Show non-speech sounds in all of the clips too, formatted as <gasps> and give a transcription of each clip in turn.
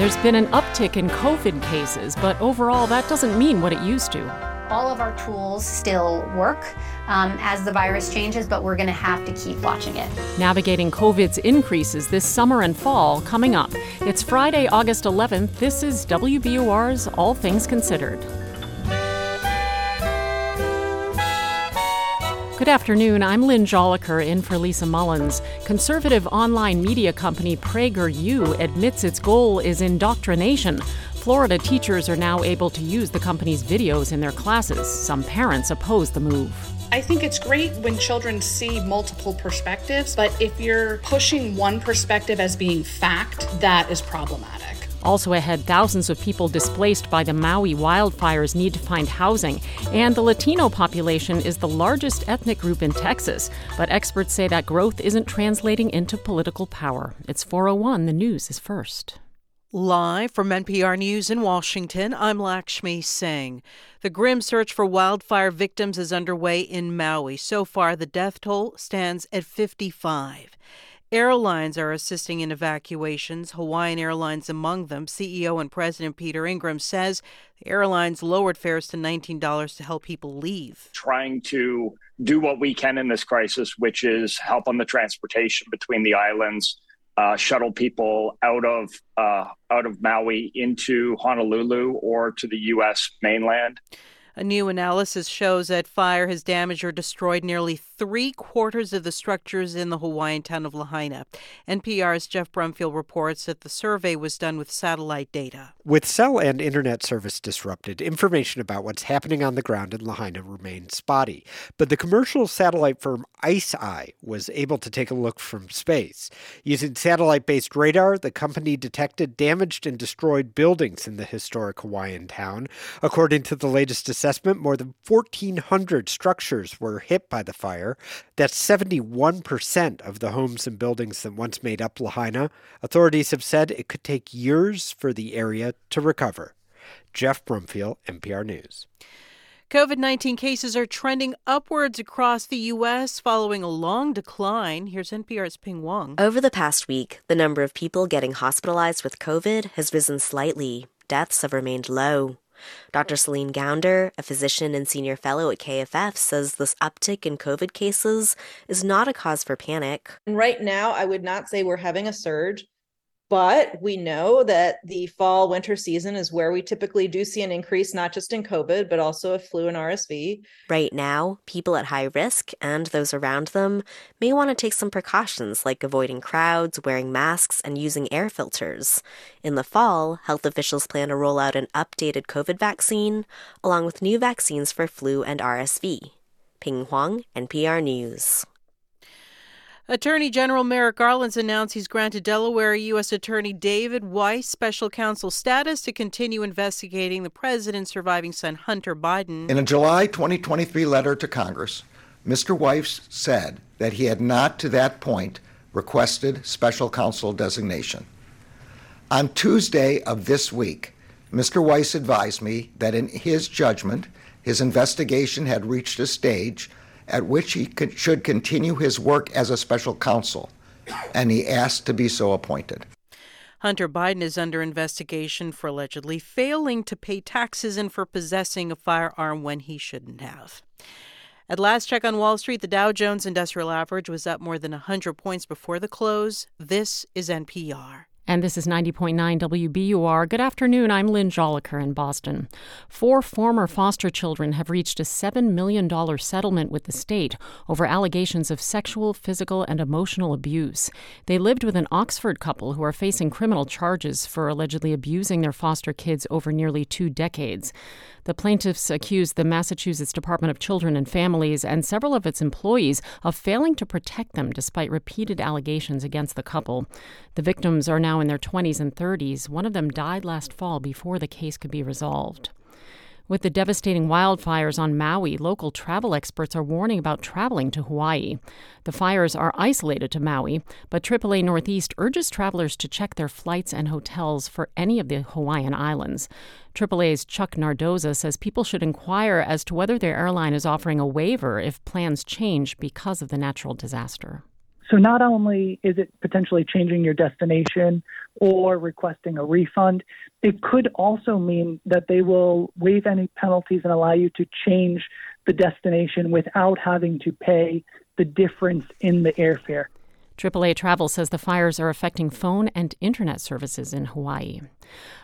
There's been an uptick in COVID cases, but overall, that doesn't mean what it used to. All of our tools still work um, as the virus changes, but we're going to have to keep watching it. Navigating COVID's increases this summer and fall coming up. It's Friday, August 11th. This is WBUR's All Things Considered. Good afternoon. I'm Lynn Jolicoeur in for Lisa Mullins. Conservative online media company PragerU admits its goal is indoctrination. Florida teachers are now able to use the company's videos in their classes. Some parents oppose the move. I think it's great when children see multiple perspectives, but if you're pushing one perspective as being fact, that is problematic. Also ahead, thousands of people displaced by the Maui wildfires need to find housing. And the Latino population is the largest ethnic group in Texas. But experts say that growth isn't translating into political power. It's 401. The news is first. Live from NPR News in Washington, I'm Lakshmi Singh. The grim search for wildfire victims is underway in Maui. So far, the death toll stands at 55. Airlines are assisting in evacuations, Hawaiian Airlines among them. CEO and President Peter Ingram says the airlines lowered fares to $19 to help people leave. Trying to do what we can in this crisis, which is help on the transportation between the islands, uh, shuttle people out of uh, out of Maui into Honolulu or to the U.S. mainland. A new analysis shows that fire has damaged or destroyed nearly three quarters of the structures in the Hawaiian town of Lahaina. NPR's Jeff Brumfiel reports that the survey was done with satellite data. With cell and internet service disrupted, information about what's happening on the ground in Lahaina remained spotty. But the commercial satellite firm ICEYE was able to take a look from space. Using satellite based radar, the company detected damaged and destroyed buildings in the historic Hawaiian town. According to the latest assessment, more than 1,400 structures were hit by the fire fire. That's 71% of the homes and buildings that once made up Lahaina. Authorities have said it could take years for the area to recover. Jeff Brumfiel, NPR News. COVID 19 cases are trending upwards across the U.S. following a long decline. Here's NPR's Pien Huang. Over the past week, the number of people getting hospitalized with COVID has risen slightly. Deaths have remained low. Dr. Celine Gounder, a physician and senior fellow at KFF, says this uptick in COVID cases is not a cause for panic. And right now, I would not say we're having a surge. But we know that the fall winter season is where we typically do see an increase, not just in COVID, but also of flu and RSV. Right now, people at high risk and those around them may want to take some precautions like avoiding crowds, wearing masks, and using air filters. In the fall, health officials plan to roll out an updated COVID vaccine, along with new vaccines for flu and RSV. Pien Huang, NPR News. Attorney General Merrick Garland announced he's granted Delaware U.S. Attorney David Weiss special counsel status to continue investigating the president's surviving son, Hunter Biden. In a July 2023 letter to Congress, Mr. Weiss said that he had not to that point requested special counsel designation. On Tuesday of this week, Mr. Weiss advised me that in his judgment, his investigation had reached a stage at which he could, should continue his work as a special counsel, and he asked to be so appointed. Hunter Biden is under investigation for allegedly failing to pay taxes and for possessing a firearm when he shouldn't have. At last check on Wall Street, the Dow Jones Industrial Average was up more than 100 points before the close. This is NPR. And this is 90.9 WBUR. Good afternoon. I'm Lynn Jolicoeur in Boston. Four former foster children have reached a $7 million settlement with the state over allegations of sexual, physical, and emotional abuse. They lived with an Oxford couple who are facing criminal charges for allegedly abusing their foster kids over nearly two decades. The plaintiffs accused the Massachusetts Department of Children and Families and several of its employees of failing to protect them despite repeated allegations against the couple. The victims are now in their 20s and 30s. One of them died last fall before the case could be resolved. With the devastating wildfires on Maui, local travel experts are warning about traveling to Hawaii. The fires are isolated to Maui, but AAA Northeast urges travelers to check their flights and hotels for any of the Hawaiian islands. AAA's Chuck Nardoza says people should inquire as to whether their airline is offering a waiver if plans change because of the natural disaster. So not only is it potentially changing your destination or requesting a refund, it could also mean that they will waive any penalties and allow you to change the destination without having to pay the difference in the airfare. AAA Travel says the fires are affecting phone and internet services in Hawaii.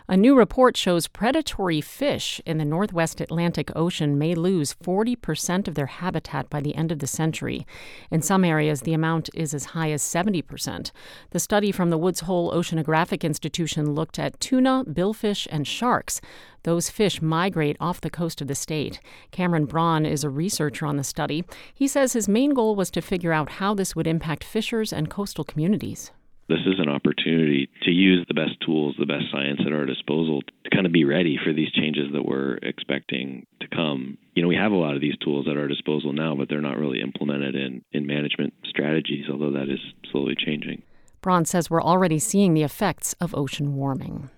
A new report shows predatory fish in the northwest Atlantic Ocean may lose 40% of their habitat by the end of the century. In some areas, the amount is as high as 70%. The study from the Woods Hole Oceanographic Institution looked at tuna, billfish, and sharks. Those fish migrate off the coast of the state. Camrin Braun is a researcher on the study. He says his main goal was to figure out how this would impact fishers and coastal communities this is an opportunity to use the best tools, the best science at our disposal to kind of be ready for these changes that we're expecting to come. You know, we have a lot of these tools at our disposal now, but they're not really implemented in, in management strategies, although that is slowly changing. Braun says we're already seeing the effects of ocean warming.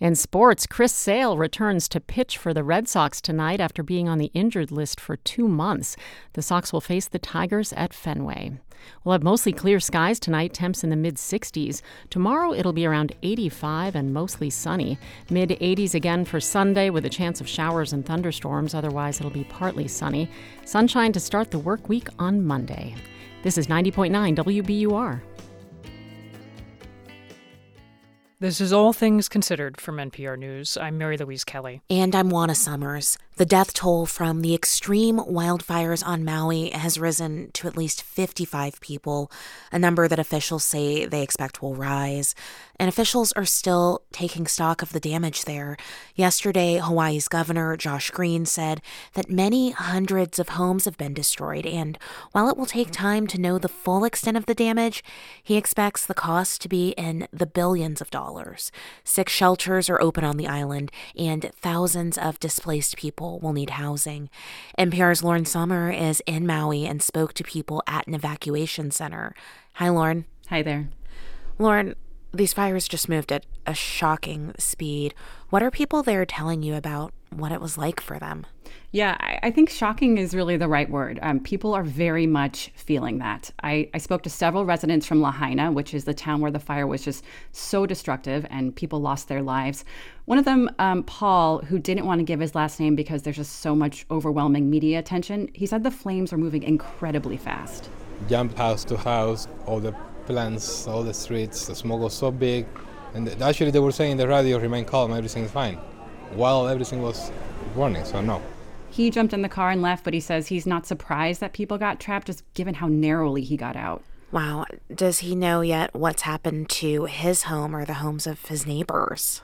In sports, Chris Sale returns to pitch for the Red Sox tonight after being on the injured list for two months. The Sox will face the Tigers at Fenway. We'll have mostly clear skies tonight, temps in the mid 60s. Tomorrow it'll be around 85 and mostly sunny. Mid 80s again for Sunday with a chance of showers and thunderstorms. Otherwise, it'll be partly sunny. Sunshine to start the work week on Monday. This is 90.9 WBUR. This is All Things Considered from NPR News. I'm Mary Louise Kelly. And I'm Juana Summers. The death toll from the extreme wildfires on Maui has risen to at least 55 people, a number that officials say they expect will rise. And officials are still taking stock of the damage there. Yesterday, Hawaii's governor, Josh Green, said that many hundreds of homes have been destroyed. And while it will take time to know the full extent of the damage, he expects the cost to be in the billions of dollars. Six shelters are open on the island, and thousands of displaced people people will need housing. NPR's Lauren Sommer is in Maui and spoke to people at an evacuation center. Hi, Lauren. Hi there. Lauren, these fires just moved at a shocking speed. What are people there telling you about what it was like for them? Yeah, I, think shocking is really the right word. Um, people are very much feeling that. I, I spoke to several residents from Lahaina, which is the town where the fire was just so destructive and people lost their lives. One of them, um, Paul, who didn't want to give his last name because there's just so much overwhelming media attention, he said the flames were moving incredibly fast. Jump house to house, all the plants, all the streets, the smoke was so big. And actually, they were saying in the radio, remain calm, everything's fine. While everything was burning, so no. He jumped in the car and left, but he says he's not surprised that people got trapped, just given how narrowly he got out. Wow. Does he know yet what's happened to his home or the homes of his neighbors?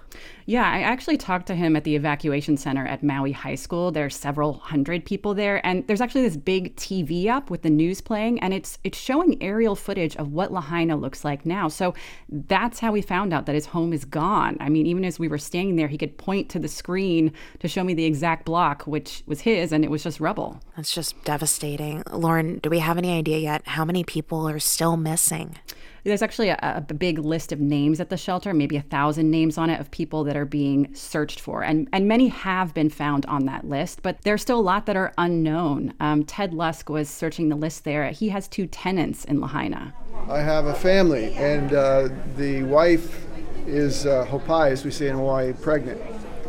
Yeah, I actually talked to him at the evacuation center at Maui High School. There are several hundred people there, and there's actually this big TV up with the news playing, and it's it's showing aerial footage of what Lahaina looks like now. So that's how we found out that his home is gone. I mean, even as we were standing there, he could point to the screen to show me the exact block, which was his, and it was just rubble. That's just devastating. Lauren, do we have any idea yet how many people are still missing? There's actually a, a, big list of names at the shelter, maybe a thousand names on it of people that are being searched for. And, and many have been found on that list, but there's still a lot that are unknown. Um, Ted Lusk was searching the list there. He has two tenants in Lahaina. I have a family, and uh, the wife is uh, Hopai, as we say in Hawaii, pregnant,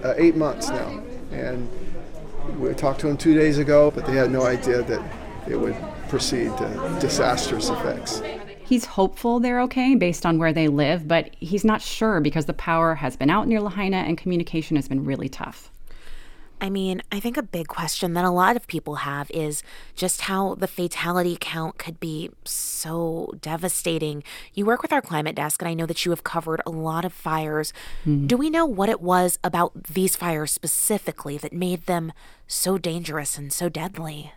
uh, eight months now. And we talked to them two days ago, but they had no idea that it would proceed to disastrous effects. He's hopeful they're okay based on where they live, but he's not sure because the power has been out near Lahaina and communication has been really tough. I mean, I think a big question that a lot of people have is just how the fatality count could be so devastating. You work with our climate desk, and I know that you have covered a lot of fires. Mm-hmm. Do we know what it was about these fires specifically that made them so dangerous and so deadly?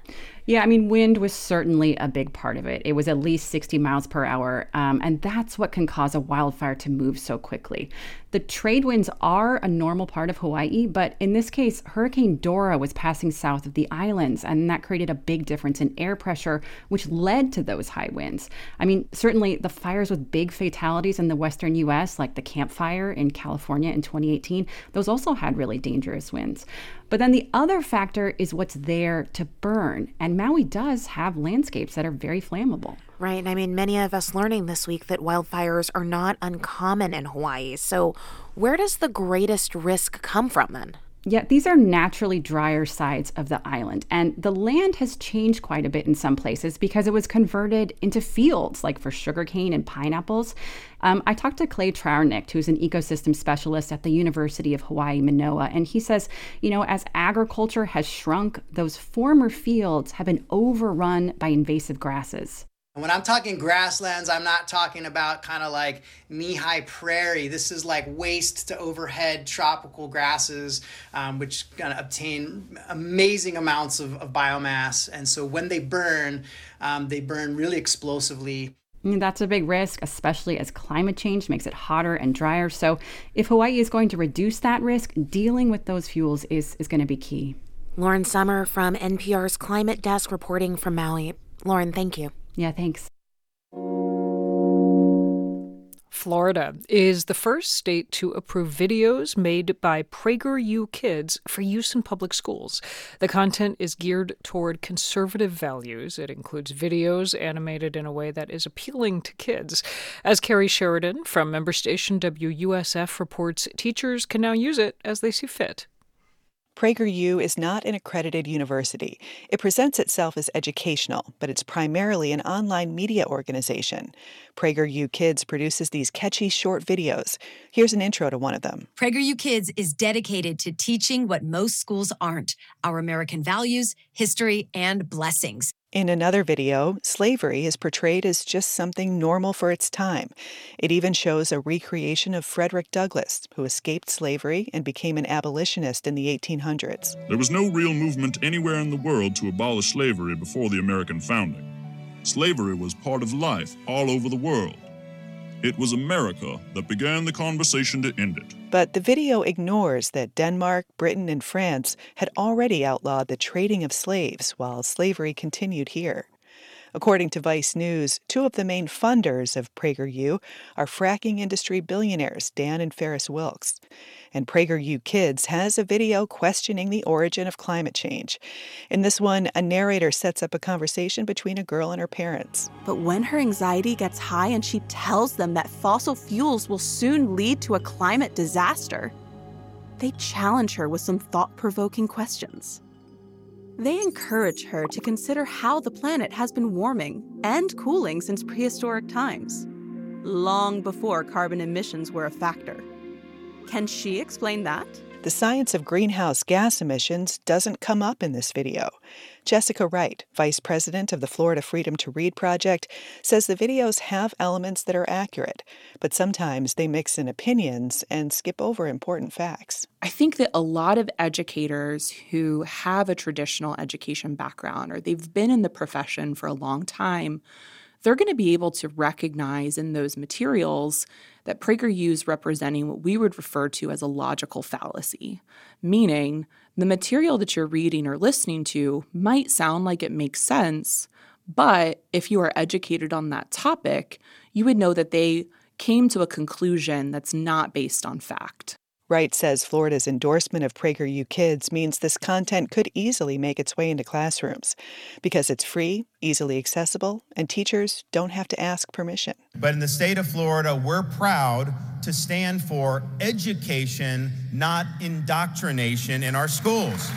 Yeah, I mean, wind was certainly a big part of it. It was at least 60 miles per hour, um, and that's what can cause a wildfire to move so quickly. The trade winds are a normal part of Hawaii, but in this case, Hurricane Dora was passing south of the islands, and that created a big difference in air pressure, which led to those high winds. I mean, certainly the fires with big fatalities in the western U.S., like the Camp Fire in California in 2018, those also had really dangerous winds. But then the other factor is what's there to burn. And Maui does have landscapes that are very flammable. Right. I mean, many of us learning this week that wildfires are not uncommon in Hawaii. So, where does the greatest risk come from then? Yeah, these are naturally drier sides of the island, and the land has changed quite a bit in some places because it was converted into fields, like for sugarcane and pineapples. Um, I talked to Clay Trauernicht, who's an ecosystem specialist at the University of Hawaii Manoa, and he says, you know, as agriculture has shrunk, those former fields have been overrun by invasive grasses. When I'm talking grasslands, I'm not talking about kind of like knee high prairie. This is like waist to overhead tropical grasses, um, which kind of obtain amazing amounts of, of, biomass. And so when they burn, um, they burn really explosively. That's a big risk, especially as climate change makes it hotter and drier. So, if Hawaii is going to reduce that risk, dealing with those fuels is, is going to be key. Lauren Sommer from NPR's Climate Desk reporting from Maui. Lauren, thank you. Yeah, thanks. Florida is the first state to approve videos made by PragerU kids for use in public schools. The content is geared toward conservative values. It includes videos animated in a way that is appealing to kids. As Kerry Sheridan from member station WUSF reports, teachers can now use it as they see fit. PragerU is not an accredited university. It presents itself as educational, but it's primarily an online media organization. PragerU Kids produces these catchy short videos. Here's an intro to one of them. PragerU Kids is dedicated to teaching what most schools aren't our American values, history, and blessings. In another video, slavery is portrayed as just something normal for its time. It even shows a recreation of Frederick Douglass, who escaped slavery and became an abolitionist in the 1800s. There was no real movement anywhere in the world to abolish slavery before the American founding. Slavery was part of life all over the world. It was America that began the conversation to end it. But the video ignores that Denmark, Britain, and France had already outlawed the trading of slaves while slavery continued here. According to Vice News, two of the main funders of PragerU are fracking industry billionaires Dan and Farris Wilks. And PragerU Kids has a video questioning the origin of climate change. In this one, a narrator sets up a conversation between a girl and her parents. But when her anxiety gets high and she tells them that fossil fuels will soon lead to a climate disaster, they challenge her with some thought provoking questions. They encourage her to consider how the planet has been warming and cooling since prehistoric times, long before carbon emissions were a factor. Can she explain that? The science of greenhouse gas emissions doesn't come up in this video. Jessica Wright, vice president of the Florida Freedom to Read Project, says the videos have elements that are accurate, but sometimes they mix in opinions and skip over important facts. I think that a lot of educators who have a traditional education background or they've been in the profession for a long time they're going to be able to recognize in those materials that PragerU is representing what we would refer to as a logical fallacy, meaning the material that you're reading or listening to might sound like it makes sense, but if you are educated on that topic, you would know that they came to a conclusion that's not based on fact. Wright says Florida's endorsement of PragerU Kids means this content could easily make its way into classrooms because it's free, easily accessible, and teachers don't have to ask permission. But in the state of Florida, we're proud to stand for education, not indoctrination in our schools.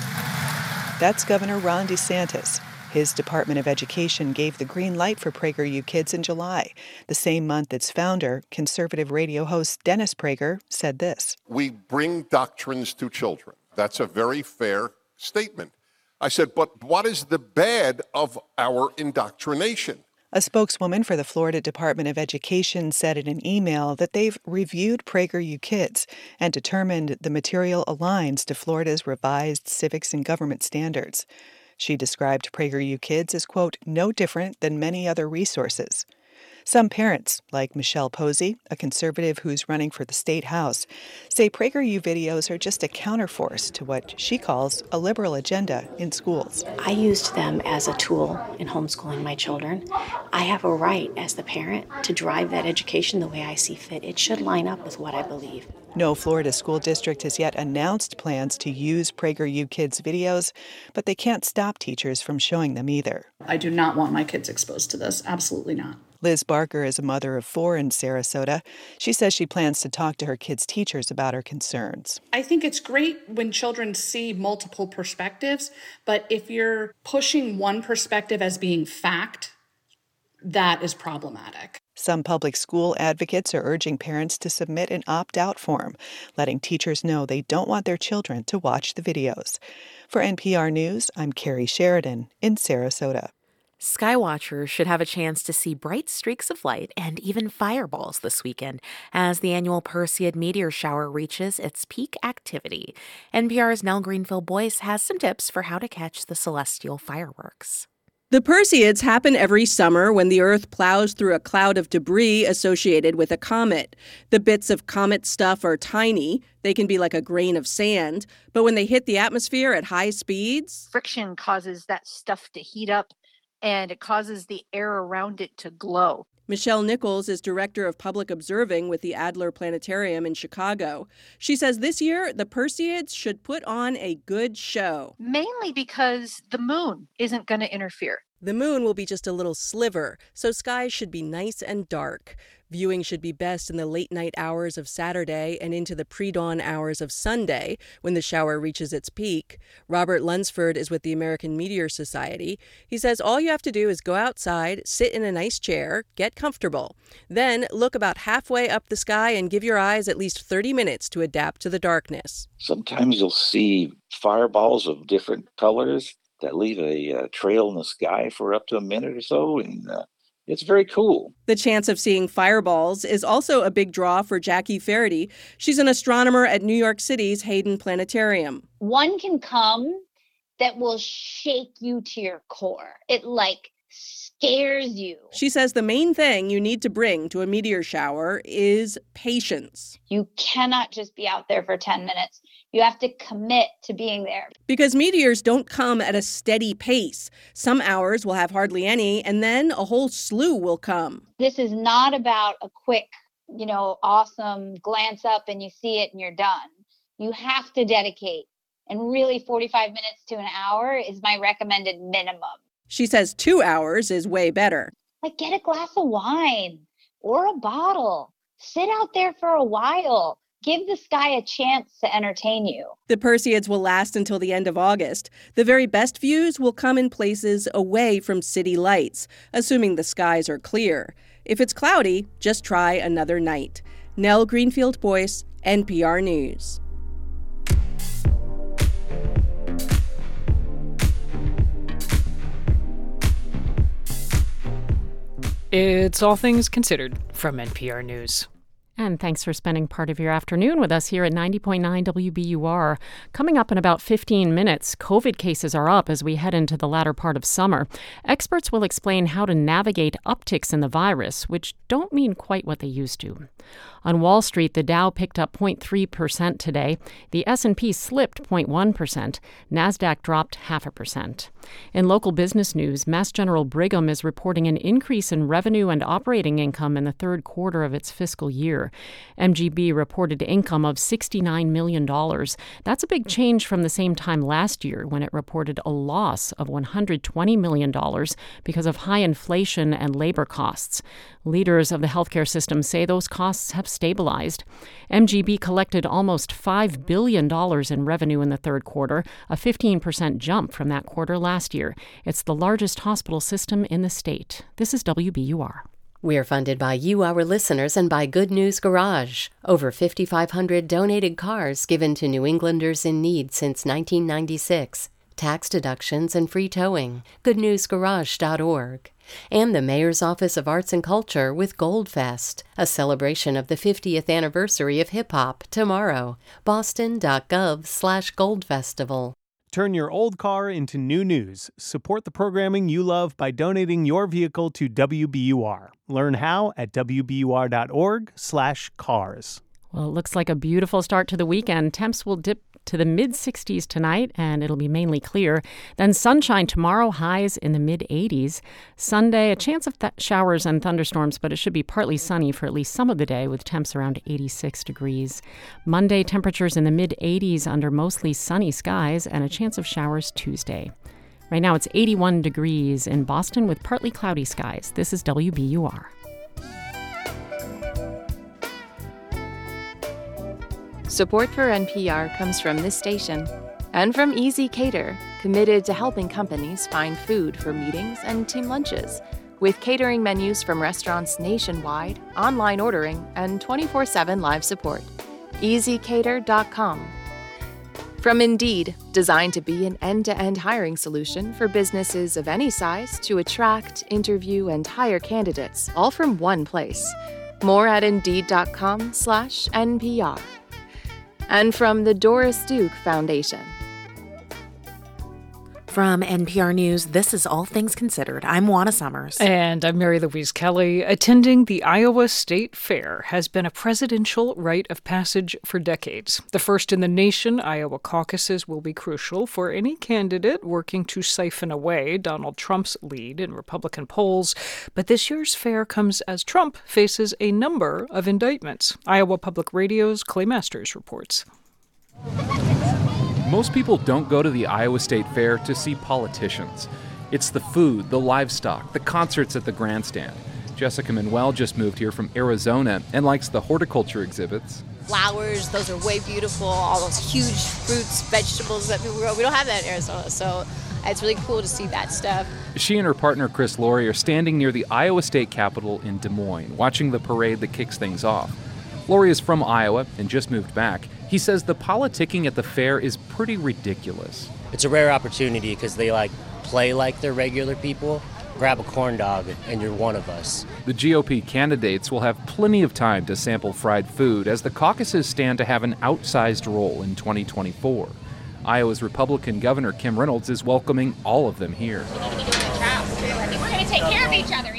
That's Governor Ron DeSantis. His Department of Education gave the green light for PragerU Kids in July, the same month its founder, conservative radio host Dennis Prager, said this We bring doctrines to children. That's a very fair statement. I said, but what is the bad of our indoctrination? A spokeswoman for the Florida Department of Education said in an email that they've reviewed PragerU Kids and determined the material aligns to Florida's revised civics and government standards. She described PragerU Kids as, quote, no different than many other resources. Some parents, like Michelle Posey, a conservative who's running for the state house, say PragerU videos are just a counterforce to what she calls a liberal agenda in schools. I used them as a tool in homeschooling my children. I have a right as the parent to drive that education the way I see fit. It should line up with what I believe. No Florida school district has yet announced plans to use PragerU Kids videos, but they can't stop teachers from showing them either. I do not want my kids exposed to this. Absolutely not. Liz Barker is a mother of four in Sarasota. She says she plans to talk to her kids' teachers about her concerns. I think it's great when children see multiple perspectives, but if you're pushing one perspective as being fact, that is problematic. Some public school advocates are urging parents to submit an opt out form, letting teachers know they don't want their children to watch the videos. For NPR News, I'm Kerry Sheridan in Sarasota. Skywatchers should have a chance to see bright streaks of light and even fireballs this weekend as the annual Perseid meteor shower reaches its peak activity. NPR's Nell Greenfieldboyce has some tips for how to catch the celestial fireworks. The Perseids happen every summer when the Earth plows through a cloud of debris associated with a comet. The bits of comet stuff are tiny, they can be like a grain of sand, but when they hit the atmosphere at high speeds, friction causes that stuff to heat up and it causes the air around it to glow. Michelle Nichols is director of public observing with the Adler Planetarium in Chicago. She says this year the Perseids should put on a good show. Mainly because the moon isn't going to interfere. The moon will be just a little sliver, so skies should be nice and dark. Viewing should be best in the late night hours of Saturday and into the pre dawn hours of Sunday when the shower reaches its peak. Robert Lunsford is with the American Meteor Society. He says all you have to do is go outside, sit in a nice chair, get comfortable. Then look about halfway up the sky and give your eyes at least 30 minutes to adapt to the darkness. Sometimes you'll see fireballs of different colors that leave a uh, trail in the sky for up to a minute or so. And uh, it's very cool. The chance of seeing fireballs is also a big draw for Jackie Faherty. She's an astronomer at New York City's Hayden Planetarium. One can come that will shake you to your core. It like scares you. She says the main thing you need to bring to a meteor shower is patience. You cannot just be out there for 10 minutes. You have to commit to being there. Because meteors don't come at a steady pace. Some hours will have hardly any, and then a whole slew will come. This is not about a quick, you know, awesome glance up and you see it and you're done. You have to dedicate. And really, 45 minutes to an hour is my recommended minimum. She says two hours is way better. Like, get a glass of wine or a bottle. Sit out there for a while. Give the sky a chance to entertain you. The Perseids will last until the end of August. The very best views will come in places away from city lights, assuming the skies are clear. If it's cloudy, just try another night. Nell Greenfieldboyce, NPR News. It's All Things Considered from NPR News. And thanks for spending part of your afternoon with us here at 90.9 WBUR. Coming up in about 15 minutes, COVID cases are up as we head into the latter part of summer. Experts will explain how to navigate upticks in the virus, which don't mean quite what they used to. On Wall Street, the Dow picked up 0.3% today. The S&P slipped 0.1%. Nasdaq dropped half a percent. In local business news, Mass General Brigham is reporting an increase in revenue and operating income in the third quarter of its fiscal year. MGB reported income of $69 million. That's a big change from the same time last year when it reported a loss of $120 million because of high inflation and labor costs. Leaders of the healthcare system say those costs have stabilized. MGB collected almost $5 billion in revenue in the third quarter, a 15% jump from that quarter last year. It's the largest hospital system in the state. This is WBUR. We're funded by you, our listeners, and by Good News Garage. Over 5,500 donated cars given to New Englanders in need since 1996. Tax deductions and free towing. GoodNewsGarage.org and the Mayor's Office of Arts and Culture with Goldfest, a celebration of the 50th anniversary of hip hop tomorrow. Boston.gov/goldfestival. Turn your old car into new news. Support the programming you love by donating your vehicle to WBUR. Learn how at wbur.org slash cars. Well, it looks like a beautiful start to the weekend. Temps will dip to the mid 60s tonight and it'll be mainly clear. Then sunshine tomorrow, highs in the mid 80s. Sunday, a chance of th- showers and thunderstorms, but it should be partly sunny for at least some of the day with temps around 86 degrees. Monday, temperatures in the mid 80s under mostly sunny skies and a chance of showers Tuesday. Right now it's 81 degrees in Boston with partly cloudy skies. This is WBUR. Support for NPR comes from this station and from ezCater, committed to helping companies find food for meetings and team lunches. With catering menus from restaurants nationwide, online ordering, and 24 7 live support. ezCater.com. From Indeed, designed to be an end to end hiring solution for businesses of any size to attract, interview, and hire candidates, all from one place. More at Indeed.com/slash NPR and from the Doris Duke Foundation. From NPR News, this is All Things Considered. I'm Juana Summers. And I'm Mary Louise Kelly. Attending the Iowa State Fair has been a presidential rite of passage for decades. The first in the nation, Iowa caucuses will be crucial for any candidate working to siphon away Donald Trump's lead in Republican polls. But this year's fair comes as Trump faces a number of indictments. Iowa Public Radio's Clay Masters reports. Most people don't go to the Iowa State Fair to see politicians. It's the food, the livestock, the concerts at the grandstand. Jessica Manuel just moved here from Arizona and likes the horticulture exhibits. Flowers, those are way beautiful. All those huge fruits, vegetables that people grow. We don't have that in Arizona, so it's really cool to see that stuff. She and her partner Chris Laurie are standing near the Iowa State Capitol in Des Moines, watching the parade that kicks things off. Laurie is from Iowa and just moved back. He says the politicking at the fair is pretty ridiculous. It's a rare opportunity because they like play like they're regular people. Grab a corn dog and you're one of us. The GOP candidates will have plenty of time to sample fried food as the caucuses stand to have an outsized role in 2024. Iowa's Republican Governor Kim Reynolds is welcoming all of them here. We're going to take care of each other.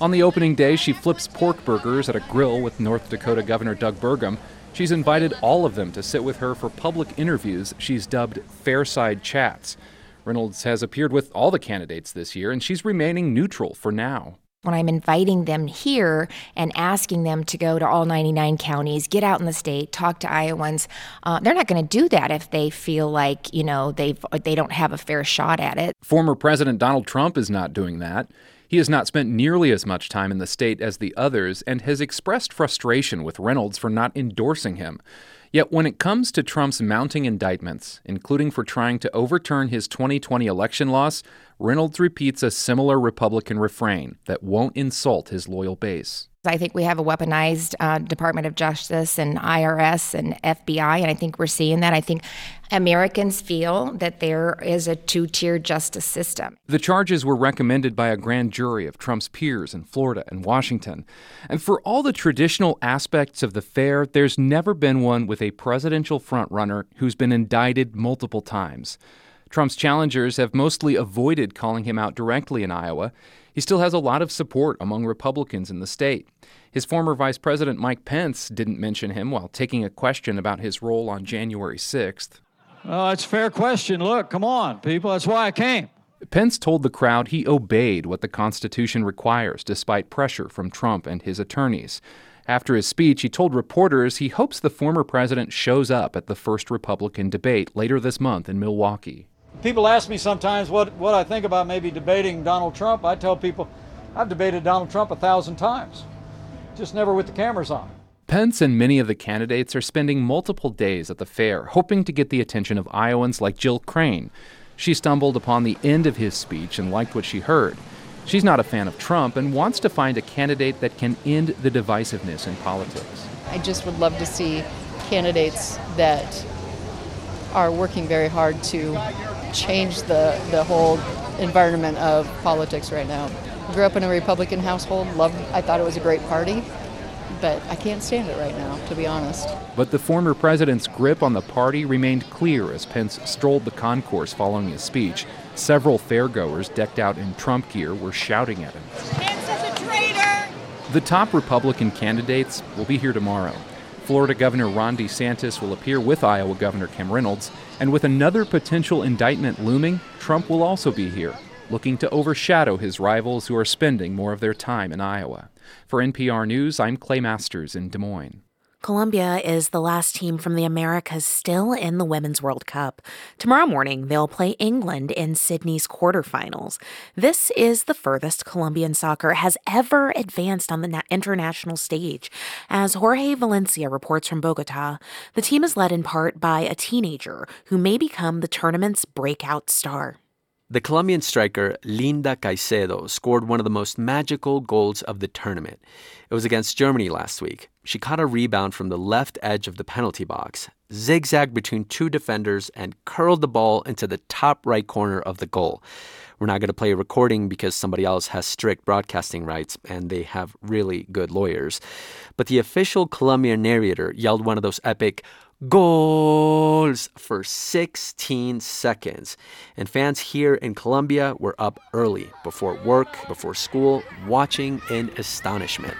On the opening day, she flips pork burgers at a grill with North Dakota Governor Doug Burgum. She's invited all of them to sit with her for public interviews she's dubbed Fairside Chats. Reynolds has appeared with all the candidates this year, and she's remaining neutral for now. When I'm inviting them here and asking them to go to all 99 counties, get out in the state, talk to Iowans, uh, they're not going to do that if they feel like you know they they don't have a fair shot at it. Former President Donald Trump is not doing that. He has not spent nearly as much time in the state as the others and has expressed frustration with Reynolds for not endorsing him. Yet when it comes to Trump's mounting indictments, including for trying to overturn his 2020 election loss, Reynolds repeats a similar Republican refrain that won't insult his loyal base. I think we have a weaponized uh, Department of Justice and IRS and FBI, and I think we're seeing that. I think Americans feel that there is a two tier justice system. The charges were recommended by a grand jury of Trump's peers in Florida and Washington. And for all the traditional aspects of the fair, there's never been one with a presidential frontrunner who's been indicted multiple times. Trump's challengers have mostly avoided calling him out directly in Iowa. He still has a lot of support among Republicans in the state. His former Vice President Mike Pence didn't mention him while taking a question about his role on January 6th. Well, it's a fair question. Look, come on, people. That's why I came. Pence told the crowd he obeyed what the Constitution requires, despite pressure from Trump and his attorneys. After his speech, he told reporters he hopes the former president shows up at the first Republican debate later this month in Milwaukee. People ask me sometimes what, what I think about maybe debating Donald Trump. I tell people I've debated Donald Trump a thousand times, just never with the cameras on. Pence and many of the candidates are spending multiple days at the fair, hoping to get the attention of Iowans like Jill Crane. She stumbled upon the end of his speech and liked what she heard. She's not a fan of Trump and wants to find a candidate that can end the divisiveness in politics. I just would love to see candidates that are working very hard to change the, the whole environment of politics right now. I grew up in a Republican household, loved I thought it was a great party, but I can't stand it right now, to be honest. But the former president's grip on the party remained clear as Pence strolled the concourse following his speech. Several fairgoers decked out in Trump gear were shouting at him. Pence is a traitor! The top Republican candidates will be here tomorrow. Florida Governor Ron DeSantis will appear with Iowa Governor Kim Reynolds, and with another potential indictment looming, Trump will also be here, looking to overshadow his rivals who are spending more of their time in Iowa. For NPR News, I'm Clay Masters in Des Moines. Colombia is the last team from the Americas still in the Women's World Cup. Tomorrow morning, they'll play England in Sydney's quarterfinals. This is the furthest Colombian soccer has ever advanced on the international stage. As Jorge Valencia reports from Bogota, the team is led in part by a teenager who may become the tournament's breakout star. The Colombian striker Linda Caicedo scored one of the most magical goals of the tournament. It was against Germany last week. She caught a rebound from the left edge of the penalty box, zigzagged between two defenders, and curled the ball into the top right corner of the goal. We're not going to play a recording because somebody else has strict broadcasting rights and they have really good lawyers. But the official Colombian narrator yelled one of those epic goals for 16 seconds. And fans here in Colombia were up early, before work, before school, watching in astonishment.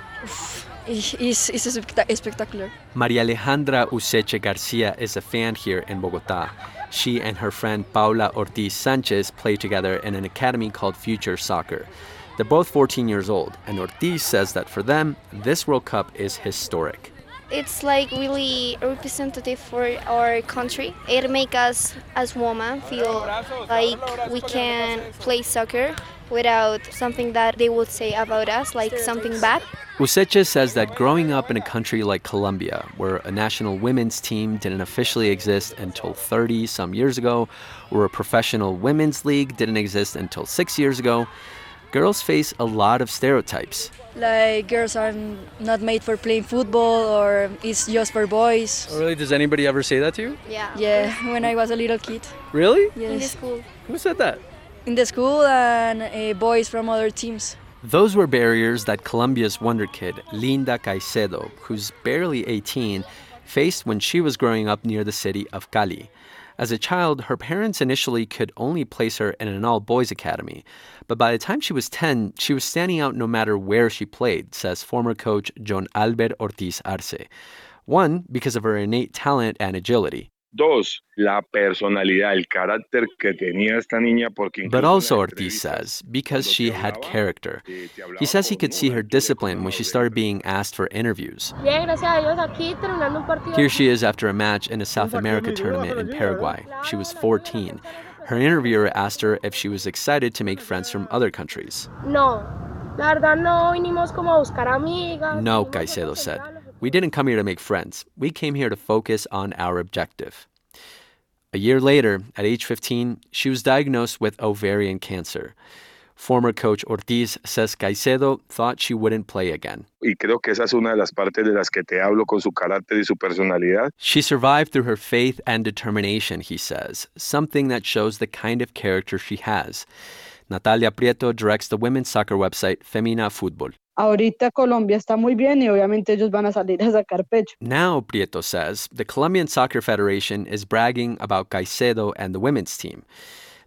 Spectacular. Maria Alejandra Useche Garcia is a fan here in Bogota. She and her friend Paula Ortiz Sanchez play together in an academy called Future Soccer. They're both 14 years old, and Ortiz says that for them, this World Cup is historic it's like really representative for our country. It makes us as women feel like we can play soccer without something that they would say about us, like something bad. Useche says that growing up in a country like Colombia, where a national women's team didn't officially exist until 30 some years ago, where a professional women's league didn't exist until six years ago, girls face a lot of stereotypes. Like girls are not made for playing football or it's just for boys. Oh, really? Does anybody ever say that to you? Yeah. Yeah, when I was a little kid. Really? Yes. In the school. Who said that? In the school and uh, boys from other teams. Those were barriers that Colombia's wonder kid, Linda Caicedo, who's barely 18, faced when she was growing up near the city of Cali. As a child, her parents initially could only place her in an all boys academy. But by the time she was 10, she was standing out no matter where she played, says former coach John Albert Ortiz Arce. One, because of her innate talent and agility. Dos, la personalidad, el carácter que tenía esta niña porque But also, Ortiz says, because she had character. He says he could see her discipline when she started being asked for interviews. Here she is after a match in a South America tournament in Paraguay. She was 14. Her interviewer asked her if she was excited to make friends from other countries. No, no, Caicedo said. We didn't come here to make friends. We came here to focus on our objective. A year later, at age 15, she was diagnosed with ovarian cancer. Former coach Ortiz says Caicedo thought she wouldn't play again. Y creo que esa es una de las partes de las que te hablo con su carácter y su personalidad. She survived through her faith and determination, he says, something that shows the kind of character she has. Natalia Prieto directs the women's soccer website Femina Fútbol. Ahorita Colombia está muy bien y obviamente ellos van a salir a sacar pecho. Now, Prieto says, the Colombian Soccer Federation is bragging about Caicedo and the women's team.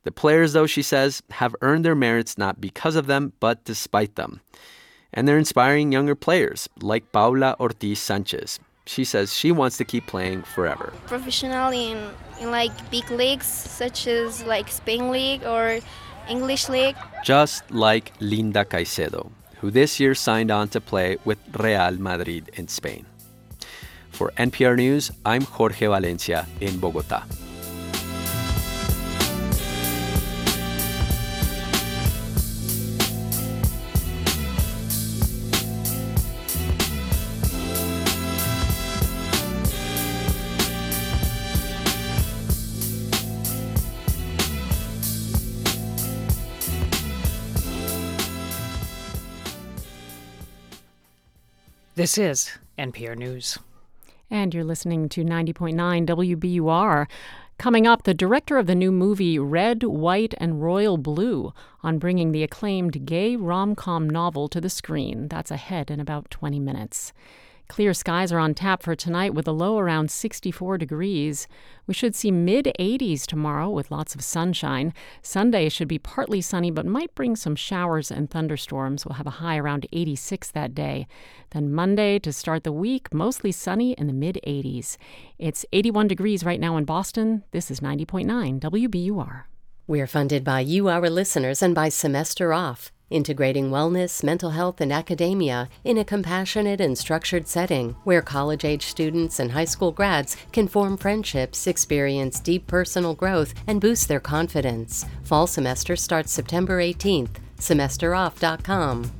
The players, though, she says, have earned their merits not because of them, but despite them. And they're inspiring younger players, like Paula Ortiz Sanchez. She says she wants to keep playing forever. Professionally in, in like big leagues, such as like Spain League or English League. Just like Linda Caicedo, who this year signed on to play with Real Madrid in Spain. For NPR News, I'm Jorge Valencia in Bogota. This is NPR News. And you're listening to 90.9 WBUR. Coming up, the director of the new movie Red, White, and Royal Blue on bringing the acclaimed gay rom com novel to the screen. That's ahead in about 20 minutes. Clear skies are on tap for tonight with a low around 64 degrees. We should see mid 80s tomorrow with lots of sunshine. Sunday should be partly sunny but might bring some showers and thunderstorms. We'll have a high around 86 that day. Then Monday to start the week, mostly sunny in the mid 80s. It's 81 degrees right now in Boston. This is 90.9 WBUR. We're funded by you, our listeners, and by Semester Off, integrating wellness, mental health, and academia in a compassionate and structured setting where college age students and high school grads can form friendships, experience deep personal growth, and boost their confidence. Fall semester starts September 18th. SemesterOff.com.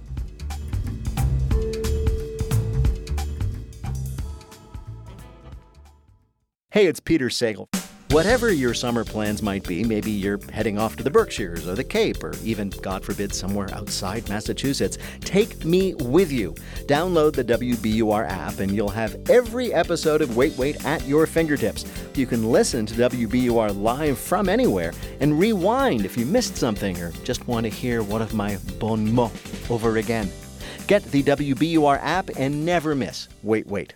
Hey, it's Peter Sagal. Whatever your summer plans might be, maybe you're heading off to the Berkshires or the Cape or even, God forbid, somewhere outside Massachusetts, take me with you. Download the WBUR app and you'll have every episode of Wait Wait at your fingertips. You can listen to WBUR live from anywhere and rewind if you missed something or just want to hear one of my bon mots over again. Get the WBUR app and never miss Wait Wait.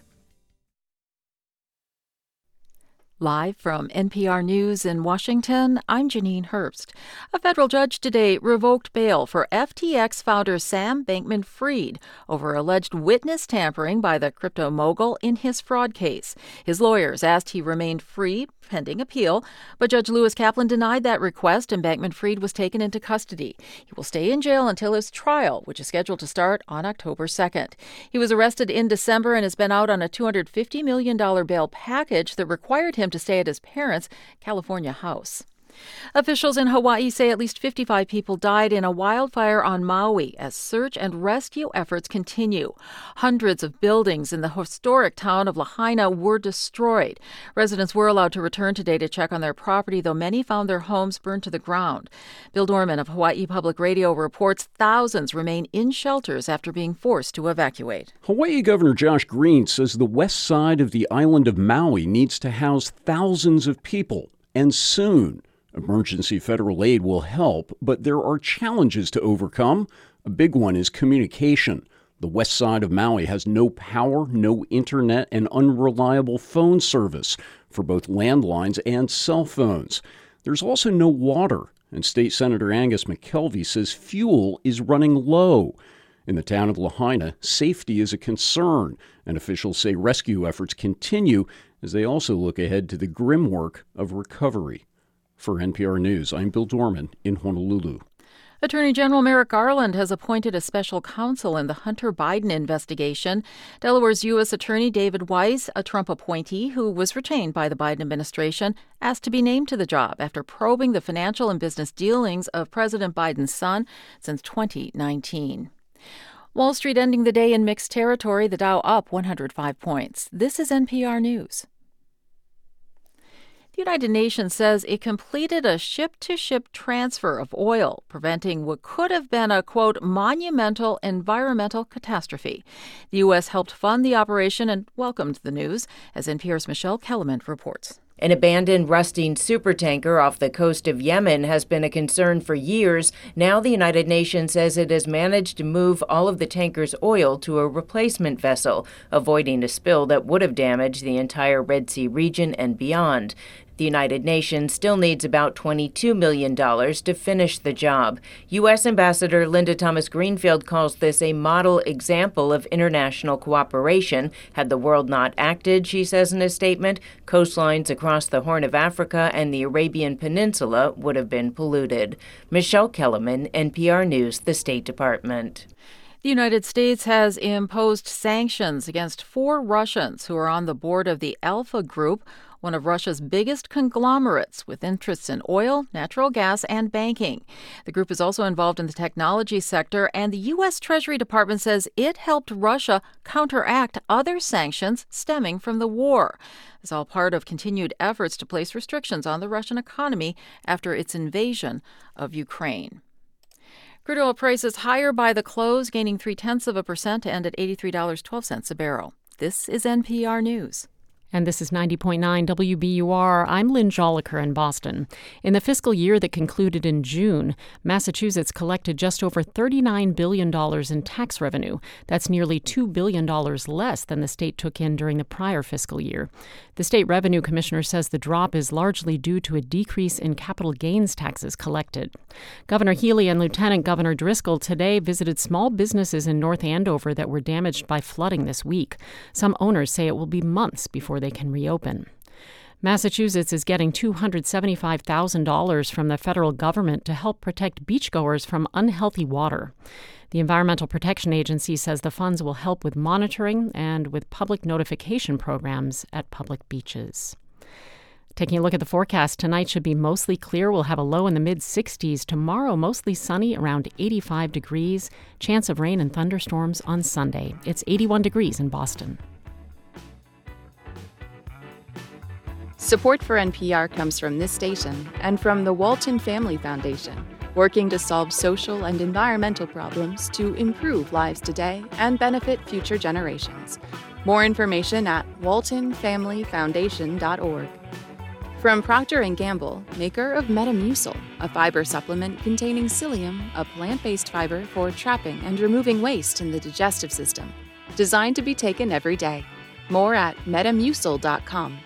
Live from NPR News in Washington, I'm Janine Herbst. A federal judge today revoked bail for FTX founder Sam Bankman Fried over alleged witness tampering by the crypto mogul in his fraud case. His lawyers asked he remain free pending appeal, but Judge Lewis Kaplan denied that request and Bankman Fried was taken into custody. He will stay in jail until his trial, which is scheduled to start on October 2nd. He was arrested in December and has been out on a $250 million bail package that required him to stay at his parents' California house. Officials in Hawaii say at least 55 people died in a wildfire on Maui as search and rescue efforts continue. Hundreds of buildings in the historic town of Lahaina were destroyed. Residents were allowed to return today to check on their property, though many found their homes burned to the ground. Bill Dorman of Hawaii Public Radio reports thousands remain in shelters after being forced to evacuate. Hawaii Governor Josh Green says the west side of the island of Maui needs to house thousands of people, and soon. Emergency federal aid will help, but there are challenges to overcome. A big one is communication. The west side of Maui has no power, no internet, and unreliable phone service for both landlines and cell phones. There's also no water, and State Senator Angus McKelvey says fuel is running low. In the town of Lahaina, safety is a concern, and officials say rescue efforts continue as they also look ahead to the grim work of recovery. For NPR News, I'm Bill Dorman in Honolulu. Attorney General Merrick Garland has appointed a special counsel in the Hunter Biden investigation. Delaware's U.S. Attorney David Weiss, a Trump appointee who was retained by the Biden administration, asked to be named to the job after probing the financial and business dealings of President Biden's son since 2019. Wall Street ending the day in mixed territory, the Dow up 105 points. This is NPR News. United Nations says it completed a ship to ship transfer of oil, preventing what could have been a, quote, monumental environmental catastrophe. The U.S. helped fund the operation and welcomed the news, as NPR's Michelle Kelemen reports. An abandoned rusting supertanker off the coast of Yemen has been a concern for years. Now, the United Nations says it has managed to move all of the tanker's oil to a replacement vessel, avoiding a spill that would have damaged the entire Red Sea region and beyond. The United Nations still needs about $22 million to finish the job. U.S. Ambassador Linda Thomas Greenfield calls this a model example of international cooperation. Had the world not acted, she says in a statement, coastlines across the Horn of Africa and the Arabian Peninsula would have been polluted. Michelle Kelemen, NPR News, the State Department. The United States has imposed sanctions against four Russians who are on the board of the Alfa Group, one of Russia's biggest conglomerates with interests in oil, natural gas, and banking. The group is also involved in the technology sector, and the U.S. Treasury Department says it helped Russia counteract other sanctions stemming from the war. It's all part of continued efforts to place restrictions on the Russian economy after its invasion of Ukraine. Crude oil prices higher by the close, gaining three tenths of a percent to end at $83.12 a barrel. This is NPR News. And this is 90.9 WBUR. I'm Lynn Jolicoeur in Boston. In the fiscal year that concluded in June, Massachusetts collected just over $39 billion in tax revenue. That's nearly $2 billion less than the state took in during the prior fiscal year. The state revenue commissioner says the drop is largely due to a decrease in capital gains taxes collected. Governor Healey and Lieutenant Governor Driscoll today visited small businesses in North Andover that were damaged by flooding this week. Some owners say it will be months before they can reopen. Massachusetts is getting $275,000 from the federal government to help protect beachgoers from unhealthy water. The Environmental Protection Agency says the funds will help with monitoring and with public notification programs at public beaches. Taking a look at the forecast, tonight should be mostly clear. We'll have a low in the mid 60s. Tomorrow, mostly sunny, around 85 degrees. Chance of rain and thunderstorms on Sunday. It's 81 degrees in Boston. Support for NPR comes from this station and from the Walton Family Foundation, working to solve social and environmental problems to improve lives today and benefit future generations. More information at waltonfamilyfoundation.org. From Procter & Gamble, maker of Metamucil, a fiber supplement containing psyllium, a plant-based fiber for trapping and removing waste in the digestive system, designed to be taken every day. More at metamucil.com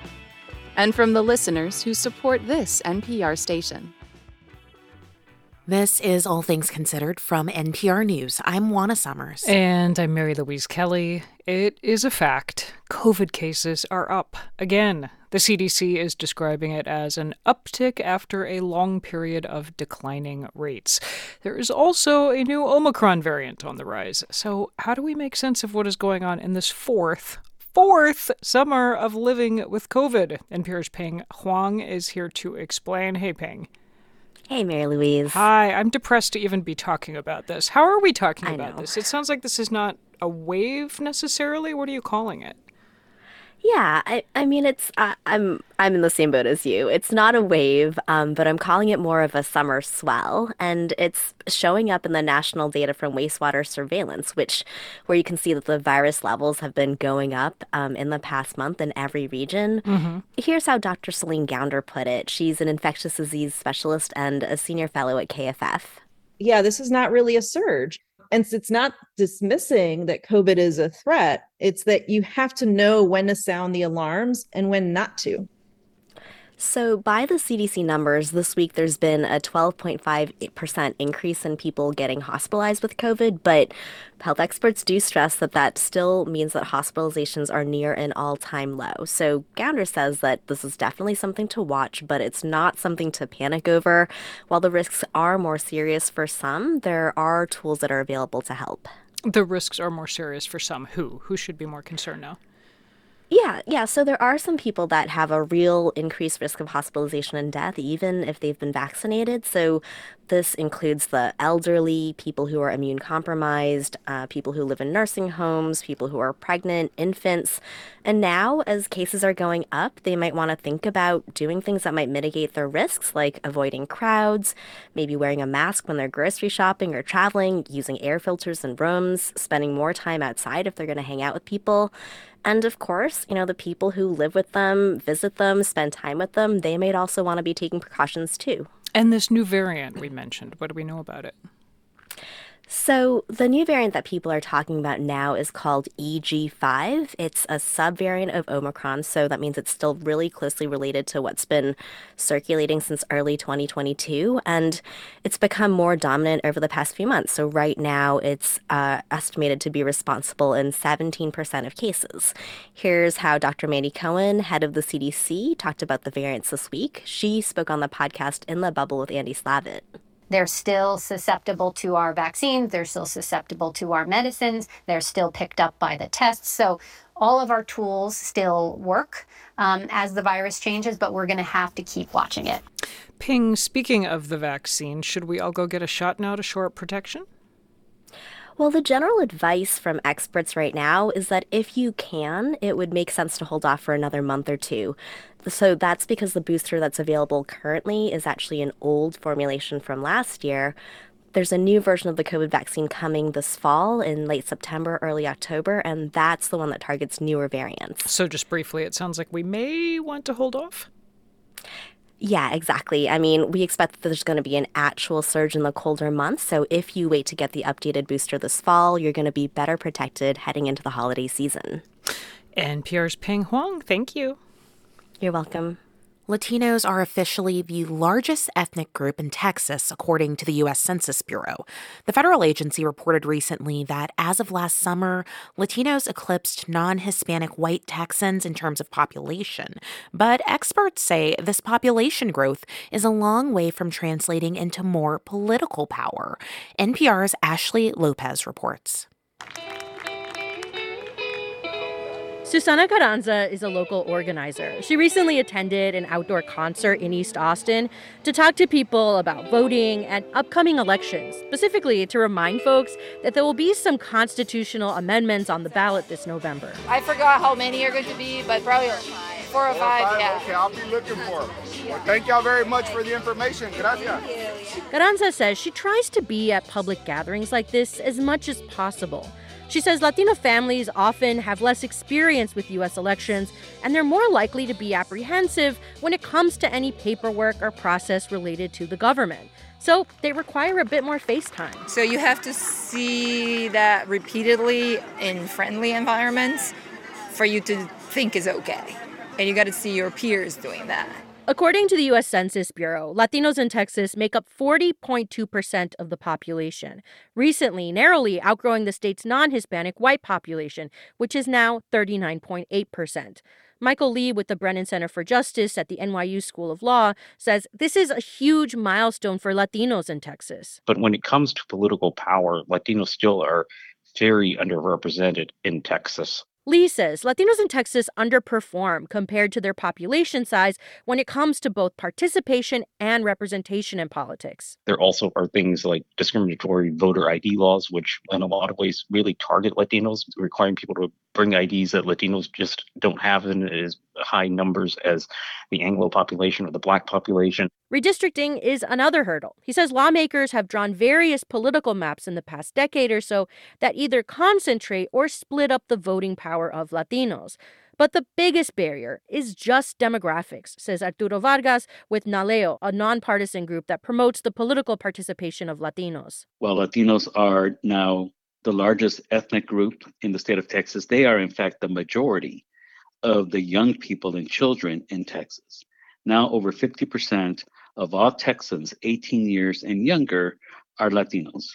and from the listeners who support this NPR station. This is All Things Considered from NPR News. I'm Juana Summers. And I'm Mary Louise Kelly. It is a fact. COVID cases are up again. The CDC is describing it as an uptick after a long period of declining rates. There is also a new Omicron variant on the rise. So, how do we make sense of what is going on in this fourth fourth summer of living with COVID. And NPR's Pien Huang is here to explain. Hey, Pien. Hey, Mary Louise. Hi, I'm depressed to even be talking about this. How are we talking I about know. this? It sounds like this is not a wave necessarily. What are you calling it? Yeah, I, I mean, it's uh, I'm I'm in the same boat as you. It's not a wave, um, but I'm calling it more of a summer swell, and it's showing up in the national data from wastewater surveillance, which where you can see that the virus levels have been going up um, in the past month in every region. Mm-hmm. Here's how Dr. Celine Gounder put it. She's an infectious disease specialist and a senior fellow at KFF. Yeah, this is not really a surge. And it's not dismissing that COVID is a threat, it's that you have to know when to sound the alarms and when not to. So, by the CDC numbers, this week there's been a 12.5% increase in people getting hospitalized with COVID, but health experts do stress that that still means that hospitalizations are near an all time low. So, Gounder says that this is definitely something to watch, but it's not something to panic over. While the risks are more serious for some, there are tools that are available to help. The risks are more serious for some. Who? Who should be more concerned now? Yeah, yeah. So there are some people that have a real increased risk of hospitalization and death, even if they've been vaccinated. So this includes the elderly, people who are immune compromised, uh, people who live in nursing homes, people who are pregnant, infants. And now, as cases are going up, they might want to think about doing things that might mitigate their risks, like avoiding crowds, maybe wearing a mask when they're grocery shopping or traveling, using air filters in rooms, spending more time outside if they're going to hang out with people. And of course, you know, the people who live with them, visit them, spend time with them, they might also want to be taking precautions too. And this new variant we mentioned, what do we know about it? So, the new variant that people are talking about now is called EG5. It's a subvariant of Omicron, so that means it's still really closely related to what's been circulating since early 2022. And it's become more dominant over the past few months. So, right now, it's uh, estimated to be responsible in 17% of cases. Here's how Dr. Mandy Cohen, head of the CDC, talked about the variants this week. She spoke on the podcast In the Bubble with Andy Slavitt. They're still susceptible to our vaccines. They're still susceptible to our medicines. They're still picked up by the tests. So all of our tools still work um, as the virus changes, but we're going to have to keep watching it. Pien, speaking of the vaccine, should we all go get a shot now to shore up protection? Well, the general advice from experts right now is that if you can, it would make sense to hold off for another month or two. So that's because the booster that's available currently is actually an old formulation from last year. There's a new version of the COVID vaccine coming this fall in late September, early October, and that's the one that targets newer variants. So, just briefly, it sounds like we may want to hold off. Yeah, exactly. I mean, we expect that there's going to be an actual surge in the colder months. So if you wait to get the updated booster this fall, you're going to be better protected heading into the holiday season. NPR's Pien Huang, thank you. You're welcome. Latinos are officially the largest ethnic group in Texas, according to the U.S. Census Bureau. The federal agency reported recently that as of last summer, Latinos eclipsed non Hispanic white Texans in terms of population. But experts say this population growth is a long way from translating into more political power. NPR's Ashley Lopez reports. Susana Carranza is a local organizer. She recently attended an outdoor concert in East Austin to talk to people about voting and upcoming elections, specifically to remind folks that there will be some constitutional amendments on the ballot this November. I forgot how many are going to be, but probably four or five, five yeah. Okay, I'll be looking for them. Well, thank y'all very much for the information. Gracias. Carranza says she tries to be at public gatherings like this as much as possible. She says Latino families often have less experience with U.S. elections, and they're more likely to be apprehensive when it comes to any paperwork or process related to the government. So they require a bit more face time. So you have to see that repeatedly in friendly environments for you to think is okay. And you got to see your peers doing that. According to the U.S. Census Bureau, Latinos in Texas make up 40.2% of the population, recently narrowly outgrowing the state's non Hispanic white population, which is now 39.8%. Michael Li with the Brennan Center for Justice at the NYU School of Law says this is a huge milestone for Latinos in Texas. But when it comes to political power, Latinos still are very underrepresented in Texas. Li says Latinos in Texas underperform compared to their population size when it comes to both participation and representation in politics. There also are things like discriminatory voter ID laws, which in a lot of ways really target Latinos, requiring people to bring IDs that Latinos just don't have in as high numbers as the Anglo population or the Black population. Redistricting is another hurdle. He says lawmakers have drawn various political maps in the past decade or so that either concentrate or split up the voting power of Latinos. But the biggest barrier is just demographics, says Arturo Vargas with NALEO, a nonpartisan group that promotes the political participation of Latinos. Well, Latinos are now the largest ethnic group in the state of Texas. They are, in fact, the majority of the young people and children in Texas. Now, over 50% of all Texans 18 years and younger are Latinos.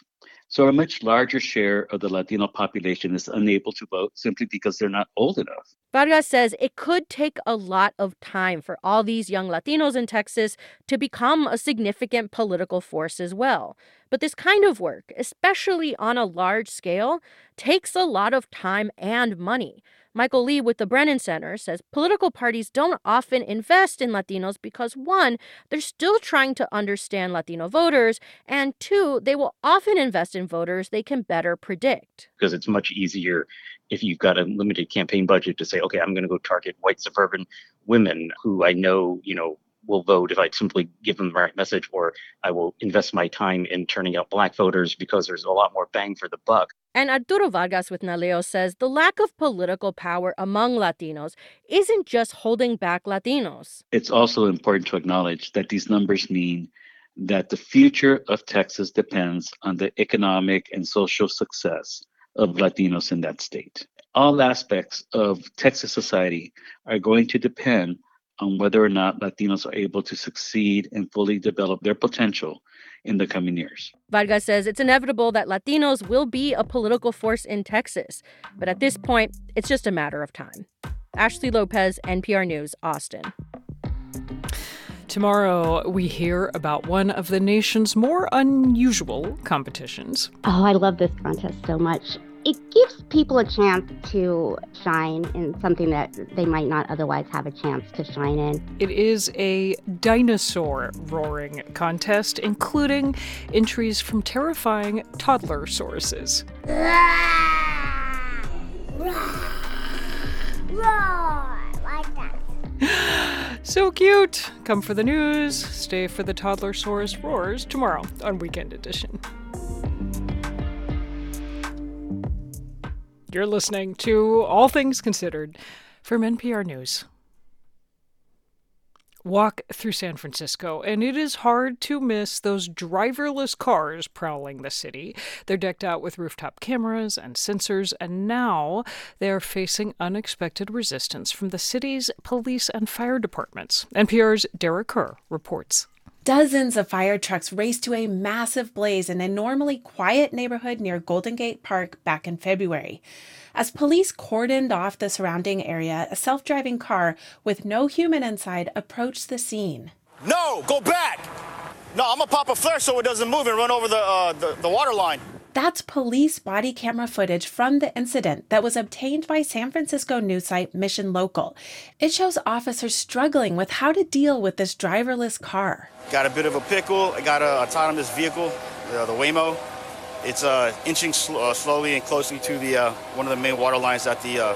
So, a much larger share of the Latino population is unable to vote simply because they're not old enough. Vargas says it could take a lot of time for all these young Latinos in Texas to become a significant political force as well. But this kind of work, especially on a large scale, takes a lot of time and money. Michael Li with the Brennan Center says political parties don't often invest in Latinos because, one, they're still trying to understand Latino voters, and two, they will often invest in voters they can better predict. Because it's much easier if you've got a limited campaign budget to say, okay, I'm going to go target white suburban women who I know, you know, will vote if I simply give them the right message, or I will invest my time in turning out black voters because there's a lot more bang for the buck. And Arturo Vargas with NALEO says the lack of political power among Latinos isn't just holding back Latinos. It's also important to acknowledge that these numbers mean that the future of Texas depends on the economic and social success of Latinos in that state. All aspects of Texas society are going to depend on whether or not Latinos are able to succeed and fully develop their potential in the coming years. Vargas says it's inevitable that Latinos will be a political force in Texas, but at this point, it's just a matter of time. Ashley Lopez, NPR News, Austin. Tomorrow, we hear about one of the nation's more unusual competitions. Oh, I love this contest so much it gives people a chance to shine in something that they might not otherwise have a chance to shine in. It is a dinosaur roaring contest, including entries from terrifying toddler sources. So cute! Come for the news, stay for the toddler source roars tomorrow on Weekend Edition. You're listening to All Things Considered from NPR News walk through San Francisco, and it is hard to miss those driverless cars prowling the city. They're decked out with rooftop cameras and sensors, and now they are facing unexpected resistance from the city's police and fire departments. NPR's Dara Kerr reports. Dozens of fire trucks raced to a massive blaze in a normally quiet neighborhood near Golden Gate Park back in February. As police cordoned off the surrounding area, a self driving car with no human inside approached the scene. No, go back! No, I'm gonna pop a flare so it doesn't move and run over the, uh, the, the water line. That's police body camera footage from the incident that was obtained by San Francisco news site Mission Local. It shows officers struggling with how to deal with this driverless car. Got a bit of a pickle. I got an autonomous vehicle, the Waymo. It's uh, inching sl- uh, slowly and closely to the uh, one of the main water lines that the uh,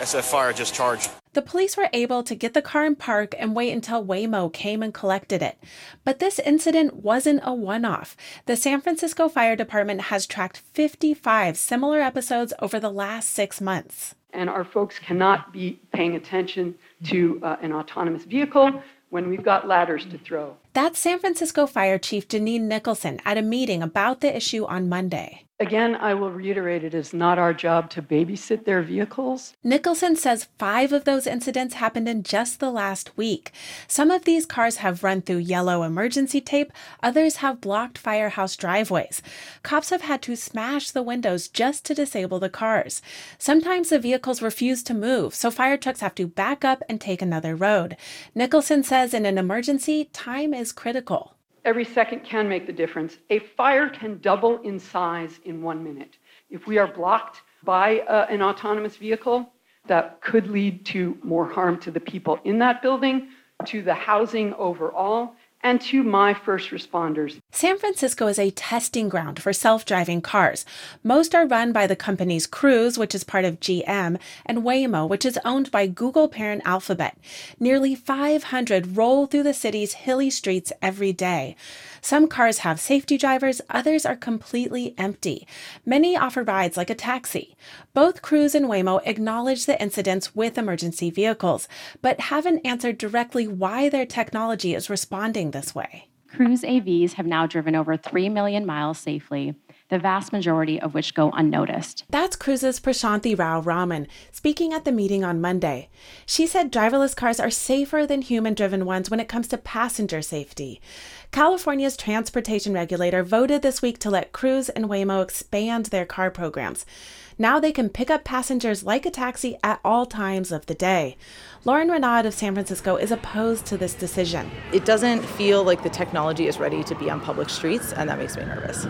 SF fire just charged. The police were able to get the car in park and wait until Waymo came and collected it. But this incident wasn't a one off. The San Francisco Fire Department has tracked 55 similar episodes over the last six months. And our folks cannot be paying attention to uh, an autonomous vehicle when we've got ladders to throw. That's San Francisco Fire Chief Jeanine Nicholson at a meeting about the issue on Monday. Again, I will reiterate it is not our job to babysit their vehicles. Nicholson says five of those incidents happened in just the last week. Some of these cars have run through yellow emergency tape, others have blocked firehouse driveways. Cops have had to smash the windows just to disable the cars. Sometimes the vehicles refuse to move, so fire trucks have to back up and take another road. Nicholson says in an emergency, time is critical every second can make the difference. A fire can double in size in one minute. If we are blocked by uh, an autonomous vehicle, that could lead to more harm to the people in that building, to the housing overall, and to my first responders. San Francisco is a testing ground for self driving cars. Most are run by the companies Cruise, which is part of GM, and Waymo, which is owned by Google parent Alphabet. Nearly 500 roll through the city's hilly streets every day. Some cars have safety drivers, others are completely empty. Many offer rides like a taxi. Both Cruise and Waymo acknowledge the incidents with emergency vehicles, but haven't answered directly why their technology is responding this way. Cruise AVs have now driven over 3 million miles safely, the vast majority of which go unnoticed. That's Cruise's Prashanthi Rao Raman speaking at the meeting on Monday. She said driverless cars are safer than human driven ones when it comes to passenger safety. California's transportation regulator voted this week to let Cruise and Waymo expand their car programs. Now they can pick up passengers like a taxi at all times of the day. Lauren Renaud of San Francisco is opposed to this decision. It doesn't feel like the technology is ready to be on public streets, and that makes me nervous.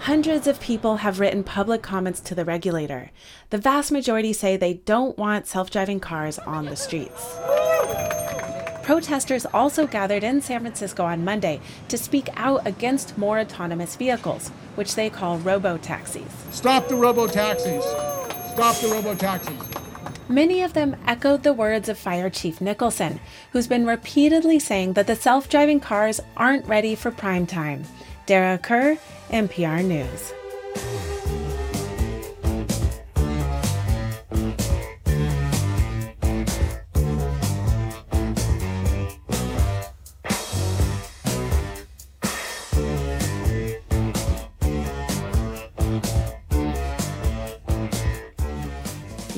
Hundreds of people have written public comments to the regulator. The vast majority say they don't want self driving cars on the streets. Protesters also gathered in San Francisco on Monday to speak out against more autonomous vehicles, which they call robo taxis. Stop the robo taxis! Stop the robo taxis! Many of them echoed the words of Fire Chief Nicholson, who's been repeatedly saying that the self driving cars aren't ready for prime time. Dara Kerr, NPR News.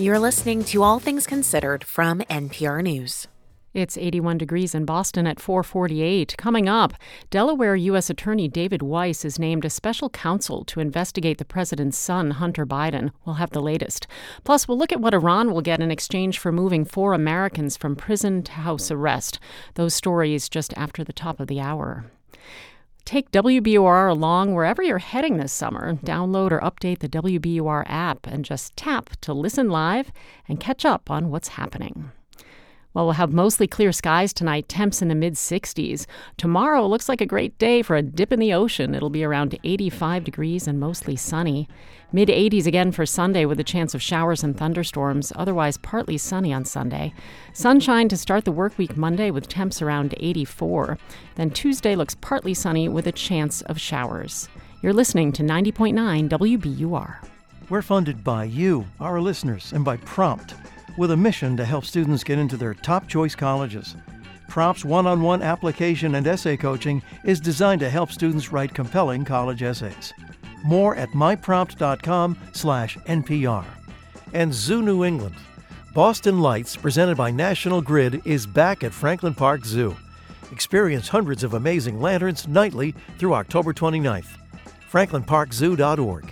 You're listening to All Things Considered from NPR News. It's 81 degrees in Boston at 448. Coming up, Delaware U.S. Attorney David Weiss is named a special counsel to investigate the president's son, Hunter Biden. We'll have the latest. Plus, we'll look at what Iran will get in exchange for moving four Americans from prison to house arrest. Those stories just after the top of the hour. Take WBUR along wherever you're heading this summer. Mm-hmm. Download or update the WBUR app and just tap to listen live and catch up on what's happening. Well, we'll have mostly clear skies tonight, temps in the mid 60s. Tomorrow looks like a great day for a dip in the ocean. It'll be around 85 degrees and mostly sunny. Mid 80s again for Sunday with a chance of showers and thunderstorms, otherwise partly sunny on Sunday. Sunshine to start the work week Monday with temps around 84. Then Tuesday looks partly sunny with a chance of showers. You're listening to 90.9 WBUR. We're funded by you, our listeners, and by Prompt, with a mission to help students get into their top choice colleges. Prompt's one-on-one application and essay coaching is designed to help students write compelling college essays. More at myprompt.com slash NPR. And Zoo New England. Boston Lights, presented by National Grid, is back at Franklin Park Zoo. Experience hundreds of amazing lanterns nightly through October 29th. FranklinParkZoo.org.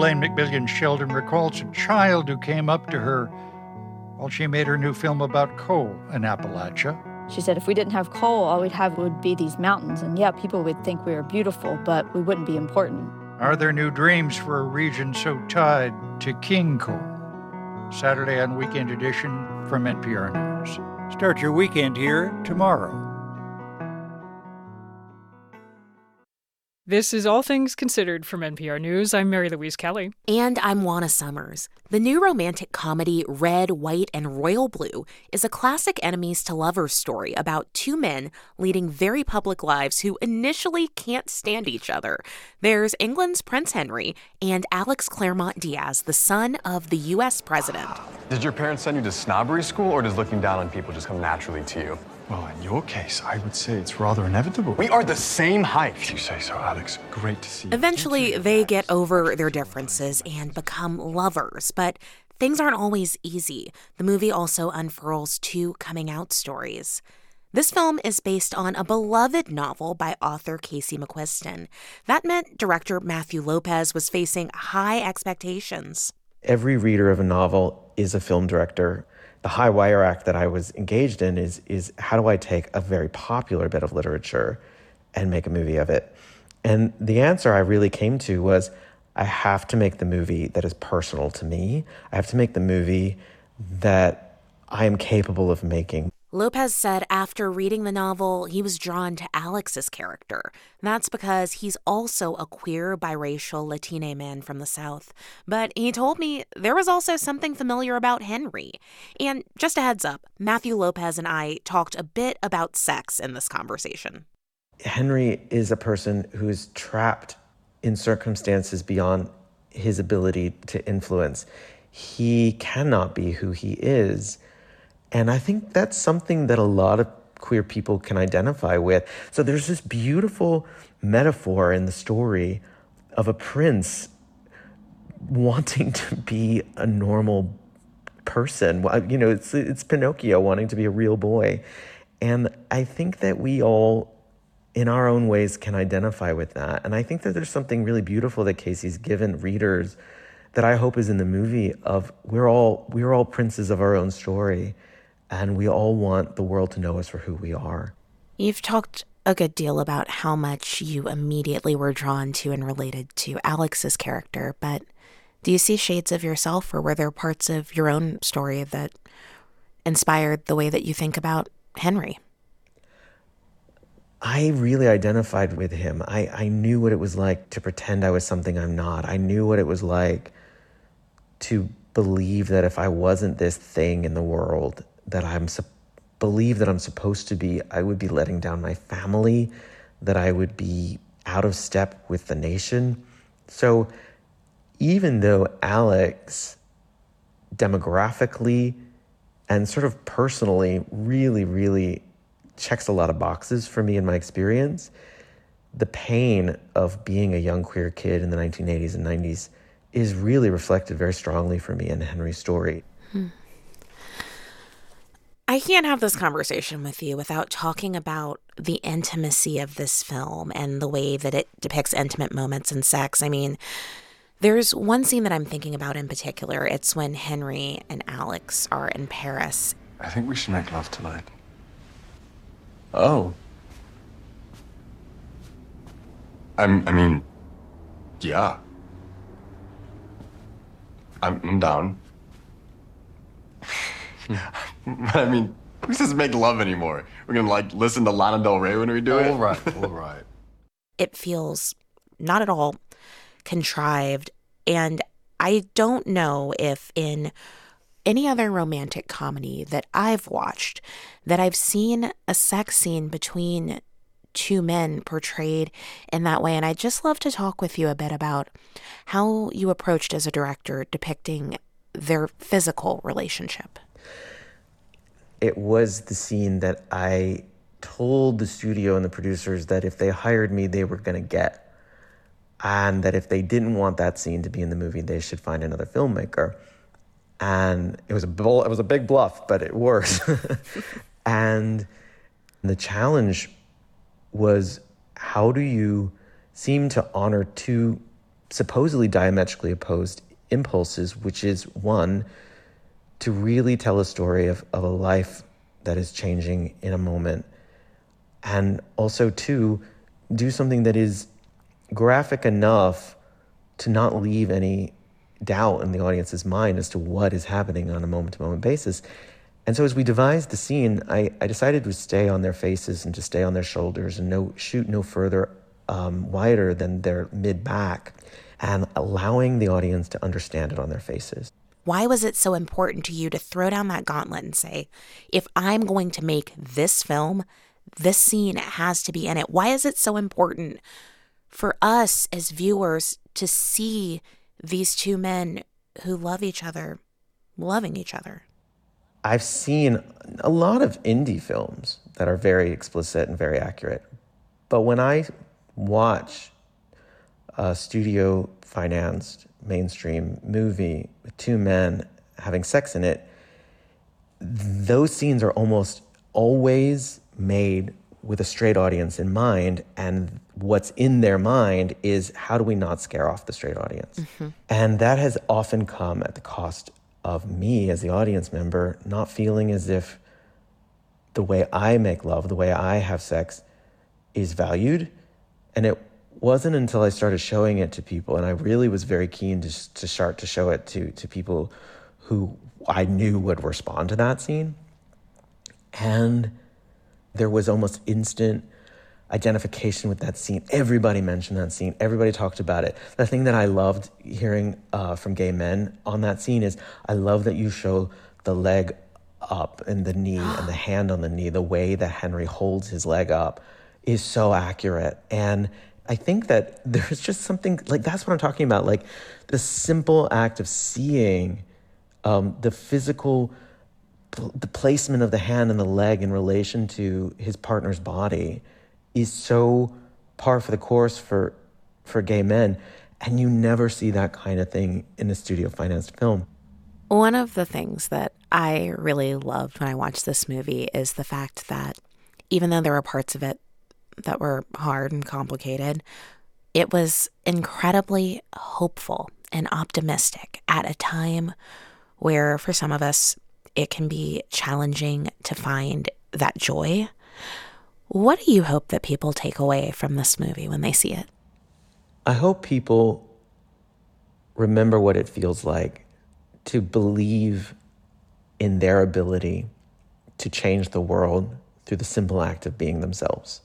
Elaine McMillan Sheldon recalls a child who came up to her while she made her new film about coal in Appalachia. She said if we didn't have coal, all we'd have would be these mountains. And yeah, people would think we were beautiful, but we wouldn't be important. Are there new dreams for a region so tied to king coal? Saturday on Weekend Edition from NPR News. Start your weekend here tomorrow. This is All Things Considered from NPR News. I'm Mary Louise Kelly. And I'm Juana Summers. The new romantic comedy Red, White, and Royal Blue is a classic enemies to lovers story about two men leading very public lives who initially can't stand each other. There's England's Prince Henry and Alex Claremont Diaz, the son of the U.S. president. Did your parents send you to snobbery school, or does looking down on people just come naturally to you? Well, in your case, I would say it's rather inevitable. We are the same height. If you say so, Alex. Great to see you. Eventually, they get over their differences and become lovers, but things aren't always easy. The movie also unfurls two coming out stories. This film is based on a beloved novel by author Casey McQuiston. That meant director Matthew Lopez was facing high expectations. Every reader of a novel is a film director the high wire act that I was engaged in is is how do I take a very popular bit of literature and make a movie of it? And the answer I really came to was I have to make the movie that is personal to me. I have to make the movie that I am capable of making. Lopez said after reading the novel, he was drawn to Alex's character. That's because he's also a queer, biracial Latine man from the South. But he told me there was also something familiar about Henry. And just a heads up, Matthew Lopez and I talked a bit about sex in this conversation. Henry is a person who's trapped in circumstances beyond his ability to influence. He cannot be who he is and I think that's something that a lot of queer people can identify with. So there's this beautiful metaphor in the story of a prince wanting to be a normal person. You know, it's it's Pinocchio wanting to be a real boy. And I think that we all in our own ways can identify with that. And I think that there's something really beautiful that Casey's given readers that I hope is in the movie of we're all we're all princes of our own story and we all want the world to know us for who we are. You've talked a good deal about how much you immediately were drawn to and related to Alex's character, but do you see shades of yourself, or were there parts of your own story that inspired the way that you think about Henry? I really identified with him. I, I knew what it was like to pretend I was something I'm not. I knew what it was like to believe that if I wasn't this thing in the world, that I'm su- believe that I'm supposed to be, I would be letting down my family, that I would be out of step with the nation. So even though Alex demographically and sort of personally really, really checks a lot of boxes for me in my experience, the pain of being a young queer kid in the 1980s and 90s is really reflected very strongly for me in Henry's story. I can't have this conversation with you without talking about the intimacy of this film and the way that it depicts intimate moments and sex. I mean, there's one scene that I'm thinking about in particular. It's when Henry and Alex are in Paris. I think we should make love tonight. Oh. I'm, I mean, yeah. I'm, I'm down. <laughs> I mean, who says make love anymore? We're gonna like listen to Lana Del Rey when we do all it. All right, <laughs> all right. It feels not at all contrived, and I don't know if in any other romantic comedy that I've watched that I've seen a sex scene between two men portrayed in that way. And I'd just love to talk with you a bit about how you approached as a director depicting their physical relationship. It was the scene that I told the studio and the producers that if they hired me, they were going to get. And that if they didn't want that scene to be in the movie, they should find another filmmaker. And it was a bull, it was a big bluff, but it worked. <laughs> and the challenge was how do you seem to honor two supposedly diametrically opposed impulses, which is one, to really tell a story of, of a life that is changing in a moment, and also two, do something that is graphic enough to not leave any doubt in the audience's mind as to what is happening on a moment to moment basis. And so as we devised the scene, I, I decided to stay on their faces and to stay on their shoulders and no shoot no further um, wider than their mid back and allowing the audience to understand it on their faces. Why was it so important to you to throw down that gauntlet and say, if I'm going to make this film, this scene has to be in it? Why is it so important for us as viewers to see these two men who love each other loving each other? I've seen a lot of indie films that are very explicit and very accurate. But when I watch a studio financed mainstream movie with two men having sex in it, those scenes are almost always made with a straight audience in mind. And what's in their mind is how do we not scare off the straight audience? Mm-hmm. And that has often come at the cost of me as the audience member not feeling as if the way I make love, the way I have sex is valued. And it wasn't until I started showing it to people, and I really was very keen to, to start to show it to, to people who I knew would respond to that scene. And there was almost instant identification with that scene. Everybody mentioned that scene. Everybody talked about it. The thing that I loved hearing uh, from gay men on that scene is I love that you show the leg up and the knee <gasps> and the hand on the knee. The way that Henry holds his leg up is so accurate. And I think that <laughs> there's just something like that's what I'm talking about. Like the simple act of seeing um, the physical the placement of the hand and the leg in relation to his partner's body is so par for the course for for gay men and you never see that kind of thing in a studio financed film one of the things that i really loved when i watched this movie is the fact that even though there were parts of it that were hard and complicated it was incredibly hopeful and optimistic at a time where for some of us it can be challenging to find that joy what do you hope that people take away from this movie when they see it? I hope people remember what it feels like to believe in their ability to change the world through the simple act of being themselves.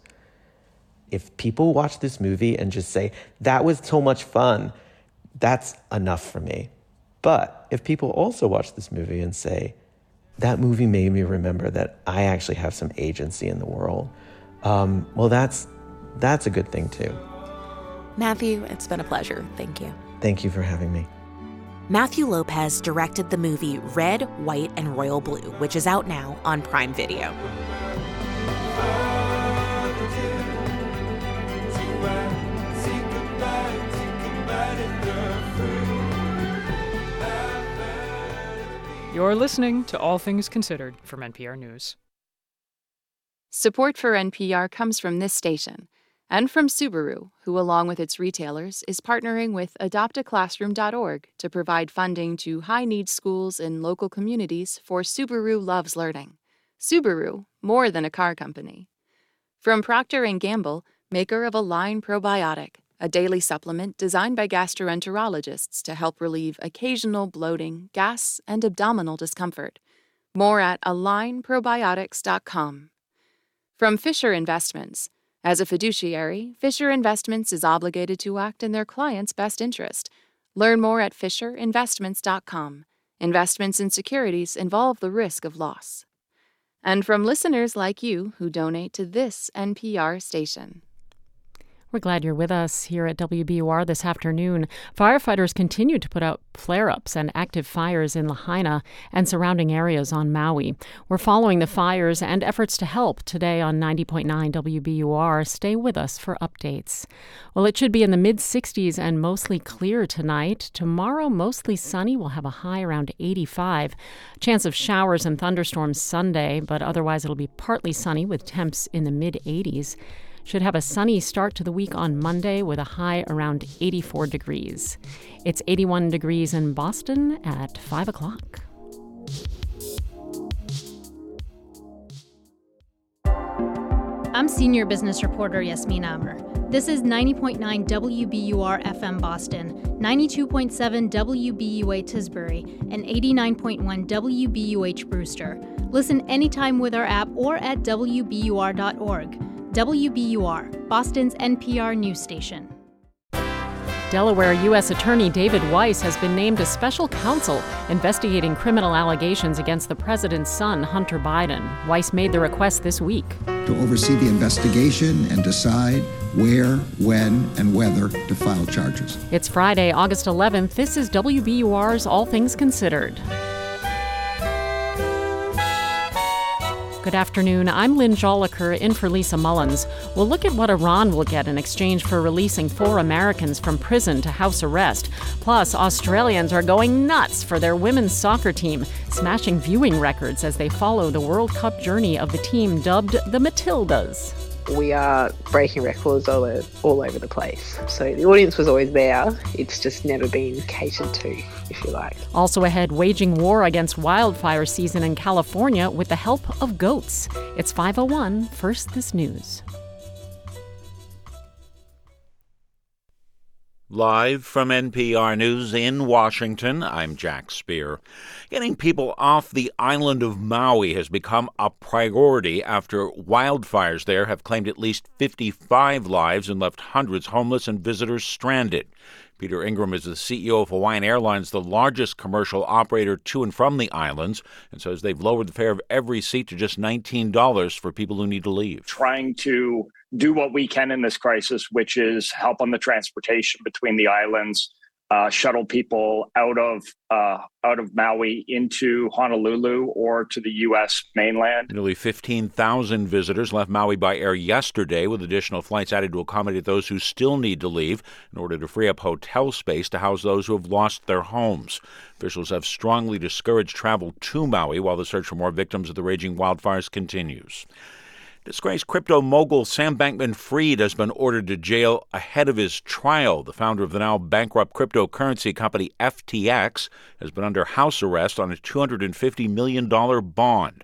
If people watch this movie and just say, that was so much fun, that's enough for me. But if people also watch this movie and say, that movie made me remember that I actually have some agency in the world, um, well, that's that's a good thing too. Matthew, it's been a pleasure. Thank you. Thank you for having me. Matthew Lopez directed the movie Red, White, and Royal Blue, which is out now on Prime Video. You're listening to All Things Considered from NPR News. Support for NPR comes from this station and from Subaru, who, along with its retailers, is partnering with adoptaclassroom.org to provide funding to high need schools in local communities for Subaru Loves Learning. Subaru, more than a car company. From Procter & Gamble, maker of Align Probiotic, a daily supplement designed by gastroenterologists to help relieve occasional bloating, gas, and abdominal discomfort. More at alignprobiotics.com. From Fisher Investments. As a fiduciary, Fisher Investments is obligated to act in their client's best interest. Learn more at FisherInvestments.com. Investments in securities involve the risk of loss. And from listeners like you who donate to this NPR station. We're glad you're with us here at WBUR this afternoon. Firefighters continue to put out flare ups and active fires in Lahaina and surrounding areas on Maui. We're following the fires and efforts to help today on 90.9 WBUR. Stay with us for updates. Well, it should be in the mid 60s and mostly clear tonight. Tomorrow, mostly sunny. We'll have a high around 85. Chance of showers and thunderstorms Sunday, but otherwise it'll be partly sunny with temps in the mid 80s. Should have a sunny start to the week on Monday with a high around 84 degrees. It's 81 degrees in Boston at 5 o'clock. I'm senior business reporter Yasmin Amer. This is 90.9 WBUR FM Boston, 92.7 WBUA Tisbury, and 89.1 WBUH Brewster. Listen anytime with our app or at WBUR.org. WBUR, Boston's NPR news station. Delaware U.S. Attorney David Weiss has been named a special counsel investigating criminal allegations against the president's son, Hunter Biden. Weiss made the request this week. To oversee the investigation and decide where, when, and whether to file charges. It's Friday, August 11th. This is WBUR's All Things Considered. Good afternoon. I'm Lynn Jolicoeur in for Lisa Mullins. We'll look at what Iran will get in exchange for releasing four Americans from prison to house arrest. Plus, Australians are going nuts for their women's soccer team, smashing viewing records as they follow the World Cup journey of the team dubbed the Matildas we are breaking records all, all over the place. So the audience was always there. It's just never been catered to, if you like. Also ahead, waging war against wildfire season in California with the help of goats. It's 501. First, this news. Live from NPR News in Washington, I'm Jack Speer. Getting people off the island of Maui has become a priority after wildfires there have claimed at least 55 lives and left hundreds homeless and visitors stranded. Peter Ingram is the CEO of Hawaiian Airlines, the largest commercial operator to and from the islands, and says they've lowered the fare of every seat to just $19 for people who need to leave. Trying to do what we can in this crisis, which is help on the transportation between the islands, uh, shuttle people out of uh, out of Maui into Honolulu or to the U.S. mainland. Nearly 15,000 visitors left Maui by air yesterday, with additional flights added to accommodate those who still need to leave in order to free up hotel space to house those who have lost their homes. Officials have strongly discouraged travel to Maui while the search for more victims of the raging wildfires continues. Disgraced crypto mogul Sam Bankman Fried has been ordered to jail ahead of his trial. The founder of the now bankrupt cryptocurrency company FTX has been under house arrest on a $250 million bond.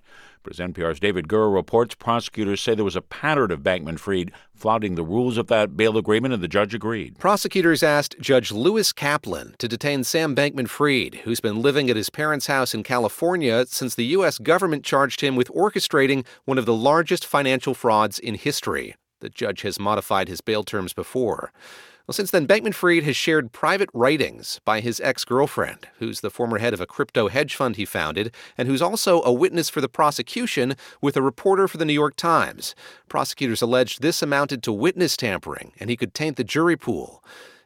As NPR's David Gura reports, prosecutors say there was a pattern of Bankman Fried flouting the rules of that bail agreement, and the judge agreed. Prosecutors asked Judge Lewis Kaplan to detain Sam Bankman Fried, who's been living at his parents' house in California since the U.S. government charged him with orchestrating one of the largest financial frauds in history. The judge has modified his bail terms before. Well, since then, Bankman Fried has shared private writings by his ex girlfriend, who's the former head of a crypto hedge fund he founded, and who's also a witness for the prosecution with a reporter for the New York Times. Prosecutors alleged this amounted to witness tampering, and he could taint the jury pool.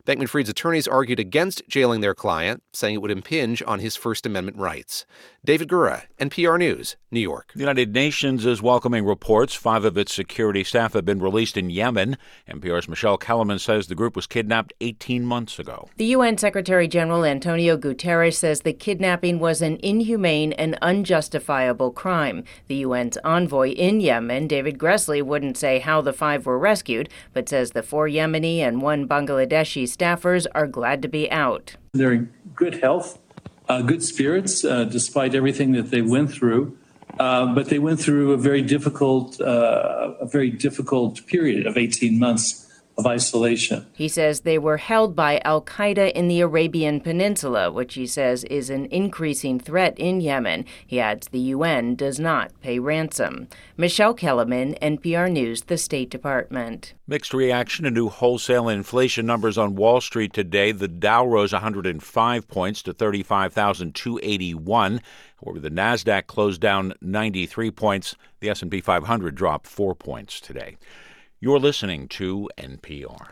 Bankman Fried's attorneys argued against jailing their client, saying it would impinge on his First Amendment rights. David Gura, NPR News, New York. The United Nations is welcoming reports five of its security staff have been released in Yemen. NPR's Michelle Kelemen says the group was kidnapped 18 months ago. The UN Secretary General Antonio Guterres says the kidnapping was an inhumane and unjustifiable crime. The UN's envoy in Yemen, David Gressly, wouldn't say how the five were rescued, but says the four Yemeni and one Bangladeshi staffers are glad to be out. They're in good health, uh, good spirits, uh, despite everything that they went through. Uh, but they went through a very difficult, uh, a very difficult period of 18 months of isolation. He says they were held by Al Qaeda in the Arabian Peninsula, which he says is an increasing threat in Yemen. He adds the UN does not pay ransom. Michelle Kelemen, NPR News, the State Department. Mixed reaction to new wholesale inflation numbers on Wall Street today. The Dow rose 105 points to 35,281. However, the Nasdaq closed down 93 points. The S&P 500 dropped 4 points today. You're listening to NPR.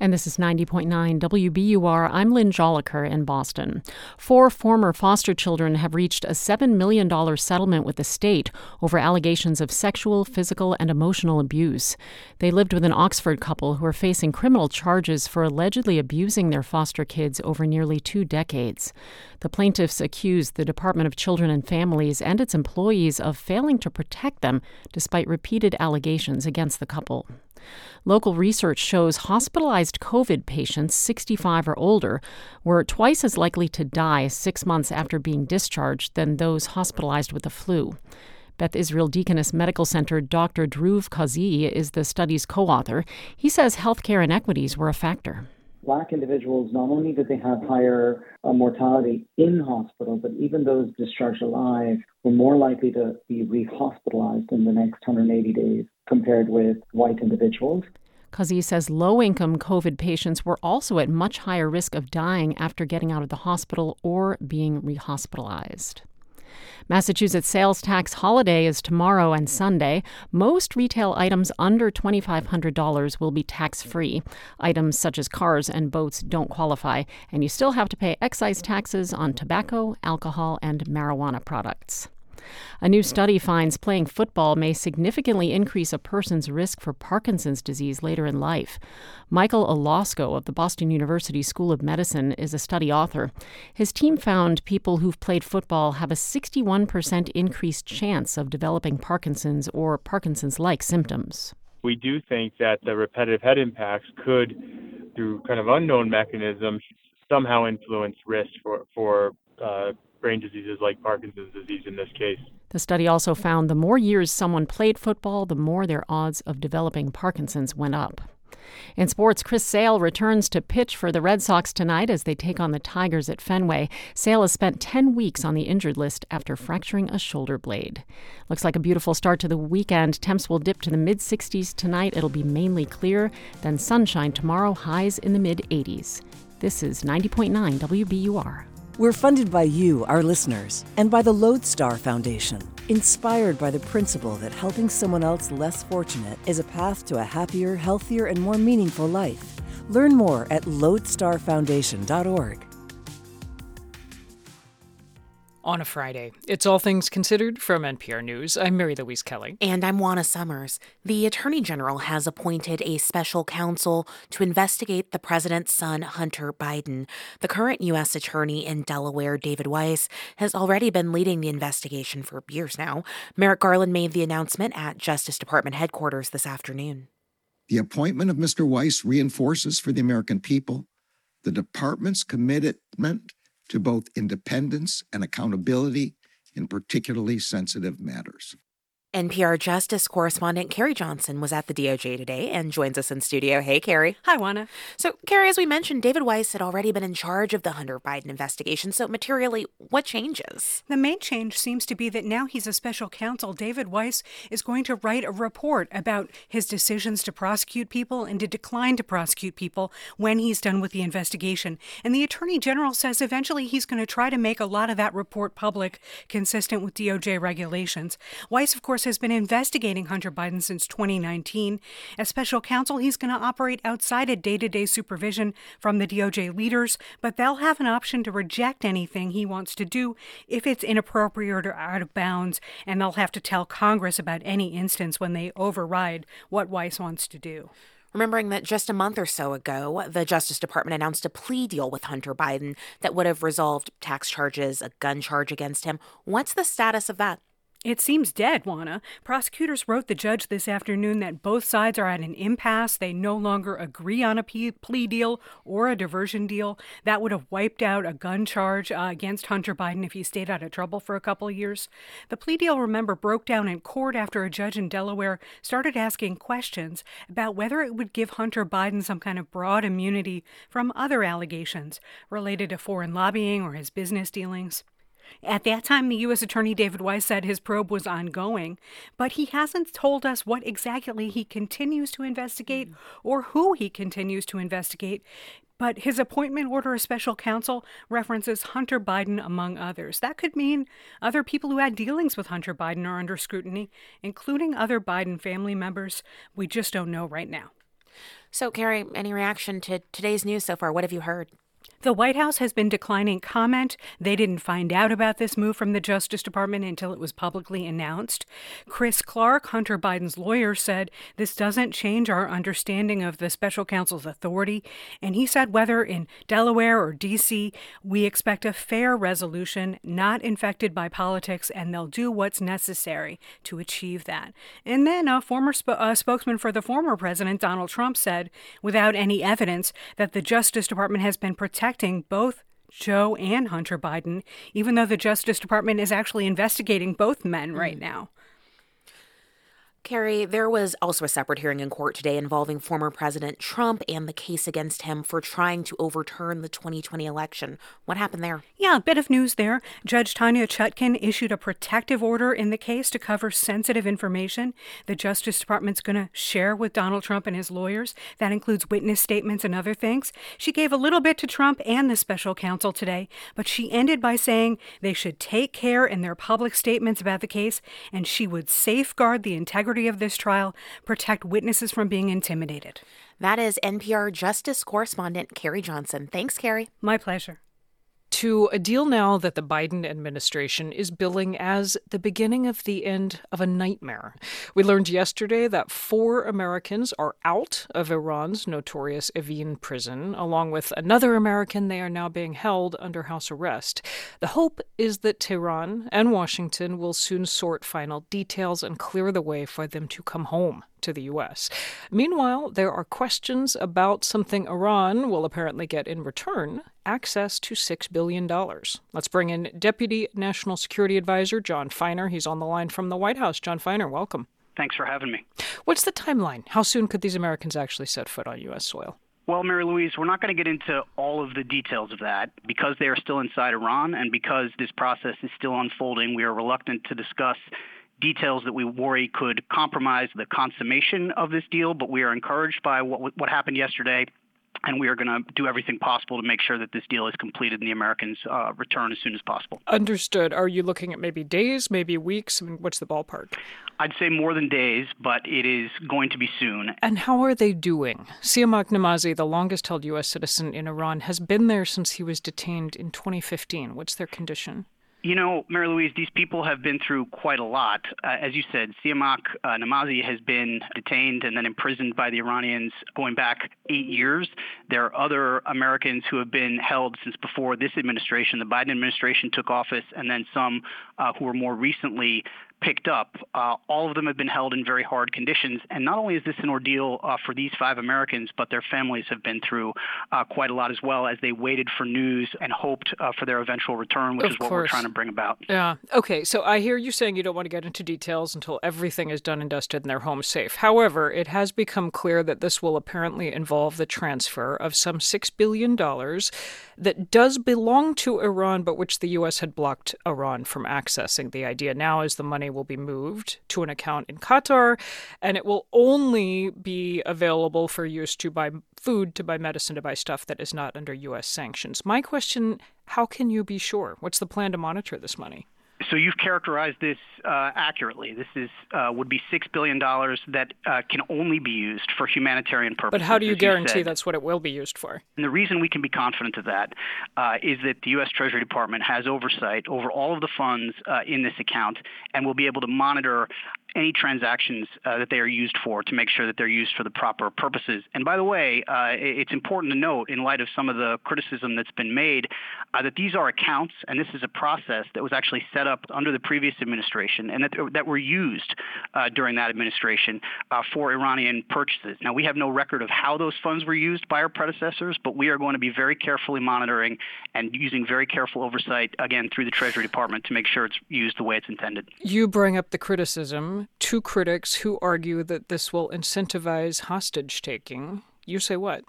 And this is 90.9 WBUR. I'm Lynn Jolicoeur in Boston. Four former foster children have reached a $7 million settlement with the state over allegations of sexual, physical, and emotional abuse. They lived with an Oxford couple who are facing criminal charges for allegedly abusing their foster kids over nearly two decades. The plaintiffs accused the Department of Children and Families and its employees of failing to protect them despite repeated allegations against the couple. Local research shows hospitalized COVID patients 65 or older were twice as likely to die six months after being discharged than those hospitalized with the flu. Beth Israel Deaconess Medical Center Dr. Dhruv Kazi is the study's co author. He says healthcare inequities were a factor black individuals, not only did they have higher uh, mortality in hospital, but even those discharged alive were more likely to be rehospitalized in the next 180 days compared with white individuals. Kazi says low income COVID patients were also at much higher risk of dying after getting out of the hospital or being rehospitalized. Massachusetts sales tax holiday is tomorrow and Sunday. Most retail items under $2,500 will be tax free. Items such as cars and boats don't qualify, and you still have to pay excise taxes on tobacco, alcohol, and marijuana products. A new study finds playing football may significantly increase a person's risk for Parkinson's disease later in life. Michael Alosco of the Boston University School of Medicine is a study author. His team found people who've played football have a 61% increased chance of developing Parkinson's or Parkinson's like symptoms. We do think that the repetitive head impacts could, through kind of unknown mechanisms, somehow influence risk for, for uh, brain diseases like Parkinson's disease in this case. The study also found the more years someone played football, the more their odds of developing Parkinson's went up. In sports, Chris Sale returns to pitch for the Red Sox tonight as they take on the Tigers at Fenway. Sale has spent 10 weeks on the injured list after fracturing a shoulder blade. Looks like a beautiful start to the weekend. Temps will dip to the mid 60s tonight. It'll be mainly clear, then sunshine tomorrow, highs in the mid 80s. This is 90.9 WBUR. We're funded by you, our listeners, and by the Lodestar Foundation, inspired by the principle that helping someone else less fortunate is a path to a happier, healthier, and more meaningful life. Learn more at lodestarfoundation.org. on a Friday. It's All Things Considered from NPR News. I'm Mary Louise Kelly. And I'm Juana Summers. The Attorney General has appointed a special counsel to investigate the president's son, Hunter Biden. The current U.S. Attorney in Delaware, David Weiss, has already been leading the investigation for years now. Merrick Garland made the announcement at Justice Department headquarters this afternoon. The appointment of Mr. Weiss reinforces for the American people the department's commitment to both independence and accountability in particularly sensitive matters. NPR Justice correspondent Carrie Johnson was at the DOJ today and joins us in studio. Hey, Carrie. Hi, Juana. So, Carrie, as we mentioned, David Weiss had already been in charge of the Hunter Biden investigation. So, materially, what changes? The main change seems to be that now he's a special counsel. David Weiss is going to write a report about his decisions to prosecute people and to decline to prosecute people when he's done with the investigation. And the Attorney General says eventually he's going to try to make a lot of that report public, consistent with DOJ regulations. Weiss, of course, has been investigating Hunter Biden since 2019. As special counsel, he's going to operate outside of day to day supervision from the DOJ leaders, but they'll have an option to reject anything he wants to do if it's inappropriate or out of bounds, and they'll have to tell Congress about any instance when they override what Weiss wants to do. Remembering that just a month or so ago, the Justice Department announced a plea deal with Hunter Biden that would have resolved tax charges, a gun charge against him. What's the status of that? It seems dead, Juana. Prosecutors wrote the judge this afternoon that both sides are at an impasse. They no longer agree on a plea deal or a diversion deal. That would have wiped out a gun charge uh, against Hunter Biden if he stayed out of trouble for a couple of years. The plea deal, remember, broke down in court after a judge in Delaware started asking questions about whether it would give Hunter Biden some kind of broad immunity from other allegations related to foreign lobbying or his business dealings. At that time, the U.S. Attorney David Weiss said his probe was ongoing, but he hasn't told us what exactly he continues to investigate or who he continues to investigate. But his appointment order as special counsel references Hunter Biden among others. That could mean other people who had dealings with Hunter Biden are under scrutiny, including other Biden family members. We just don't know right now. So, Carrie, any reaction to today's news so far? What have you heard? The White House has been declining comment. They didn't find out about this move from the Justice Department until it was publicly announced. Chris Clark, Hunter Biden's lawyer, said this doesn't change our understanding of the special counsel's authority. And he said whether in Delaware or D.C., we expect a fair resolution, not infected by politics, and they'll do what's necessary to achieve that. And then a former sp- uh, spokesman for the former president, Donald Trump, said, without any evidence, that the Justice Department has been protecting protecting both Joe and Hunter Biden, even though the Justice Department is actually investigating both men right mm. now. Carrie, there was also a separate hearing in court today involving former President Trump and the case against him for trying to overturn the 2020 election. What happened there? Yeah, a bit of news there. Judge Tanya Chutkan issued a protective order in the case to cover sensitive information the Justice Department's going to share with Donald Trump and his lawyers. That includes witness statements and other things. She gave a little bit to Trump and the special counsel today, but she ended by saying they should take care in their public statements about the case and she would safeguard the integrity integrity of this trial, protect witnesses from being intimidated. That is NPR Justice correspondent Carrie Johnson. Thanks, Carrie. My pleasure to a deal now that the Biden administration is billing as the beginning of the end of a nightmare. We learned yesterday that four Americans are out of Iran's notorious Evin prison. Along with another American, they are now being held under house arrest. The hope is that Tehran and Washington will soon sort final details and clear the way for them to come home to the U.S. Meanwhile, there are questions about something Iran will apparently get in return access to $6 billion. Let's bring in Deputy National Security Advisor Jon Finer. He's on the line from the White House. Jon Finer, welcome. Thanks for having me. What's the timeline? How soon could these Americans actually set foot on U.S. soil? Well, Mary Louise, we're not going to get into all of the details of that because they are still inside Iran and because this process is still unfolding. We are reluctant to discuss details that we worry could compromise the consummation of this deal, but we are encouraged by what, what happened yesterday. And we are going to do everything possible to make sure that this deal is completed and the Americans uh, return as soon as possible. Understood. Are you looking at maybe days, maybe weeks? I mean, what's the ballpark? I'd say more than days, but it is going to be soon. And how are they doing? Siamak Namazi, the longest held U.S. citizen in Iran, has been there since he was detained in 2015. What's their condition? You know, Mary Louise, these people have been through quite a lot. Uh, as you said, Siamak uh, Namazi has been detained and then imprisoned by the Iranians going back eight years. There are other Americans who have been held since before this administration. The Biden administration took office, and then some uh, who were more recently picked up. Uh, all of them have been held in very hard conditions. And not only is this an ordeal uh, for these five Americans, but their families have been through uh, quite a lot as well as they waited for news and hoped uh, for their eventual return, which of is what course. we're trying to bring about. Yeah. Okay. So I hear you saying you don't want to get into details until everything is done and dusted and they're home safe. However, it has become clear that this will apparently involve the transfer of some $6 billion that does belong to Iran, but which the U.S. had blocked Iran from accessing. The idea now is the money will be moved to an account in Qatar, and it will only be available for use to buy food, to buy medicine, to buy stuff that is not under U.S. sanctions. My question how can you be sure? What's the plan to monitor this money? So you've characterized this uh, accurately. This is uh, would be six billion dollars that uh, can only be used for humanitarian purposes. But how do you guarantee you that's what it will be used for? And the reason we can be confident of that uh, is that the U.S. Treasury Department has oversight over all of the funds uh, in this account and will be able to monitor any transactions uh, that they are used for to make sure that they're used for the proper purposes. And by the way, uh, it's important to note, in light of some of the criticism that's been made, uh, that these are accounts and this is a process that was actually set up under the previous administration and that, that were used uh, during that administration uh, for Iranian purchases. Now, we have no record of how those funds were used by our predecessors, but we are going to be very carefully monitoring and using very careful oversight, again, through the Treasury Department to make sure it's used the way it's intended. You bring up the criticism. Two critics who argue that this will incentivize hostage taking. You say what?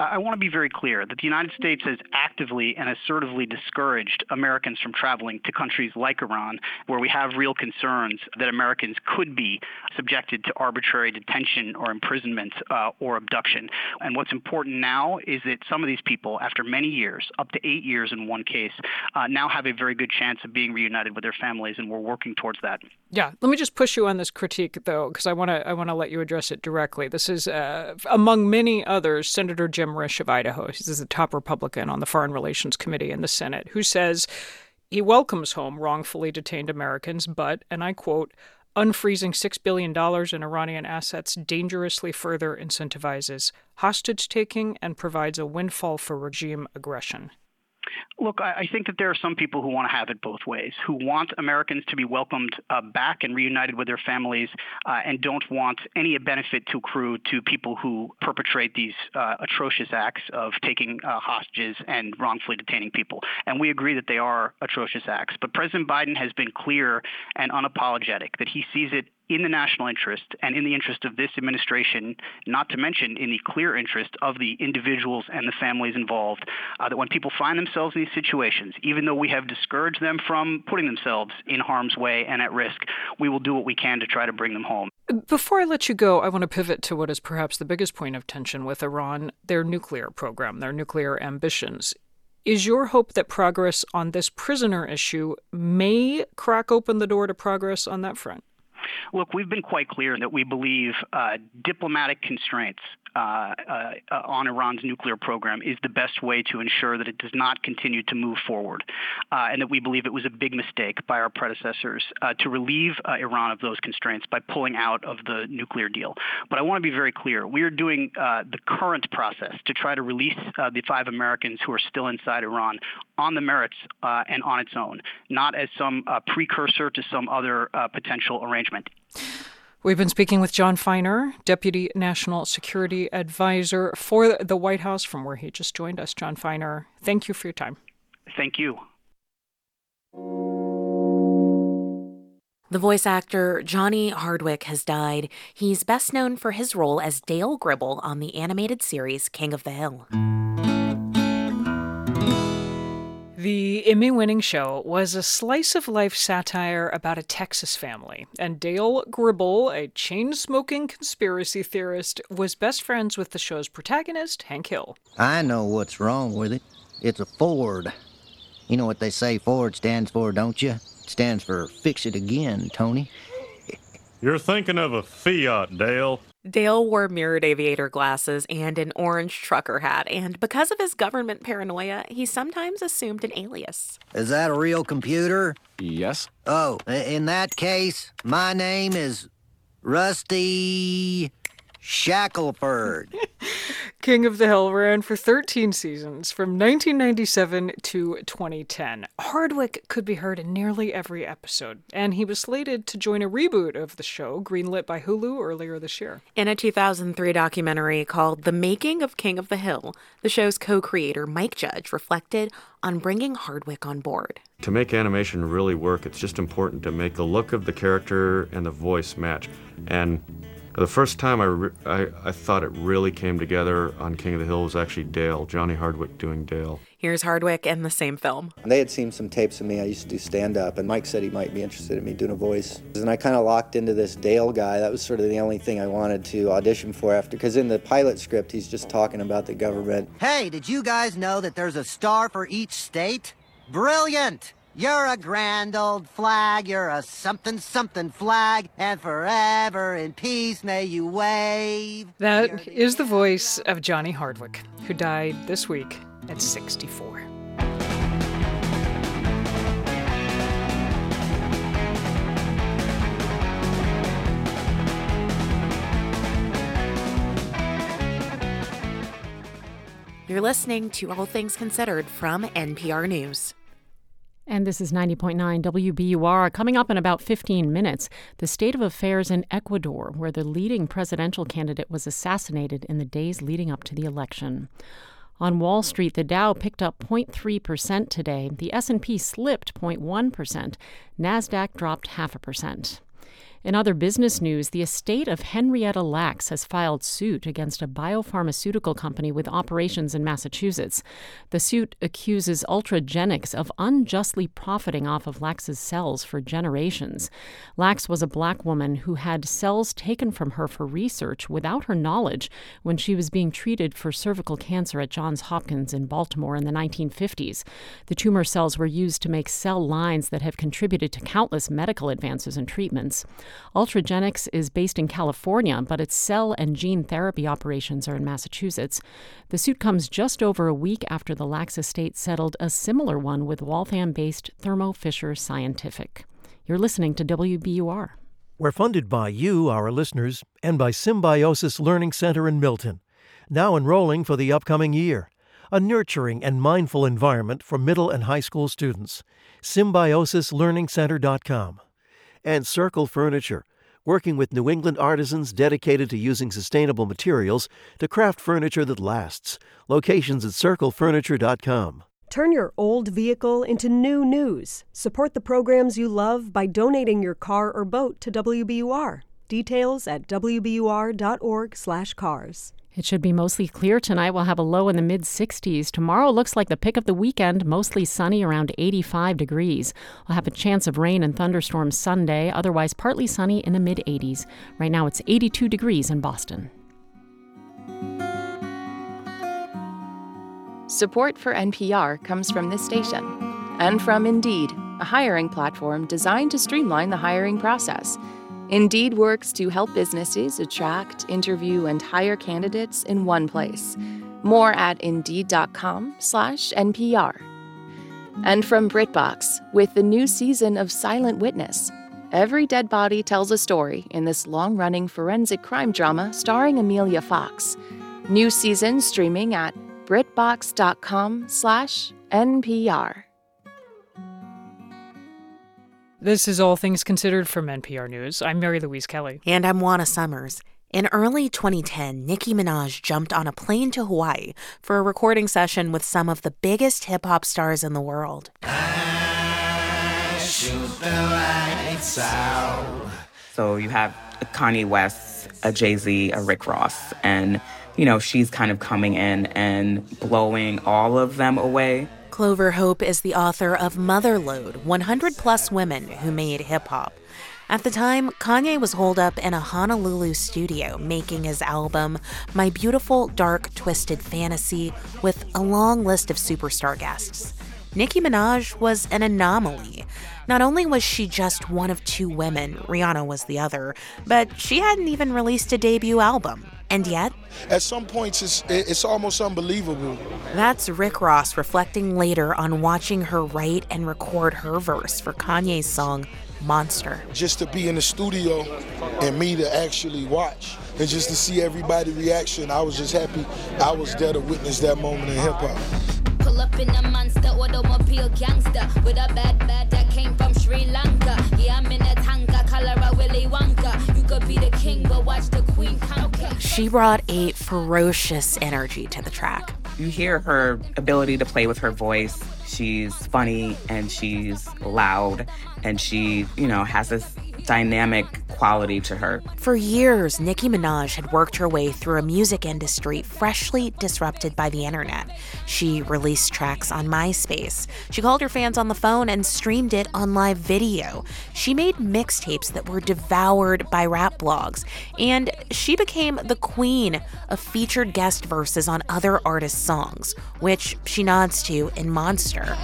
I want to be very clear that the United States has actively and assertively discouraged Americans from traveling to countries like Iran, where we have real concerns that Americans could be subjected to arbitrary detention or imprisonment uh, or abduction. And what's important now is that some of these people, after many years, up to eight years in one case, uh, now have a very good chance of being reunited with their families, and we're working towards that. Yeah, let me just push you on this critique though, because I want to I want to let you address it directly. This is uh, among many others, Senator Jim Risch of Idaho. He's the top Republican on the Foreign Relations Committee in the Senate, who says he welcomes home wrongfully detained Americans, but, and I quote, unfreezing $6 billion in Iranian assets dangerously further incentivizes hostage taking and provides a windfall for regime aggression. Look, I, think that there are some people who want to have it both ways, who want Americans to be welcomed uh, back and reunited with their families, uh, and don't want any benefit to accrue to people who perpetrate these uh, atrocious acts of taking uh, hostages and wrongfully detaining people. And we agree that they are atrocious acts. But President Biden has been clear and unapologetic that he sees it in the national interest and in the interest of this administration, not to mention in the clear interest of the individuals and the families involved, uh, that when people find themselves in these situations, even though we have discouraged them from putting themselves in harm's way and at risk, we will do what we can to try to bring them home. Before I let you go, I want to pivot to what is perhaps the biggest point of tension with Iran their nuclear program, their nuclear ambitions. Is your hope that progress on this prisoner issue may crack open the door to progress on that front? Look, we've been quite clear that we believe uh, diplomatic constraints uh, uh, on Iran's nuclear program is the best way to ensure that it does not continue to move forward, and that we believe it was a big mistake by our predecessors to relieve Iran of those constraints by pulling out of the nuclear deal. But I want to be very clear: we are doing the current process to try to release the five Americans who are still inside Iran on the merits uh, and on its own, not as some uh, precursor to some other uh, potential arrangement. We've been speaking with Jon Finer, Deputy National Security Advisor for the White House, from where he just joined us. Jon Finer, thank you for your time. Thank you. The voice actor Johnny Hardwick has died. He's best known for his role as Dale Gribble on the animated series King of the Hill. The Emmy winning show was a slice of life satire about a Texas family, and Dale Gribble, a chain smoking conspiracy theorist, was best friends with the show's protagonist, Hank Hill. I know what's wrong with it. It's a Ford. You know what they say Ford stands for, don't you? It stands for Fix It Again, Tony. You're thinking of a Fiat, Dale. Dale wore mirrored aviator glasses and an orange trucker hat, and because of his government paranoia, he sometimes assumed an alias. Is that a real computer? Yes. Oh, in that case, my name is Rusty Shackelford. <laughs> King of the Hill ran for 13 seasons from 1997 to 2010. Hardwick could be heard in nearly every episode, and he was slated to join a reboot of the show, greenlit by Hulu earlier this year. In a 2003 documentary called The Making of King of the Hill, the show's co creator, Mike Judge, reflected on bringing Hardwick on board. To make animation really work, it's just important to make the look of the character and the voice match. And the first time I, re- I, I, thought it really came together on King of the Hill was actually Dale, Johnny Hardwick doing Dale. Here's Hardwick in the same film. They had seen some tapes of me. I used to do stand up, and Mike said he might be interested in me doing a voice. And I kind of locked into this Dale guy. That was sort of the only thing I wanted to audition for after, because in the pilot script, he's just talking about the government. Hey, did you guys know that there's a star for each state? Brilliant! You're a grand old flag, you're a something something flag, and forever in peace may you wave. That the is the voice of Johnny Hardwick, who died this week at 64. You're listening to All Things Considered from NPR News. And this is 90.9 WBUR. Coming up in about 15 minutes, the state of affairs in Ecuador, where the leading presidential candidate was assassinated in the days leading up to the election. On Wall Street, the Dow picked up 0.3% today. The S&P slipped 0.1%. Nasdaq dropped half a percent. In other business news, the estate of Henrietta Lacks has filed suit against a biopharmaceutical company with operations in Massachusetts. The suit accuses Ultragenyx of unjustly profiting off of Lacks's cells for generations. Lacks was a black woman who had cells taken from her for research without her knowledge when she was being treated for cervical cancer at Johns Hopkins in Baltimore in the 1950s. The tumor cells were used to make cell lines that have contributed to countless medical advances and treatments. Ultragenyx is based in California, but its cell and gene therapy operations are in Massachusetts. The suit comes just over a week after the Lacks estate settled a similar one with Waltham based Thermo Fisher Scientific. You're listening to WBUR. We're funded by you, our listeners, and by Symbiosis Learning Center in Milton, now enrolling for the upcoming year. A nurturing and mindful environment for middle and high school students. SymbiosisLearningCenter.com and Circle Furniture, working with New England artisans dedicated to using sustainable materials to craft furniture that lasts. Locations at circlefurniture.com. Turn your old vehicle into new news. Support the programs you love by donating your car or boat to WBUR. Details at wbur.org/cars. It should be mostly clear tonight. We'll have a low in the mid 60s. Tomorrow looks like the pick of the weekend, mostly sunny around 85 degrees. We'll have a chance of rain and thunderstorms Sunday, otherwise partly sunny in the mid 80s. Right now it's 82 degrees in Boston. Support for NPR comes from this station and from Indeed, a hiring platform designed to streamline the hiring process. Indeed works to help businesses attract, interview, and hire candidates in one place. More at indeed.com/npr. And from BritBox, with the new season of Silent Witness, every dead body tells a story in this long-running forensic crime drama starring Emilia Fox. New season streaming at britbox.com/npr. This is All Things Considered from NPR News. I'm Mary Louise Kelly. And I'm Juana Summers. In early 2010, Nicki Minaj jumped on a plane to Hawaii for a recording session with some of the biggest hip hop stars in the world. So you have Kanye West, a Jay Z, a Rick Ross, and you know she's kind of coming in and blowing all of them away. Clover Hope is the author of Motherlode 100 Plus Women Who Made Hip Hop. At the time, Kanye was holed up in a Honolulu studio making his album, My Beautiful Dark Twisted Fantasy, with a long list of superstar guests. Nicki Minaj was an anomaly. Not only was she just one of two women, Rihanna was the other, but she hadn't even released a debut album. And yet, at some points, it's, it's almost unbelievable. That's Rick Ross reflecting later on watching her write and record her verse for Kanye's song Monster. Just to be in the studio and me to actually watch and just to see everybody's reaction, I was just happy I was there to witness that moment in hip hop. Pull up in a monster automobile gangster with a bad bad that came from Sri Lanka. Yeah, I'm in a Tonka, color a Willy Wonka. You could be the king, but watch the queen conquer. She brought a ferocious energy to the track. You hear her ability to play with her voice. She's funny and she's loud and she, you know, has this dynamic quality to her. For years, Nicki Minaj had worked her way through a music industry freshly disrupted by the internet. She released tracks on MySpace. She called her fans on the phone and streamed it on live video. She made mixtapes that were devoured by rap blogs. And she became the queen of featured guest verses on other artists' songs, which she nods to in Monster.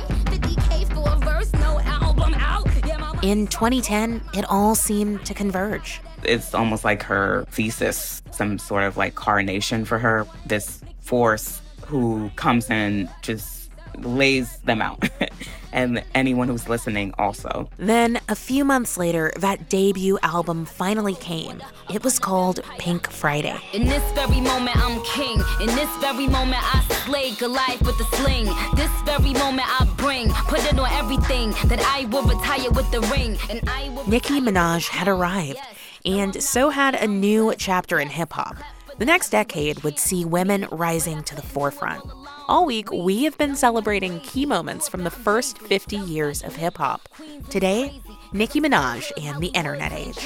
In 2010, it all seemed to converge. It's almost like her thesis, some sort of like coronation for her, this force who comes in just lays them out <laughs> and anyone who's listening also. Then, a few months later, that debut album finally came. It was called Pink Friday. In this very moment, I'm king. In this very moment, I slay Goliath with a sling. This very moment, I bring, put it on everything that I will retire with the ring. And I will Nicki Minaj had arrived, and so had a new chapter in hip hop. The next decade would see women rising to the forefront. All week, we have been celebrating key moments from the first 50 years of hip hop. Today, Nicki Minaj and the internet age.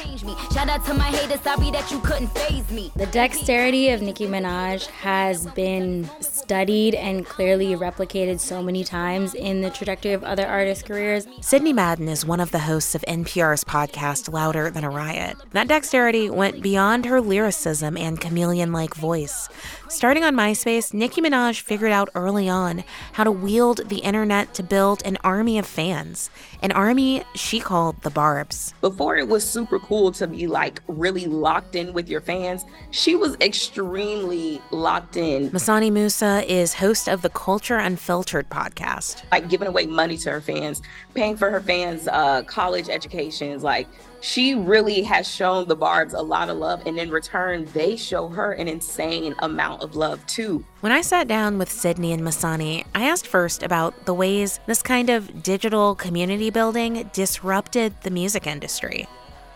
Shout out to my haters, sorry that you couldn't phase me. The dexterity of Nicki Minaj has been studied and clearly replicated so many times in the trajectory of other artists' careers. Sidney Madden is one of the hosts of NPR's podcast Louder Than a Riot. That dexterity went beyond her lyricism and chameleon like voice. Starting on MySpace, Nicki Minaj figured out early on how to wield the internet to build an army of fans, an army she called the Barbs. Before it was super cool to be like really locked in with your fans, she was extremely locked in. Masani Musa is host of the Culture Unfiltered podcast. Like giving away money to her fans, paying for her fans' uh, college educations, like she really has shown the Barbs a lot of love, and in return, they show her an insane amount of love too. When I sat down with Sidney and Masani, I asked first about the ways this kind of digital community building disrupted the music industry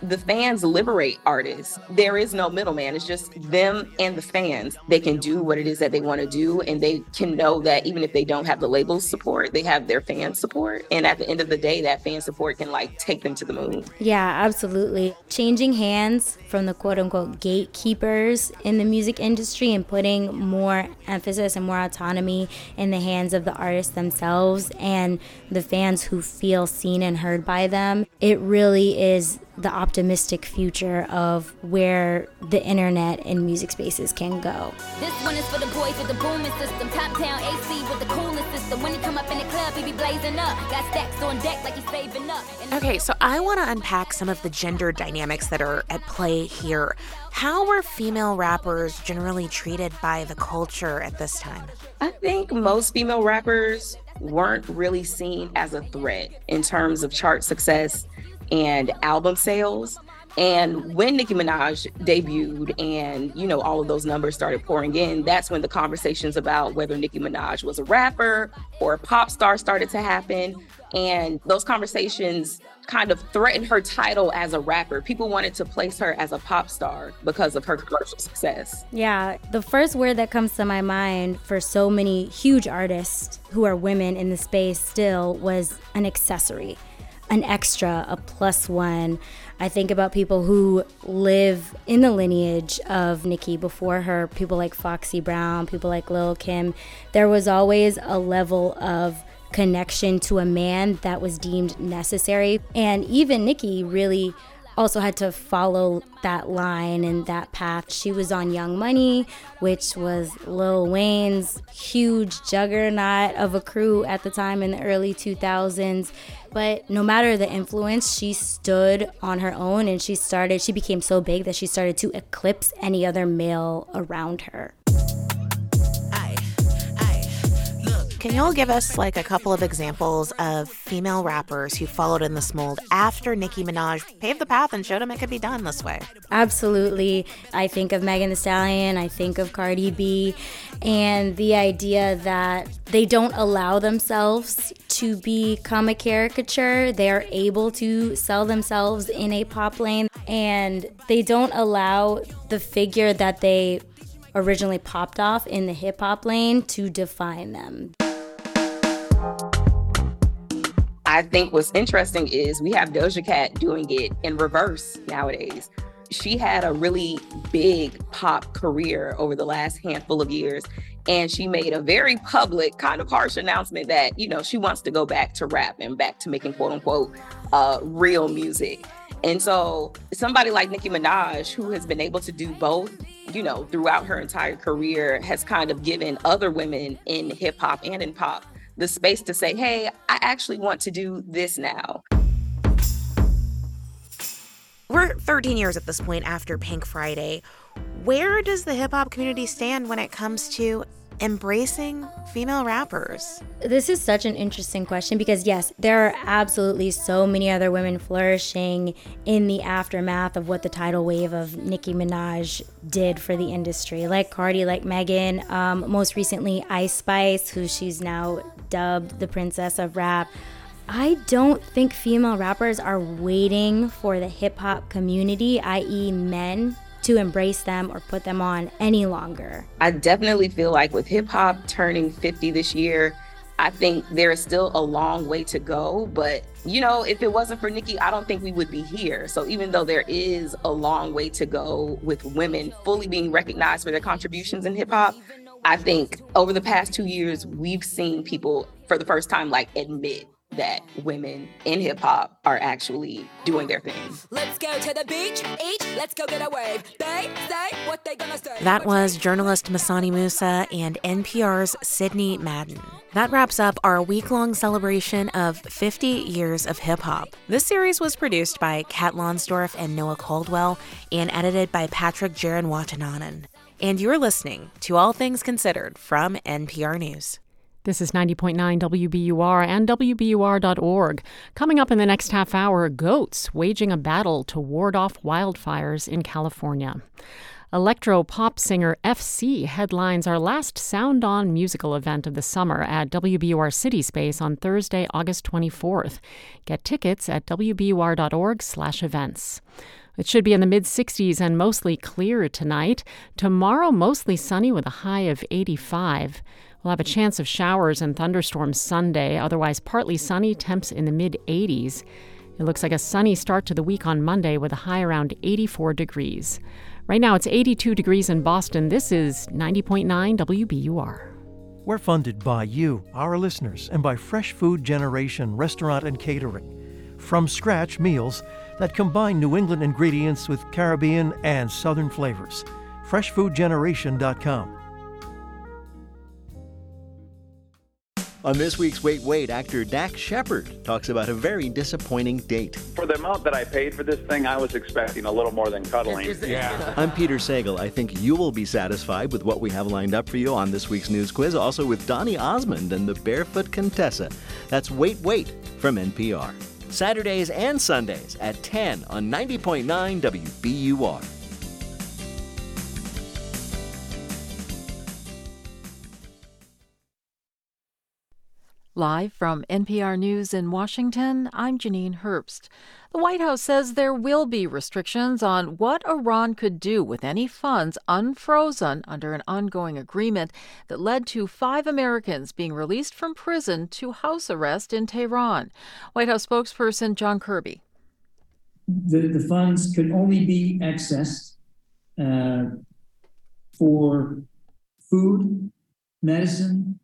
the fans liberate artists. There is no middleman. It's just them and the fans. They can do what it is that they want to do, and they can know that even if they don't have the label's support, they have their fan support. And at the end of the day, that fan support can like take them to the moon. Yeah, absolutely. Changing hands from the quote unquote gatekeepers in the music industry and putting more emphasis and more autonomy in the hands of the artists themselves and the fans who feel seen and heard by them. It really is the optimistic future of where the internet and music spaces can go. This one is for the boys with the booming system, top down AC with the coolest system. When he come up in the club, he be blazing up. Got stacks on deck like he's saving up. Okay, so I want to unpack some of the gender dynamics that are at play here. How were female rappers generally treated by the culture at this time? I think most female rappers weren't really seen as a threat in terms of chart success and album sales. And when Nicki Minaj debuted and, you know, all of those numbers started pouring in, that's when the conversations about whether Nicki Minaj was a rapper or a pop star started to happen. And those conversations kind of threatened her title as a rapper. People wanted to place her as a pop star because of her commercial success. Yeah, the first word that comes to my mind for so many huge artists who are women in the space still was an accessory an extra, a plus one. I think about people who live in the lineage of Nicki before her, people like Foxy Brown, people like Lil Kim. There was always a level of connection to a man that was deemed necessary. And even Nicki really also had to follow that line and that path. She was on Young Money, which was Lil Wayne's huge juggernaut of a crew at the time in the early 2000s. But no matter the influence, she stood on her own and she started, she became so big that she started to eclipse any other male around her. Can y'all give us like a couple of examples of female rappers who followed in this mold after Nicki Minaj paved the path and showed them it could be done this way? Absolutely. I think of Megan Thee Stallion, I think of Cardi B, and the idea that they don't allow themselves to become a caricature. They're able to sell themselves in a pop lane, and they don't allow the figure that they originally popped off in the hip hop lane to define them. I think what's interesting is we have Doja Cat doing it in reverse nowadays. She had a really big pop career over the last handful of years. And she made a very public, kind of harsh announcement that, you know, she wants to go back to rap and back to making quote unquote uh, real music. And so somebody like Nicki Minaj, who has been able to do both, you know, throughout her entire career, has kind of given other women in hip hop and in pop the space to say, hey, I actually want to do this now. We're 13 years at this point after Pink Friday. Where does the hip hop community stand when it comes to embracing female rappers? This is such an interesting question because, yes, there are absolutely so many other women flourishing in the aftermath of what the tidal wave of Nicki Minaj did for the industry, like Cardi, like Megan, um, most recently Ice Spice, who she's now dubbed the princess of rap. I don't think female rappers are waiting for the hip hop community, i.e., men, to embrace them or put them on any longer. I definitely feel like with hip hop turning 50 this year, I think there is still a long way to go. But, you know, if it wasn't for Nicki, I don't think we would be here. So even though there is a long way to go with women fully being recognized for their contributions in hip hop, I think over the past two years, we've seen people for the first time like admit that women in hip hop are actually doing their thing. Let's go to the beach, each, let's go get a wave. They say what they gonna say. That was journalist Masani Musa and NPR's Sidney Madden. That wraps up our week long celebration of 50 years of hip hop. This series was produced by Kat Lonsdorf and Noah Caldwell and edited by Patrick Jarenwattananon. And you're listening to All Things Considered from NPR News. This is 90.9 WBUR and WBUR.org. Coming up in the next half hour, goats waging a battle to ward off wildfires in California. Electro pop singer FC headlines our last Sound On musical event of the summer at WBUR City Space on Thursday, August 24th. Get tickets at wbur.org/events. It should be in the mid 60s and mostly clear tonight. Tomorrow, mostly sunny with a high of 85. We'll have a chance of showers and thunderstorms Sunday, otherwise, partly sunny, temps in the mid 80s. It looks like a sunny start to the week on Monday with a high around 84 degrees. Right now, it's 82 degrees in Boston. This is 90.9 WBUR. We're funded by you, our listeners, and by Fresh Food Generation Restaurant and Catering. From scratch meals that combine New England ingredients with Caribbean and Southern flavors. FreshFoodGeneration.com. On this week's Wait Wait, actor Dax Shepard talks about a very disappointing date. For the amount that I paid for this thing, I was expecting a little more than cuddling. Yeah. I'm Peter Sagal. I think you will be satisfied with what we have lined up for you on this week's news quiz, also with Donny Osmond and the Barefoot Contessa. That's Wait Wait from NPR. Saturdays and Sundays at 10 on 90.9 WBUR. Live from NPR News in Washington, I'm Janine Herbst. The White House says there will be restrictions on what Iran could do with any funds unfrozen under an ongoing agreement that led to five Americans being released from prison to house arrest in Tehran. White House spokesperson John Kirby. The, the funds could only be accessed uh, for food, medicine,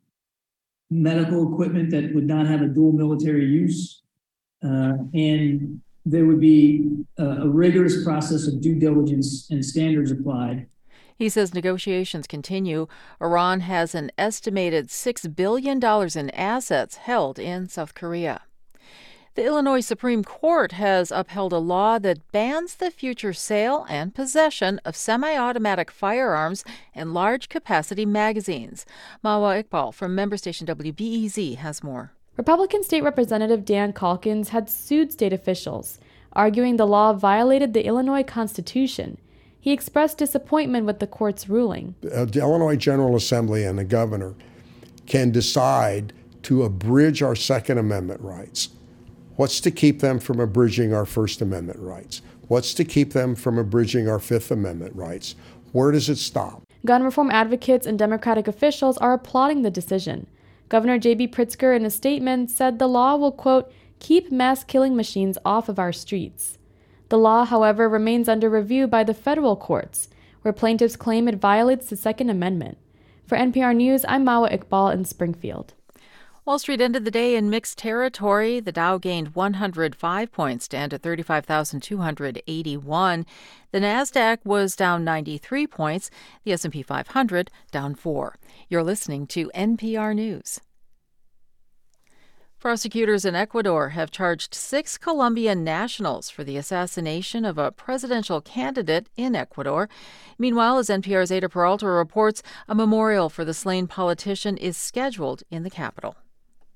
medical equipment that would not have a dual military use. Uh, and there would be a, a rigorous process of due diligence and standards applied. He says negotiations continue. Iran has an estimated $6 billion in assets held in South Korea. The Illinois Supreme Court has upheld a law that bans the future sale and possession of semi automatic firearms and large capacity magazines. Mawa Iqbal from member station WBEZ has more. Republican State Representative Dan Caulkins had sued state officials, arguing the law violated the Illinois Constitution. He expressed disappointment with the court's ruling. Uh, the Illinois General Assembly and the governor can decide to abridge our Second Amendment rights What's to keep them from abridging our First Amendment rights? What's to keep them from abridging our Fifth Amendment rights? Where does it stop? Gun reform advocates and Democratic officials are applauding the decision. Governor J.B. Pritzker, in a statement, said the law will, quote, keep mass killing machines off of our streets. The law, however, remains under review by the federal courts, where plaintiffs claim it violates the Second Amendment. For NPR News, I'm Mawa Iqbal in Springfield. Wall Street ended the day in mixed territory. The Dow gained 105 points to end at 35,281. The Nasdaq was down 93 points. The S&P 500 down 4. You're listening to NPR News. Prosecutors in Ecuador have charged six Colombian nationals for the assassination of a presidential candidate in Ecuador. Meanwhile, as NPR's Eyder Peralta reports, a memorial for the slain politician is scheduled in the capital.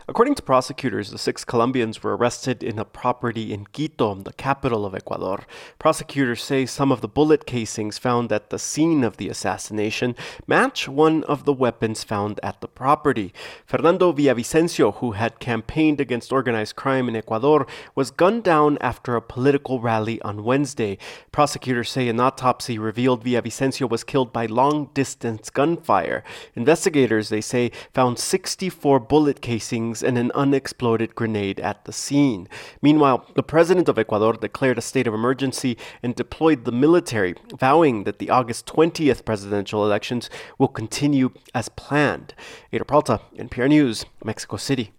According to prosecutors, the six Colombians were arrested in a property in Quito, the capital of Ecuador. Prosecutors say some of the bullet casings found at the scene of the assassination match one of the weapons found at the property. Fernando Villavicencio, who had campaigned against organized crime in Ecuador, was gunned down after a political rally on Wednesday. Prosecutors say an autopsy revealed Villavicencio was killed by long distance gunfire. Investigators, they say, found 64 bullet casings and an unexploded grenade at the scene. Meanwhile, the president of Ecuador declared a state of emergency and deployed the military, vowing that the August 20th presidential elections will continue as planned. Eyder Peralta, NPR News, Mexico City.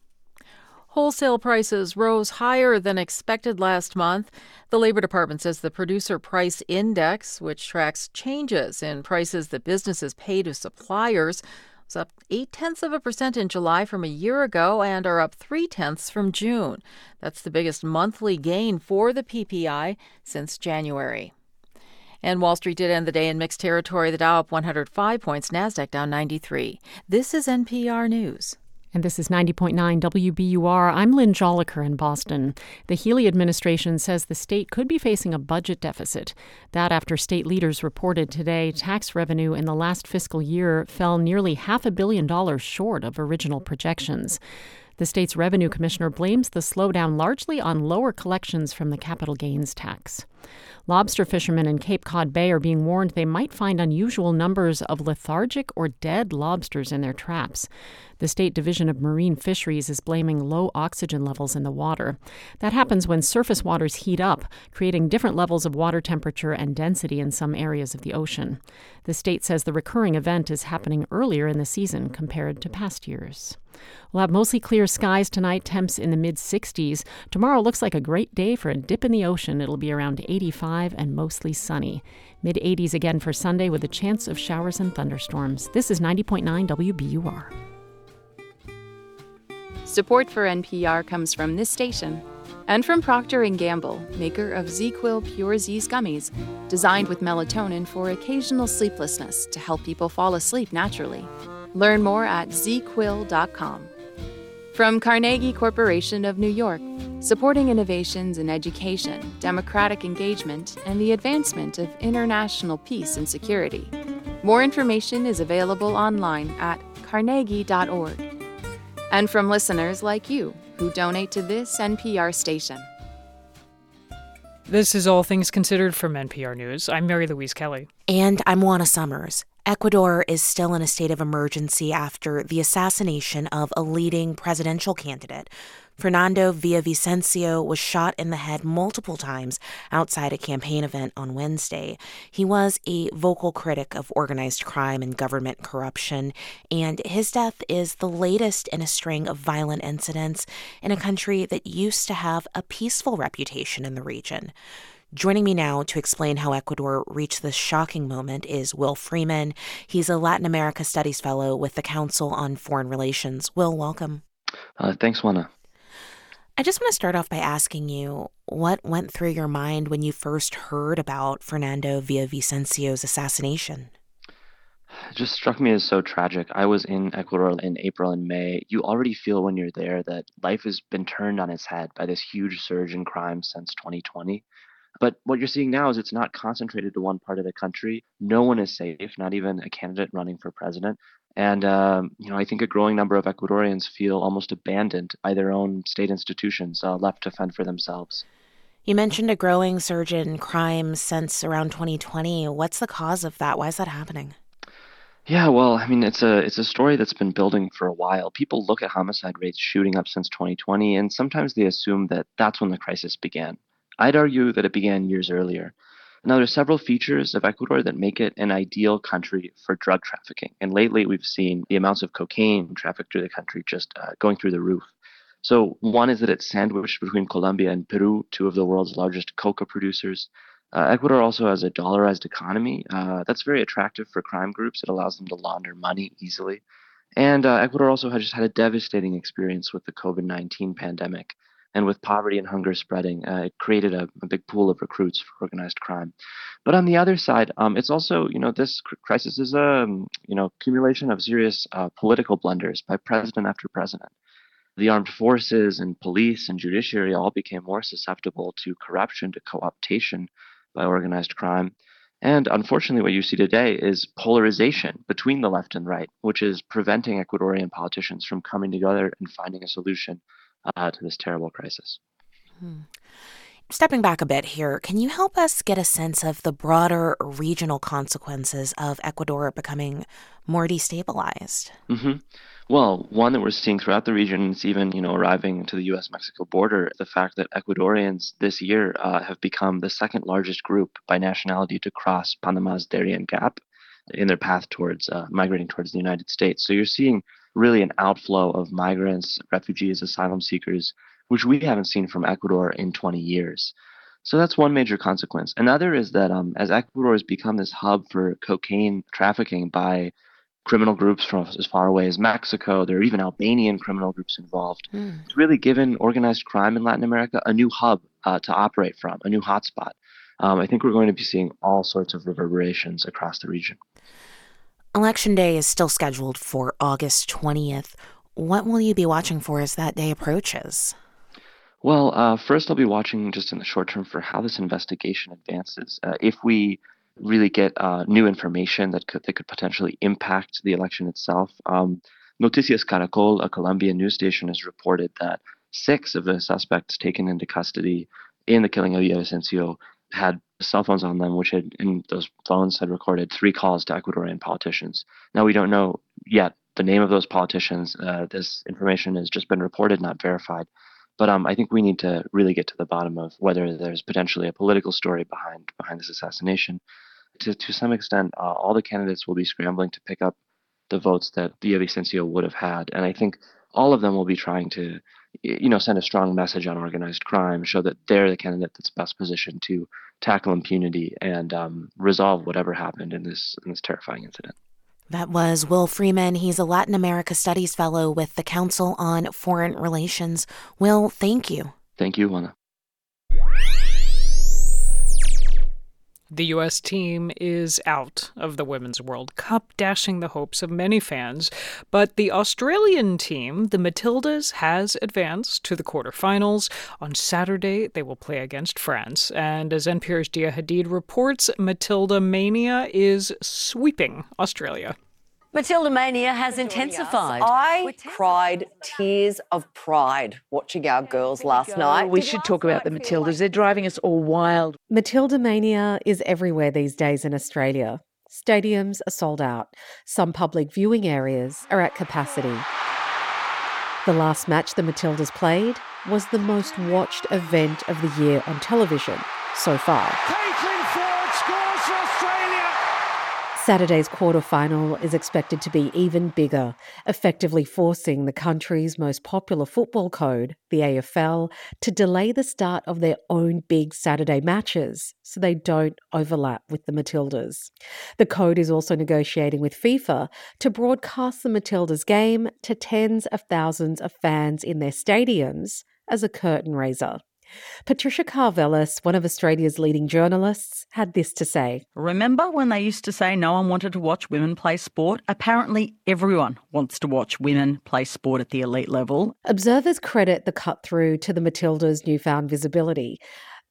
Wholesale prices rose higher than expected last month. The Labor Department says the Producer Price Index, which tracks changes in prices that businesses pay to suppliers, was up eight tenths of a percent in July from a year ago and are up three tenths from June. That's the biggest monthly gain for the PPI since January. And Wall Street did end the day in mixed territory. The Dow up 105 points, Nasdaq down 93. This is NPR News. And this is 90.9 WBUR. I'm Lynn Jolicoeur in Boston. The Healey administration says the state could be facing a budget deficit. That after state leaders reported today tax revenue in the last fiscal year fell nearly half a billion dollars short of original projections. The state's revenue commissioner blames the slowdown largely on lower collections from the capital gains tax. Lobster fishermen in Cape Cod Bay are being warned they might find unusual numbers of lethargic or dead lobsters in their traps. The State Division of Marine Fisheries is blaming low oxygen levels in the water. That happens when surface waters heat up, creating different levels of water temperature and density in some areas of the ocean. The state says the recurring event is happening earlier in the season compared to past years. We'll have mostly clear skies tonight, temps in the mid 60s. Tomorrow looks like a great day for a dip in the ocean. It'll be around 85 and mostly sunny. Mid 80s again for Sunday with a chance of showers and thunderstorms. This is 90.9 WBUR. Support for NPR comes from this station and from Procter & Gamble, maker of ZzzQuil Pure Z's gummies, designed with melatonin for occasional sleeplessness to help people fall asleep naturally. Learn more at zzzquil.com. From Carnegie Corporation of New York, supporting innovations in education, democratic engagement, and the advancement of international peace and security. More information is available online at carnegie.org. And from listeners like you who donate to this NPR station. This is All Things Considered from NPR News. I'm Mary Louise Kelly. And I'm Juana Summers. Ecuador is still in a state of emergency after the assassination of a leading presidential candidate. Fernando Villavicencio was shot in the head multiple times outside a campaign event on Wednesday. He was a vocal critic of organized crime and government corruption, and his death is the latest in a string of violent incidents in a country that used to have a peaceful reputation in the region. Joining me now to explain how Ecuador reached this shocking moment is Will Freeman. He's a Latin America Studies Fellow with the Council on Foreign Relations. Will, welcome. Uh, thanks, Juana. I just want to start off by asking you what went through your mind when you first heard about Fernando Villavicencio's assassination? It just struck me as so tragic. I was in Ecuador in April and May. You already feel when you're there that life has been turned on its head by this huge surge in crime since 2020. But what you're seeing now is it's not concentrated to one part of the country. No one is safe, not even a candidate running for president. And, um, you know, I think a growing number of Ecuadorians feel almost abandoned by their own state institutions, uh, left to fend for themselves. You mentioned a growing surge in crime since around 2020. What's the cause of that? Why is that happening? Yeah, well, I mean, it's a it's a story that's been building for a while. People look at homicide rates shooting up since 2020, and sometimes they assume that that's when the crisis began. I'd argue that it began years earlier. Now, there are several features of Ecuador that make it an ideal country for drug trafficking. And lately, we've seen the amounts of cocaine trafficked through the country just uh, going through the roof. So, one is that it's sandwiched between Colombia and Peru, two of the world's largest coca producers. Uh, Ecuador also has a dollarized economy uh, that's very attractive for crime groups. It allows them to launder money easily. And uh, Ecuador also had just had a devastating experience with the COVID 19 pandemic. And with poverty and hunger spreading, uh, it created a, a, big pool of recruits for organized crime. But on the other side, um, it's also, you know, this crisis is a, um, you know, accumulation of serious uh, political blunders by president after president. The armed forces and police and judiciary all became more susceptible to corruption, to co-optation by organized crime. And unfortunately, what you see today is polarization between the left and right, which is preventing Ecuadorian politicians from coming together and finding a solution uh, to this terrible crisis. Hmm. Stepping back a bit here, can you help us get a sense of the broader regional consequences of Ecuador becoming more destabilized? Mm-hmm. Well, one that we're seeing throughout the region, it's even you know arriving to the U.S.-Mexico border, the fact that Ecuadorians this year uh, have become the second largest group by nationality to cross Panama's Darien Gap in their path towards uh, migrating towards the United States. So you're seeing really an outflow of migrants, refugees, asylum seekers which we haven't seen from Ecuador in 20 years. So that's one major consequence. Another is that um, as Ecuador has become this hub for cocaine trafficking by criminal groups from as far away as Mexico, there are even Albanian criminal groups involved. Mm. It's really given organized crime in Latin America a new hub uh, to operate from, a new hotspot. Um, I think we're going to be seeing all sorts of reverberations across the region. Election Day is still scheduled for August 20th. What will you be watching for as that day approaches? Well, uh, first, I'll be watching just in the short term for how this investigation advances. Uh, if we really get uh, new information that could that could potentially impact the election itself, um, Noticias Caracol, a Colombian news station, has reported that six of the suspects taken into custody in the killing of Villavicencio had cell phones on them, which had in those phones had recorded three calls to Ecuadorian politicians. Now we don't know yet the name of those politicians. Uh, this information has just been reported, not verified. But um, I think we need to really get to the bottom of whether there's potentially a political story behind behind this assassination. To to some extent, uh, all the candidates will be scrambling to pick up the votes that Villavicencio would have had, and I think all of them will be trying to, you know, send a strong message on organized crime, show that they're the candidate that's best positioned to tackle impunity and um, resolve whatever happened in this in this terrifying incident. That was Will Freeman. He's a Latin America Studies Fellow with the Council on Foreign Relations. Will, thank you. Thank you, Juana. The U.S. team is out of the Women's World Cup, dashing the hopes of many fans. But the Australian team, the Matildas, has advanced to the quarterfinals. On Saturday, they will play against France. And as NPR's Dia Hadid reports, Matilda Mania is sweeping Australia. Matilda Mania has intensified. I cried tears of pride watching our girls last night. We should talk about the Matildas. They're driving us all wild. Matilda Mania is everywhere these days in Australia. Stadiums are sold out. Some public viewing areas are at capacity. The last match the Matildas played was the most watched event of the year on television so far. Saturday's quarter-final is expected to be even bigger, effectively forcing the country's most popular football code, the AFL, to delay the start of their own big Saturday matches so they don't overlap with the Matildas. The code is also negotiating with FIFA to broadcast the Matildas game to tens of thousands of fans in their stadiums as a curtain raiser. Patricia Karvelas, one of Australia's leading journalists, had this to say. Remember when they used to say no one wanted to watch women play sport? Apparently, everyone wants to watch women play sport at the elite level. Observers credit the cut through to the Matildas' newfound visibility.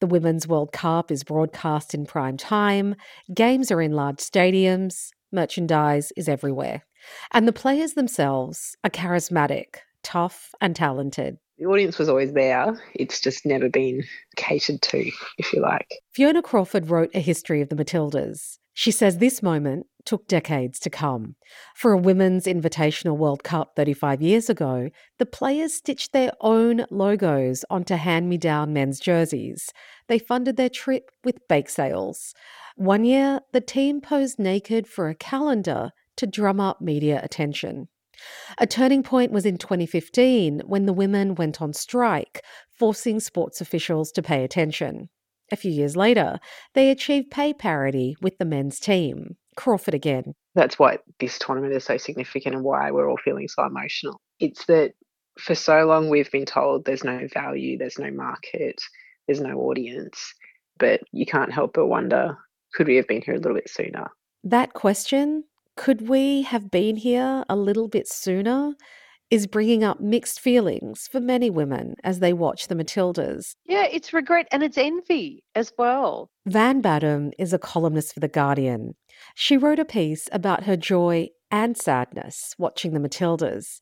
The Women's World Cup is broadcast in prime time, games are in large stadiums, merchandise is everywhere. And the players themselves are charismatic, tough, and talented. The audience was always there. It's just never been catered to, if you like. Fiona Crawford wrote a history of the Matildas. She says this moment took decades to come. For a Women's Invitational World Cup 35 years ago, the players stitched their own logos onto hand me down men's jerseys. They funded their trip with bake sales. One year, the team posed naked for a calendar to drum up media attention. A turning point was in 2015 when the women went on strike, forcing sports officials to pay attention. A few years later, they achieved pay parity with the men's team. Crawford again. That's why this tournament is so significant and why we're all feeling so emotional. It's that for so long we've been told there's no value, there's no market, there's no audience, but you can't help but wonder could we have been here a little bit sooner? That question, could we have been here a little bit sooner, is bringing up mixed feelings for many women as they watch the Matildas. Yeah, it's regret and it's envy as well. Van Badham is a columnist for The Guardian. She wrote a piece about her joy and sadness watching the Matildas.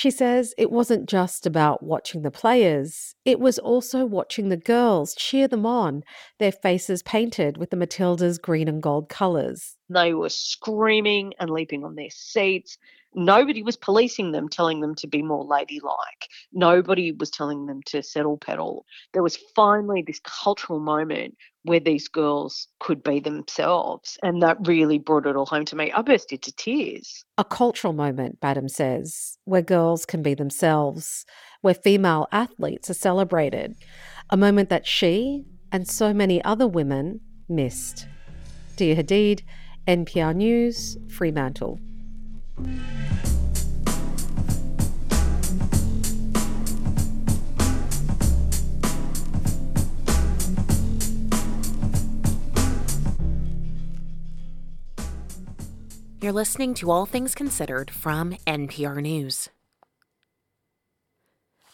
She says it wasn't just about watching the players, it was also watching the girls cheer them on, their faces painted with the Matildas' green and gold colours. They were screaming and leaping on their seats. Nobody was policing them, telling them to be more ladylike. Nobody was telling them to settle petal. There was finally this cultural moment where these girls could be themselves. And that really brought it all home to me. I burst into tears. A cultural moment, Badham says, where girls can be themselves, where female athletes are celebrated. A moment that she and so many other women missed. Dia Hadid, NPR News, Fremantle. You're listening to All Things Considered from NPR News.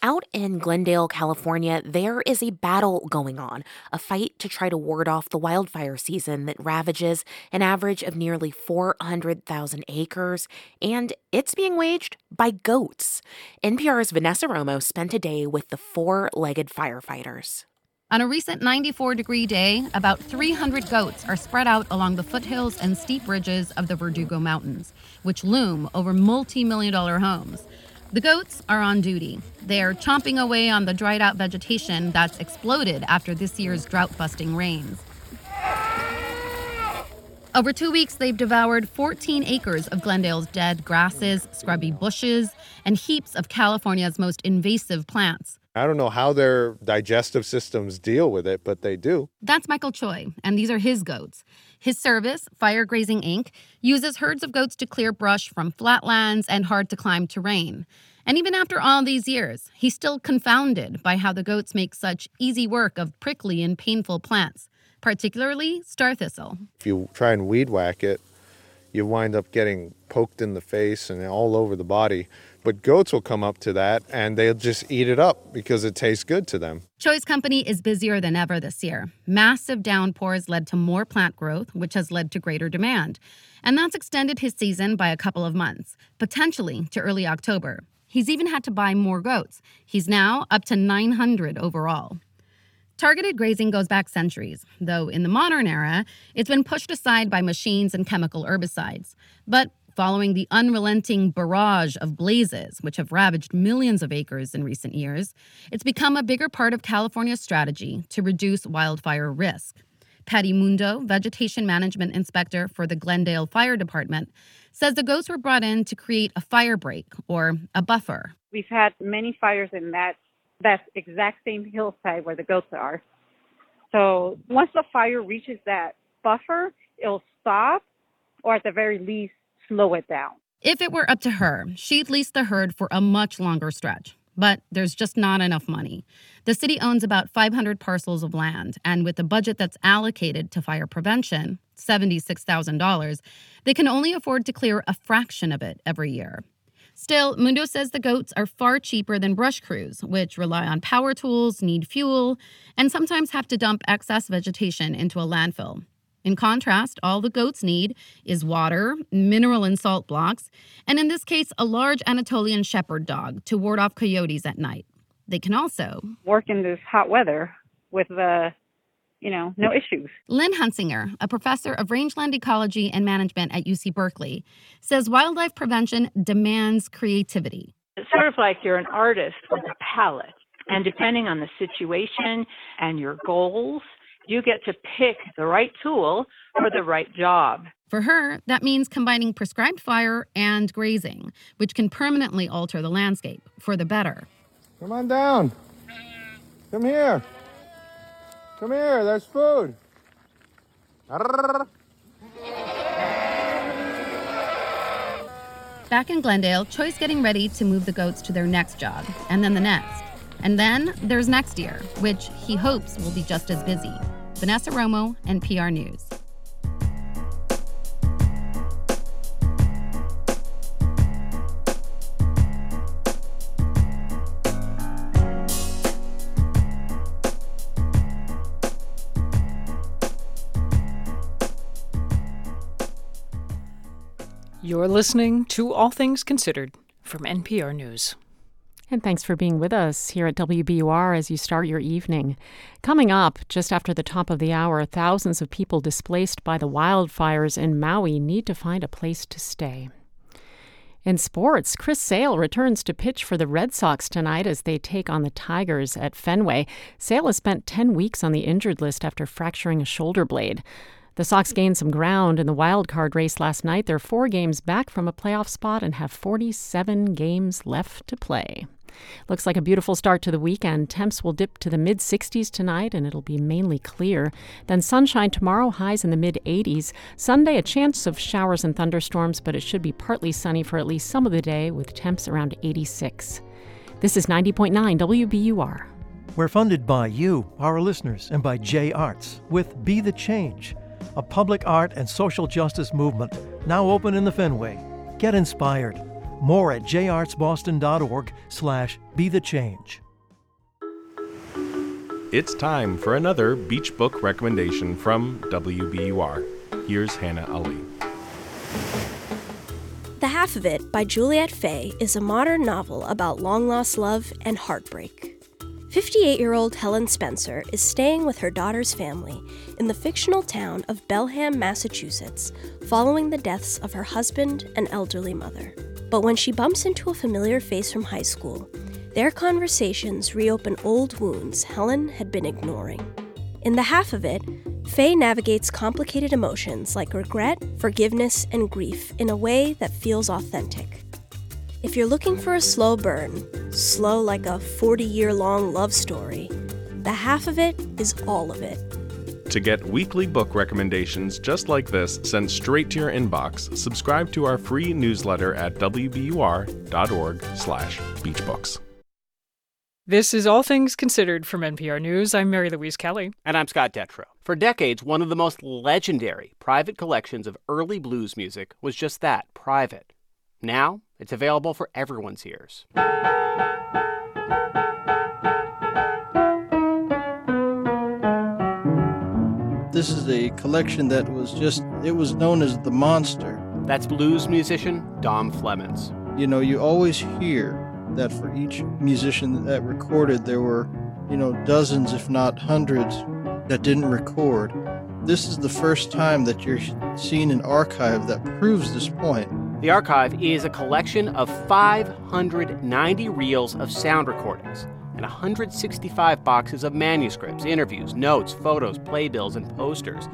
Out in Glendale, California, there is a battle going on, a fight to try to ward off the wildfire season that ravages an average of nearly 400,000 acres, and it's being waged by goats. NPR's Vanessa Romo spent a day with the four legged firefighters. On a recent 94 degree day, about 300 goats are spread out along the foothills and steep ridges of the Verdugo Mountains, which loom over multi million dollar homes. The goats are on duty. They are chomping away on the dried out vegetation that's exploded after this year's drought busting rains. Over two weeks, they've devoured 14 acres of Glendale's dead grasses, scrubby bushes, and heaps of California's most invasive plants. I don't know how their digestive systems deal with it, but they do. That's Michael Choi, and these are his goats. His service, Fire Grazing Inc., uses herds of goats to clear brush from flatlands and hard to climb terrain. And even after all these years, he's still confounded by how the goats make such easy work of prickly and painful plants, particularly star thistle. If you try and weed whack it, you wind up getting poked in the face and all over the body. But goats will come up to that and they'll just eat it up because it tastes good to them. Choi's company is busier than ever this year. Massive downpours led to more plant growth, which has led to greater demand. And that's extended his season by a couple of months, potentially to early October. He's even had to buy more goats. He's now up to 900 overall. Targeted grazing goes back centuries, though in the modern era, it's been pushed aside by machines and chemical herbicides. But following the unrelenting barrage of blazes, which have ravaged millions of acres in recent years, it's become a bigger part of California's strategy to reduce wildfire risk. Patty Mundo, vegetation management inspector for the Glendale Fire Department, says the goats were brought in to create a fire break or a buffer. We've had many fires in that that exact same hillside where the goats are. So once the fire reaches that buffer, it'll stop or at the very least slow it down. If it were up to her, she'd lease the herd for a much longer stretch. But there's just not enough money. The city owns about 500 parcels of land, and with the budget that's allocated to fire prevention, $76,000, they can only afford to clear a fraction of it every year. Still, Mundo says the goats are far cheaper than brush crews, which rely on power tools, need fuel, and sometimes have to dump excess vegetation into a landfill. In contrast, all the goats need is water, mineral and salt blocks, and in this case, a large Anatolian shepherd dog to ward off coyotes at night. They can also work in this hot weather with the, you know, no issues. Lynn Huntsinger, a professor of rangeland ecology and management at UC Berkeley, says wildlife prevention demands creativity. It's sort of like you're an artist with a palette, and depending on the situation and your goals, you get to pick the right tool for the right job. For her, that means combining prescribed fire and grazing, which can permanently alter the landscape for the better. Come on down. Come here. Come here, there's food. Back in Glendale, Choi's getting ready to move the goats to their next job, and then the next. And then there's next year, which he hopes will be just as busy. Vanessa Romo, NPR News. You're listening to All Things Considered from NPR News. And thanks for being with us here at WBUR as you start your evening. Coming up, just after the top of the hour, thousands of people displaced by the wildfires in Maui need to find a place to stay. In sports, Chris Sale returns to pitch for the Red Sox tonight as they take on the Tigers at Fenway. Sale has spent 10 weeks on the injured list after fracturing a shoulder blade. The Sox gained some ground in the wild card race last night. They're four games back from a playoff spot and have 47 games left to play. Looks like a beautiful start to the weekend. Temps will dip to the mid 60s tonight and it'll be mainly clear. Then sunshine tomorrow, highs in the mid 80s. Sunday, a chance of showers and thunderstorms, but it should be partly sunny for at least some of the day with temps around 86. This is 90.9 WBUR. We're funded by you, our listeners, and by J Arts with Be the Change a public art and social justice movement now open in the Fenway. Get inspired. More at jartsboston.org slash be the change. It's time for another beach book recommendation from WBUR. Here's Hannah Ali. The Half of It by Juliet Fay is a modern novel about long lost love and heartbreak. 58 year old Helen Spencer is staying with her daughter's family in the fictional town of Belham, Massachusetts, following the deaths of her husband and elderly mother. But when she bumps into a familiar face from high school, their conversations reopen old wounds Helen had been ignoring. In the half of it, Fay navigates complicated emotions like regret, forgiveness, and grief in a way that feels authentic. If you're looking for a slow burn, slow like a 40 year long love story, the half of it is all of it. To get weekly book recommendations just like this sent straight to your inbox, subscribe to our free newsletter at wbur.org/beachbooks. This is All Things Considered from NPR News. I'm Mary Louise Kelly. And I'm Scott Detrow. For decades, one of the most legendary private collections of early blues music was just that private. Now, it's available for everyone's ears. This is a collection that was just, it was known as the Monster. That's blues musician Dom Flemons. You know, you always hear that for each musician that recorded, there were, you know, dozens, if not hundreds, that didn't record. This is the first time that you're seeing an archive that proves this point. The archive is a collection of 590 reels of sound recordings and 165 boxes of manuscripts, interviews, notes, photos, playbills, and posters.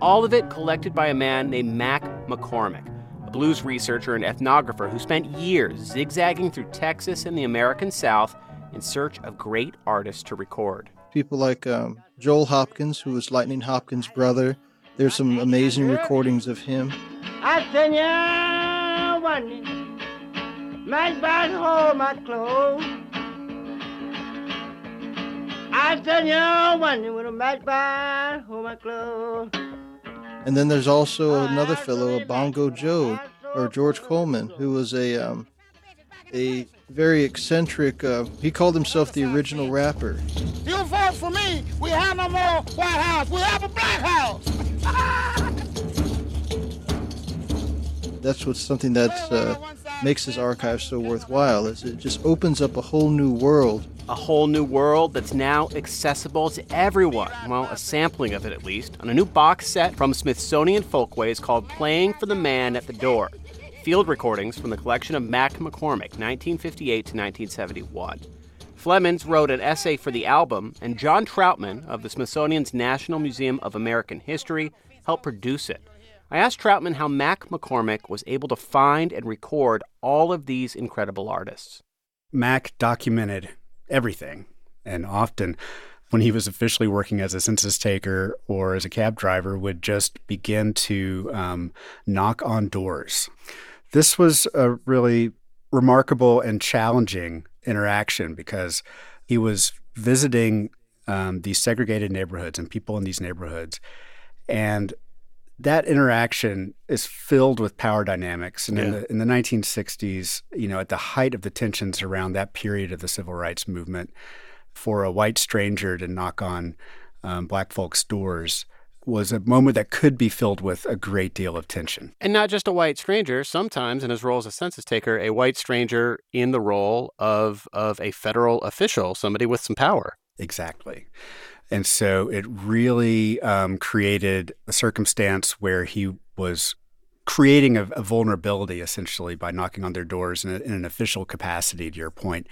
All of it collected by a man named Mack McCormick, a blues researcher and ethnographer who spent years zigzagging through Texas and the American South in search of great artists to record. People like um, Joel Hopkins, who was Lightning Hopkins' brother. There's some amazing recordings of him. I one might buy hold my clothes. I tell you one when I might buy hold my clothes. And then there's also another fellow, a Bongo Joe, or George Coleman, who was a um, a very eccentric. Uh, he called himself the original rapper. You vote for me, we have no more White House. We have a Black House. <laughs> that's what's something that uh, makes this archive so worthwhile is it just opens up a whole new world. A whole new world that's now accessible to everyone. Well a sampling of it at least. On a new box set from smithsonian folkways called playing for the man at the door. Field recordings from the collection of mack mccormick 1958 to 1971 Flemons wrote an essay for the album, and John Troutman of the Smithsonian's National Museum of American History helped produce it. I asked Troutman how Mack McCormick was able to find and record all of these incredible artists. Mack documented everything, and often when he was officially working as a census taker or as a cab driver, would just begin to um, knock on doors This was a really remarkable and challenging interaction because he was visiting um, these segregated neighborhoods and people in these neighborhoods. And that interaction is filled with power dynamics. And yeah. in, the, in the 1960s, you know, at the height of the tensions around that period of the civil rights movement, for a white stranger to knock on um, black folks' doors was a moment that could be filled with a great deal of tension. And not just a white stranger, sometimes in his role as a census taker, a white stranger in the role of of a federal official, somebody with some power. Exactly. And so it really um, created a circumstance where he was creating a, a, vulnerability essentially by knocking on their doors in, a, in, an official capacity, to your point.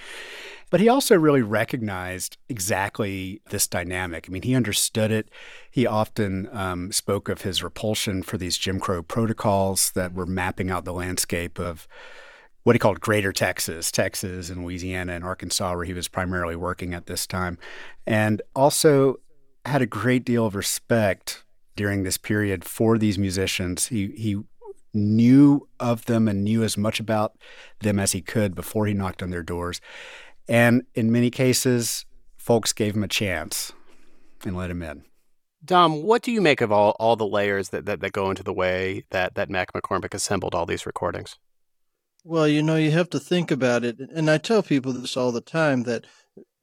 But he also really recognized exactly this dynamic. I mean, he understood it. He often um, spoke of his repulsion for these Jim Crow protocols that were mapping out the landscape of what he called Greater Texas, Texas and Louisiana and Arkansas, where he was primarily working at this time, and also had a great deal of respect during this period for these musicians. He he knew of them and knew as much about them as he could before he knocked on their doors. And in many cases, folks gave him a chance and let him in. Dom, what do you make of all, all the layers that, that, that go into the way that, that Mack McCormick assembled all these recordings? Well, you know, you have to think about it. And I tell people this all the time that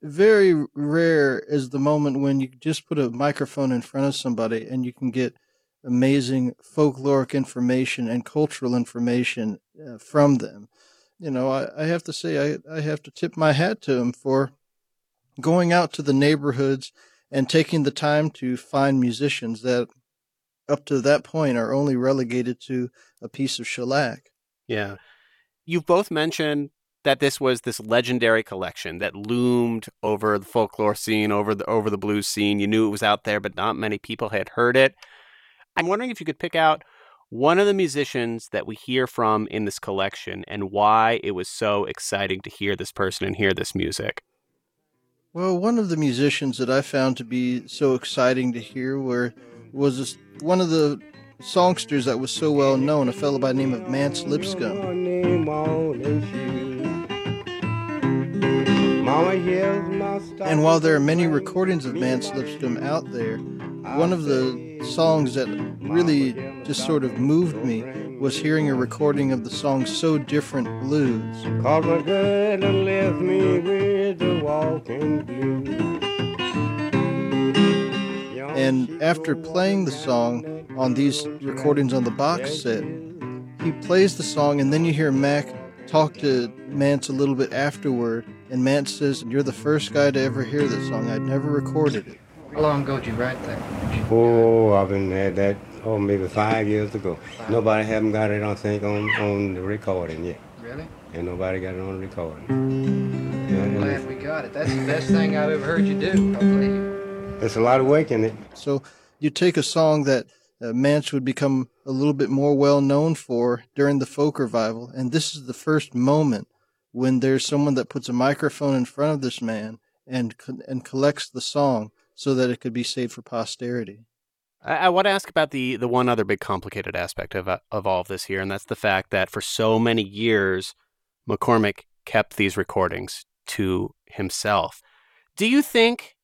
very rare is the moment when you just put a microphone in front of somebody and you can get amazing folkloric information and cultural information uh, from them. You know, I, I have to say, I, I have to tip my hat to him for going out to the neighborhoods and taking the time to find musicians that up to that point are only relegated to a piece of shellac. Yeah. You've both mentioned that this was this legendary collection that loomed over the folklore scene, over the over the blues scene. You knew it was out there, but not many people had heard it. I'm wondering if you could pick out one of the musicians that we hear from in this collection and why it was so exciting to hear this person and hear this music. Well, one of the musicians that I found to be so exciting to hear were was one of the songsters that was so well known, a fellow by the name of Mance Lipscomb. And while there are many recordings of Mance Lipscomb out there, one of the songs that really just sort of moved me was hearing a recording of the song So Different Blues. And after playing the song on these recordings on the box set, he plays the song, and then you hear Mack talk to Mance a little bit afterward. And Mance says, You're the first guy to ever hear this song. I'd never recorded it. How long ago did you write that? Oh, I've been at that, oh, maybe five years ago. Five. Nobody haven't got it, I think, on, on the recording yet. Really? And nobody got it on the recording. I'm glad we got it. That's the best thing I've ever heard you do, I believe. There's a lot of work in it. So you take a song that uh, Mance would become a little bit more well known for during the folk revival, and this is the first moment when there's someone that puts a microphone in front of this man and and collects the song so that it could be saved for posterity. I, I want to ask about the the one other big complicated aspect of uh, of all of this here, and that's the fact that for so many years, McCormick kept these recordings to himself. Do you think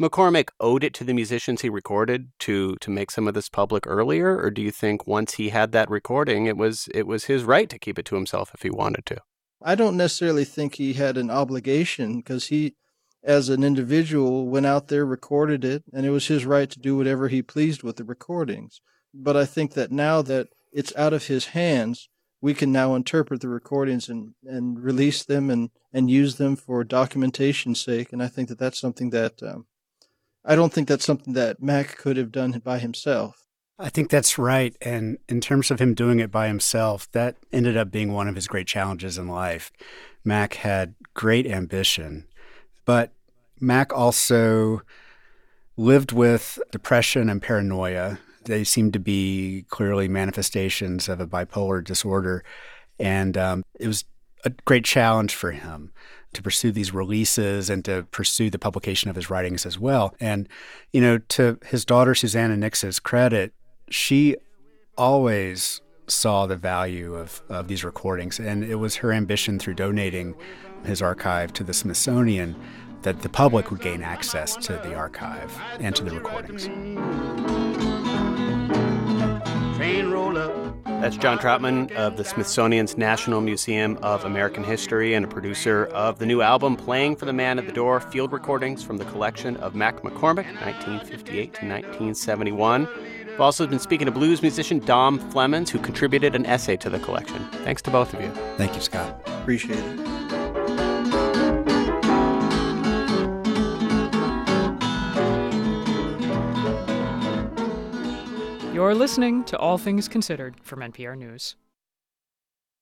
McCormick owed it to the musicians he recorded to to make some of this public earlier, or do you think once he had that recording, it was it was his right to keep it to himself if he wanted to? I don't necessarily think he had an obligation because he, as an individual, went out there, recorded it, and it was his right to do whatever he pleased with the recordings. But I think that now that it's out of his hands, we can now interpret the recordings and, and release them and, and use them for documentation's sake. And I think that that's something that um, I don't think that's something that Mack could have done by himself. I think that's right. And in terms of him doing it by himself, that ended up being one of his great challenges in life. Mack had great ambition, but Mack also lived with depression and paranoia. They seemed to be clearly manifestations of a bipolar disorder. And um, it was a great challenge for him to pursue these releases and to pursue the publication of his writings as well. And, you know, to his daughter, Susannah Nix's credit, she always saw the value of, of these recordings. And it was her ambition through donating his archive to the Smithsonian that the public would gain access to the archive and to the recordings. That's John Troutman of the Smithsonian's National Museum of American History and a producer of the new album Playing for the Man at the Door field recordings from the collection of Mack McCormick, 1958 to 1971. We've also been speaking to blues musician Dom Flemons, who contributed an essay to the collection. Thanks to both of you. Thank you, Scott. Appreciate it. You're listening to All Things Considered from NPR News.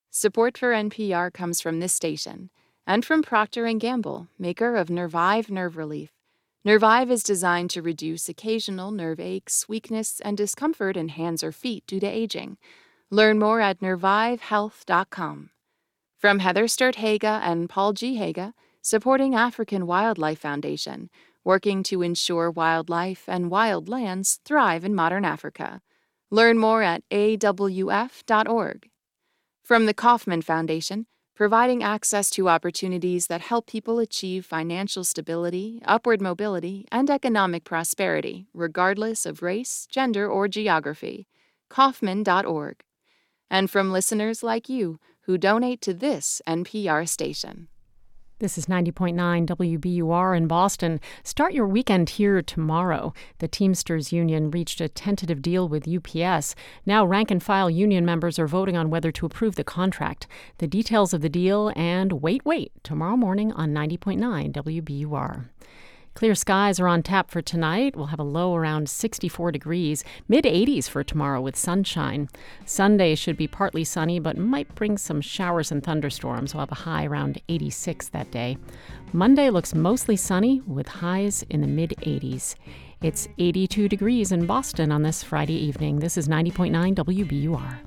Support for NPR comes from this station and from Procter & Gamble, maker of Nervive Nerve Relief. Nervive is designed to reduce occasional nerve aches, weakness, and discomfort in hands or feet due to aging. Learn more at nervivehealth.com. From Heather Sturt Haga and Paul G. Haga, supporting African Wildlife Foundation, working to ensure wildlife and wild lands thrive in modern Africa. Learn more at awf.org. From the Kauffman Foundation, providing access to opportunities that help people achieve financial stability, upward mobility, and economic prosperity, regardless of race, gender, or geography. Kauffman.org. And from listeners like you who donate to this NPR station. This is 90.9 WBUR in Boston. Start your weekend here tomorrow. The Teamsters Union reached a tentative deal with UPS. Now, rank and file union members are voting on whether to approve the contract. The details of the deal and wait, wait, tomorrow morning on 90.9 WBUR. Clear skies are on tap for tonight. We'll have a low around 64 degrees, mid 80s for tomorrow with sunshine. Sunday should be partly sunny, but might bring some showers and thunderstorms. We'll have a high around 86 that day. Monday looks mostly sunny with highs in the mid 80s. It's 82 degrees in Boston on this Friday evening. This is 90.9 WBUR.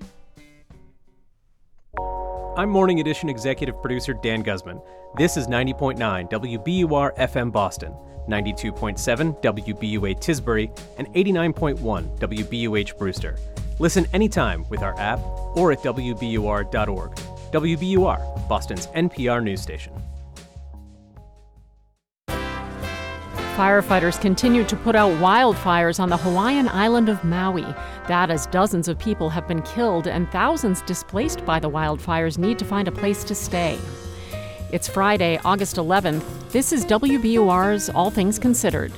I'm Morning Edition executive producer Dan Guzman. This is 90.9 WBUR FM Boston. 92.7 WBUA Tisbury, and 89.1 WBUH Brewster. Listen anytime with our app or at WBUR.org. WBUR, Boston's NPR news station. Firefighters continue to put out wildfires on the Hawaiian island of Maui. That as dozens of people have been killed and thousands displaced by the wildfires need to find a place to stay. It's Friday, August 11th. This is WBUR's All Things Considered.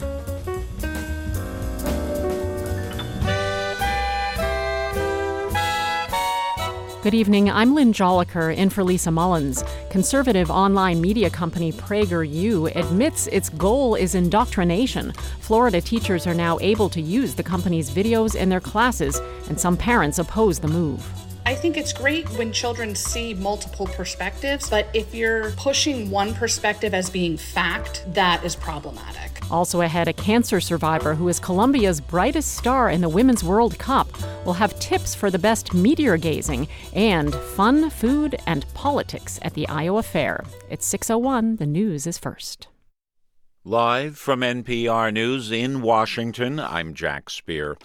Good evening. I'm Lynn Jolicoeur in for Lisa Mullins. Conservative online media company PragerU admits its goal is indoctrination. Florida teachers are now able to use the company's videos in their classes, and some parents oppose the move. I think it's great when children see multiple perspectives, but if you're pushing one perspective as being fact, that is problematic. Also ahead, a cancer survivor who is Colombia's brightest star in the Women's World Cup will have tips for the best meteor gazing and fun, food, and politics at the Iowa Fair. It's 601. The news is first. Live from NPR News in Washington, I'm Jack Speer.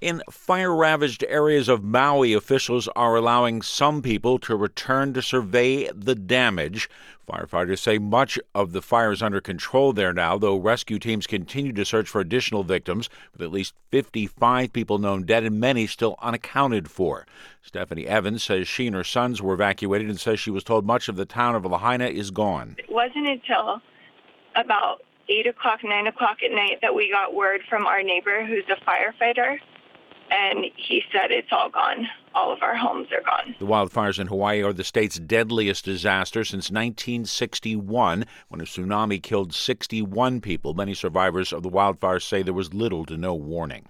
In fire ravaged areas of Maui, officials are allowing some people to return to survey the damage. Firefighters say much of the fire is under control there now, though rescue teams continue to search for additional victims, with at least 55 people known dead and many still unaccounted for. Stephanie Evans says she and her sons were evacuated and says she was told much of the town of Lahaina is gone. It wasn't until about 8 o'clock, 9 o'clock at night that we got word from our neighbor who's a firefighter. And he said it's all gone. All of our homes are gone. The wildfires in Hawaii are the state's deadliest disaster since 1961, when a tsunami killed 61 people. Many survivors of the wildfires say there was little to no warning.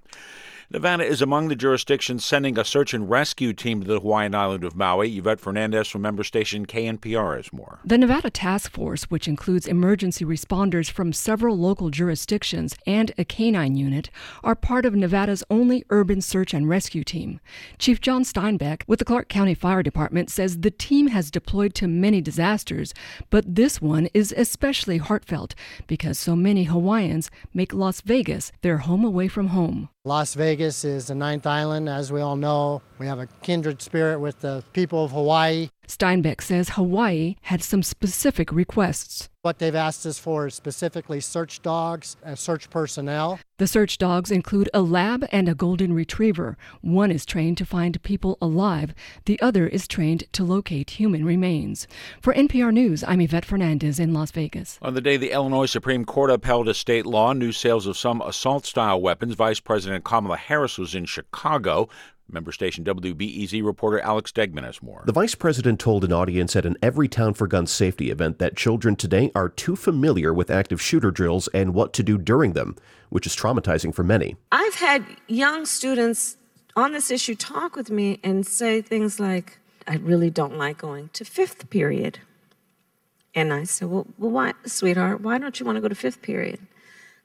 Nevada is among the jurisdictions sending a search and rescue team to the Hawaiian island of Maui. Yvette Fernandez from member station KNPR has more. The Nevada Task Force, which includes emergency responders from several local jurisdictions and a canine unit, are part of Nevada's only urban search and rescue team. Chief John Steinbeck with the Clark County Fire Department says the team has deployed to many disasters, but this one is especially heartfelt because so many Hawaiians make Las Vegas their home away from home. Las Vegas is the ninth island, as we all know. We have a kindred spirit with the people of Hawaii. Steinbeck says Hawaii had some specific requests. What they've asked us for is specifically search dogs and search personnel. The search dogs include a lab and a golden retriever. One is trained to find people alive, the other is trained to locate human remains. For NPR News, I'm Yvette Fernandez in Las Vegas. On the day the Illinois Supreme Court upheld a state law, new sales of some assault style weapons, Vice President Kamala Harris was in Chicago. Member station WBEZ reporter Alex Degman has more. The vice president told an audience at an Everytown for Gun Safety event that children today are too familiar with active shooter drills and what to do during them, which is traumatizing for many. I've had young students on this issue talk with me and say things like, I really don't like going to fifth period. And I said, Well, well why, sweetheart, why don't you want to go to fifth period?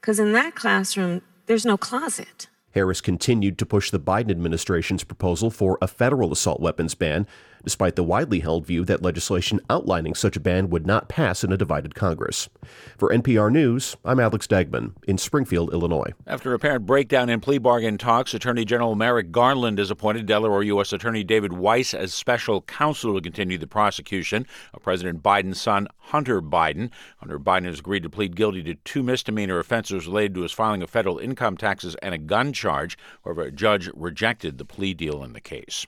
Because in that classroom, there's no closet. Harris continued to push the Biden administration's proposal for a federal assault weapons ban, despite the widely held view that legislation outlining such a ban would not pass in a divided Congress. For NPR News, I'm Alex Degman in Springfield, Illinois. After apparent breakdown in plea bargain talks, Attorney General Merrick Garland has appointed Delaware U.S. Attorney David Weiss as special counsel to continue the prosecution of President Biden's son, Hunter Biden. Hunter Biden has agreed to plead guilty to two misdemeanor offenses related to his filing of federal income taxes and a gun charge. However, a judge rejected the plea deal in the case.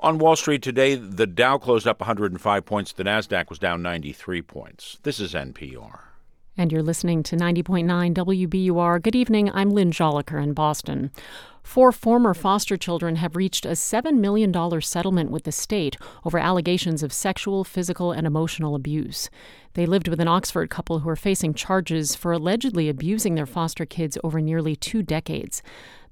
On Wall Street today, the Dow closed up 105 points. The Nasdaq was down 93 points. This is NPR. And you're listening to 90.9 WBUR. Good evening. I'm Lynn Jolicoeur in Boston. Four former foster children have reached a $7 million settlement with the state over allegations of sexual, physical, and emotional abuse. They lived with an Oxford couple who are facing charges for allegedly abusing their foster kids over nearly two decades.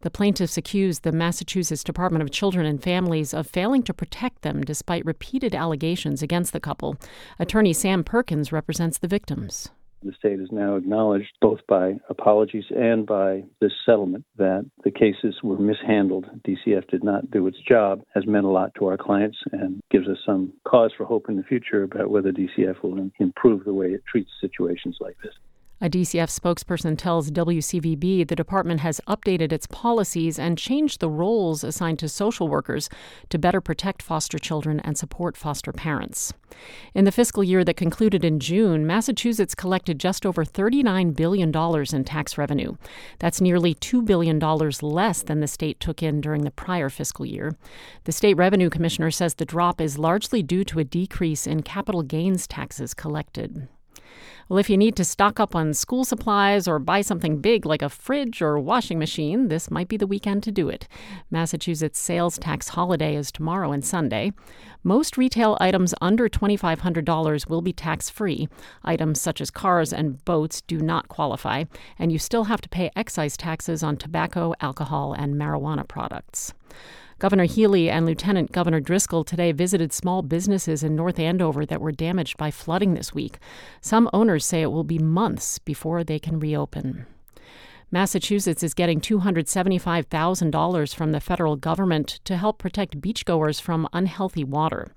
The plaintiffs accused the Massachusetts Department of Children and Families of failing to protect them despite repeated allegations against the couple. Attorney Sam Perkins represents the victims. The state has now acknowledged, both by apologies and by this settlement, that the cases were mishandled. DCF did not do its job, has meant a lot to our clients, and gives us some cause for hope in the future about whether DCF will improve the way it treats situations like this. A DCF spokesperson tells WCVB the department has updated its policies and changed the roles assigned to social workers to better protect foster children and support foster parents. In the fiscal year that concluded in June, Massachusetts collected just over $39 billion in tax revenue. That's nearly $2 billion less than the state took in during the prior fiscal year. The state revenue commissioner says the drop is largely due to a decrease in capital gains taxes collected. Well, if you need to stock up on school supplies or buy something big like a fridge or washing machine, this might be the weekend to do it. Massachusetts sales tax holiday is tomorrow and Sunday. Most retail items under $2,500 will be tax free. Items such as cars and boats do not qualify, and you still have to pay excise taxes on tobacco, alcohol, and marijuana products. Governor Healey and Lieutenant Governor Driscoll today visited small businesses in North Andover that were damaged by flooding this week. Some owners say it will be months before they can reopen. Massachusetts is getting $275,000 from the federal government to help protect beachgoers from unhealthy water.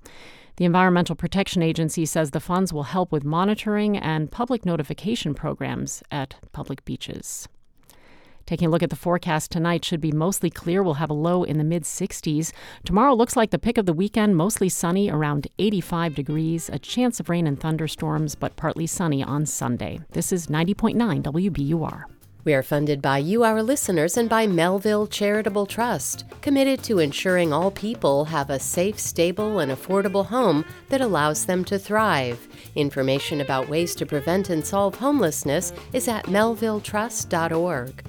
The Environmental Protection Agency says the funds will help with monitoring and public notification programs at public beaches. Taking a look at the forecast tonight should be mostly clear. We'll have a low in the mid 60s. Tomorrow looks like the pick of the weekend, mostly sunny around 85 degrees, a chance of rain and thunderstorms, but partly sunny on Sunday. This is 90.9 WBUR. We are funded by you, our listeners, and by Melville Charitable Trust, committed to ensuring all people have a safe, stable, and affordable home that allows them to thrive. Information about ways to prevent and solve homelessness is at melvilletrust.org.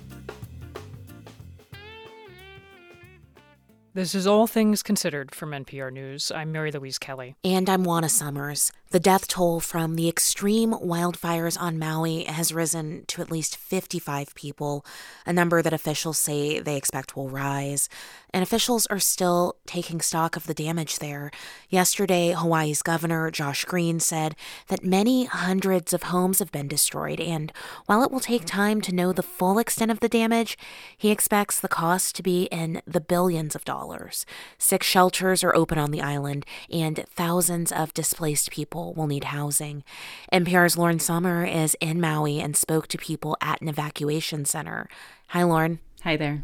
This is All Things Considered from NPR News. I'm Mary Louise Kelly. And I'm Juana Summers. The death toll from the extreme wildfires on Maui has risen to at least 55 people, a number that officials say they expect will rise. And officials are still taking stock of the damage there. Yesterday, Hawaii's governor, Josh Green, said that many hundreds of homes have been destroyed, and while it will take time to know the full extent of the damage, he expects the cost to be in the billions of dollars. Six shelters are open on the island, and thousands of displaced people people will need housing. NPR's Lauren Sommer is in Maui and spoke to people at an evacuation center. Hi, Lauren. Hi there.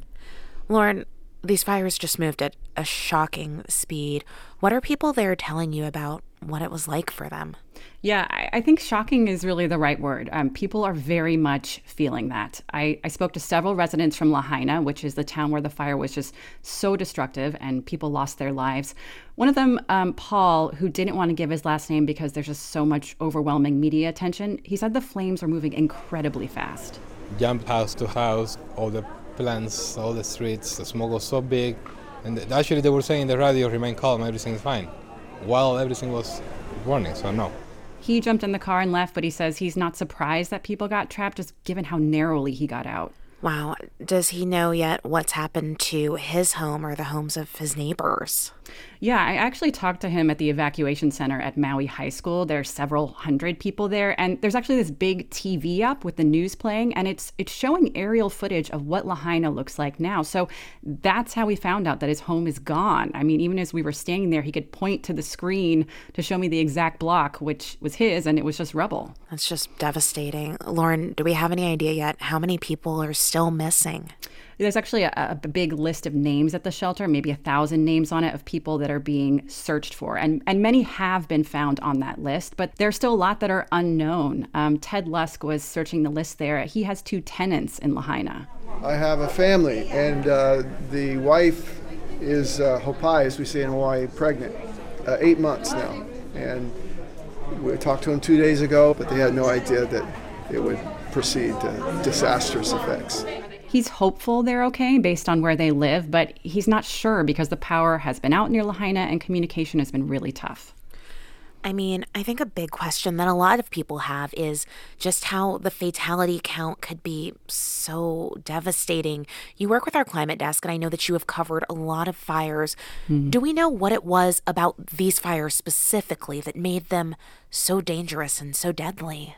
Lauren, these fires just moved at a shocking speed. What are people there telling you about what it was like for them? Yeah, I, I think shocking is really the right word. Um, people are very much feeling that. I, I spoke to several residents from Lahaina, which is the town where the fire was just so destructive and people lost their lives. One of them, um, Paul, who didn't want to give his last name because there's just so much overwhelming media attention, he said the flames were moving incredibly fast. Jump house to house, all the plants, all the streets, the smoke was so big. And actually, they were saying in the radio, remain calm, everything's fine. While everything was burning, so no. He jumped in the car and left, but he says he's not surprised that people got trapped, just given how narrowly he got out. Wow. Does he know yet what's happened to his home or the homes of his neighbors? Yeah, I actually talked to him at the evacuation center at Maui High School. There are several hundred people there, and there's actually this big TV up with the news playing, and it's it's showing aerial footage of what Lahaina looks like now. So that's how we found out that his home is gone. I mean, even as we were standing there, he could point to the screen to show me the exact block, which was his, and it was just rubble. That's just devastating. Lauren, do we have any idea yet how many people are still missing? There's actually a, a, big list of names at the shelter, maybe a thousand names on it of people that are being searched for. And, and many have been found on that list, but there's still a lot that are unknown. Um, Ted Lusk was searching the list there. He has two tenants in Lahaina. I have a family, and uh, the wife is uh, Hopai, as we say in Hawaii, pregnant, uh, eight months now. And we talked to them two days ago, but they had no idea that it would proceed to disastrous effects. He's hopeful they're okay based on where they live, but he's not sure because the power has been out near Lahaina and communication has been really tough. I mean, I think a big question that a lot of people have is just how the fatality count could be so devastating. You work with our climate desk, and I know that you have covered a lot of fires. Mm-hmm. Do we know what it was about these fires specifically that made them so dangerous and so deadly?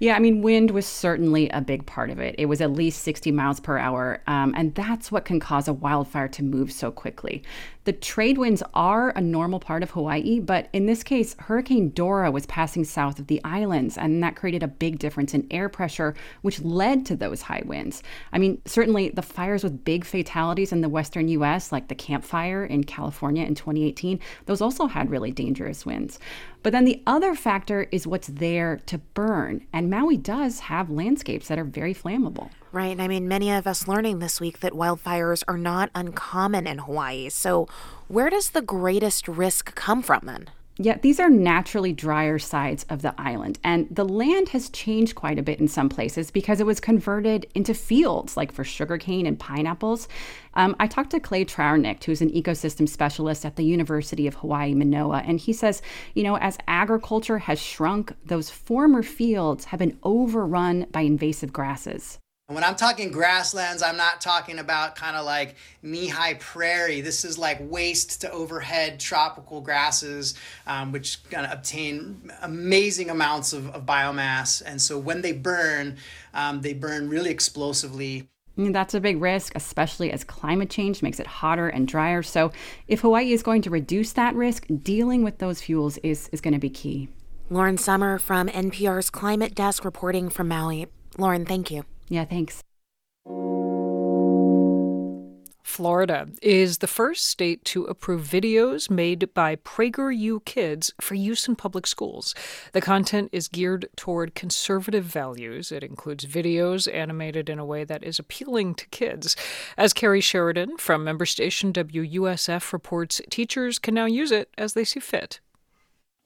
Yeah, I mean, wind was certainly a big part of it. It was at least 60 miles per hour, um, and that's what can cause a wildfire to move so quickly. The trade winds are a normal part of Hawaii, but in this case, Hurricane Dora was passing south of the islands, and that created a big difference in air pressure, which led to those high winds. I mean, certainly the fires with big fatalities in the western U.S., like the Camp Fire in California in 2018, those also had really dangerous winds. But then the other factor is what's there to burn. And Maui does have landscapes that are very flammable. Right. I mean, many of us learning this week that wildfires are not uncommon in Hawaii. So, where does the greatest risk come from then? Yeah, these are naturally drier sides of the island, and the land has changed quite a bit in some places because it was converted into fields, like for sugarcane and pineapples. Um, I talked to Clay Trauernicht, who's an ecosystem specialist at the University of Hawaii Manoa, and he says, you know, as agriculture has shrunk, those former fields have been overrun by invasive grasses. When I'm talking grasslands, I'm not talking about kind of like knee high prairie. This is like waist to overhead tropical grasses, um, which kind of obtain amazing amounts of, of, biomass. And so when they burn, um, they burn really explosively. That's a big risk, especially as climate change makes it hotter and drier. So, if Hawaii is going to reduce that risk, dealing with those fuels is, is going to be key. Lauren Sommer from NPR's Climate Desk reporting from Maui. Lauren, thank you. Yeah, thanks. Florida is the first state to approve videos made by PragerU kids for use in public schools. The content is geared toward conservative values. It includes videos animated in a way that is appealing to kids. As Kerry Sheridan from member station WUSF reports, teachers can now use it as they see fit.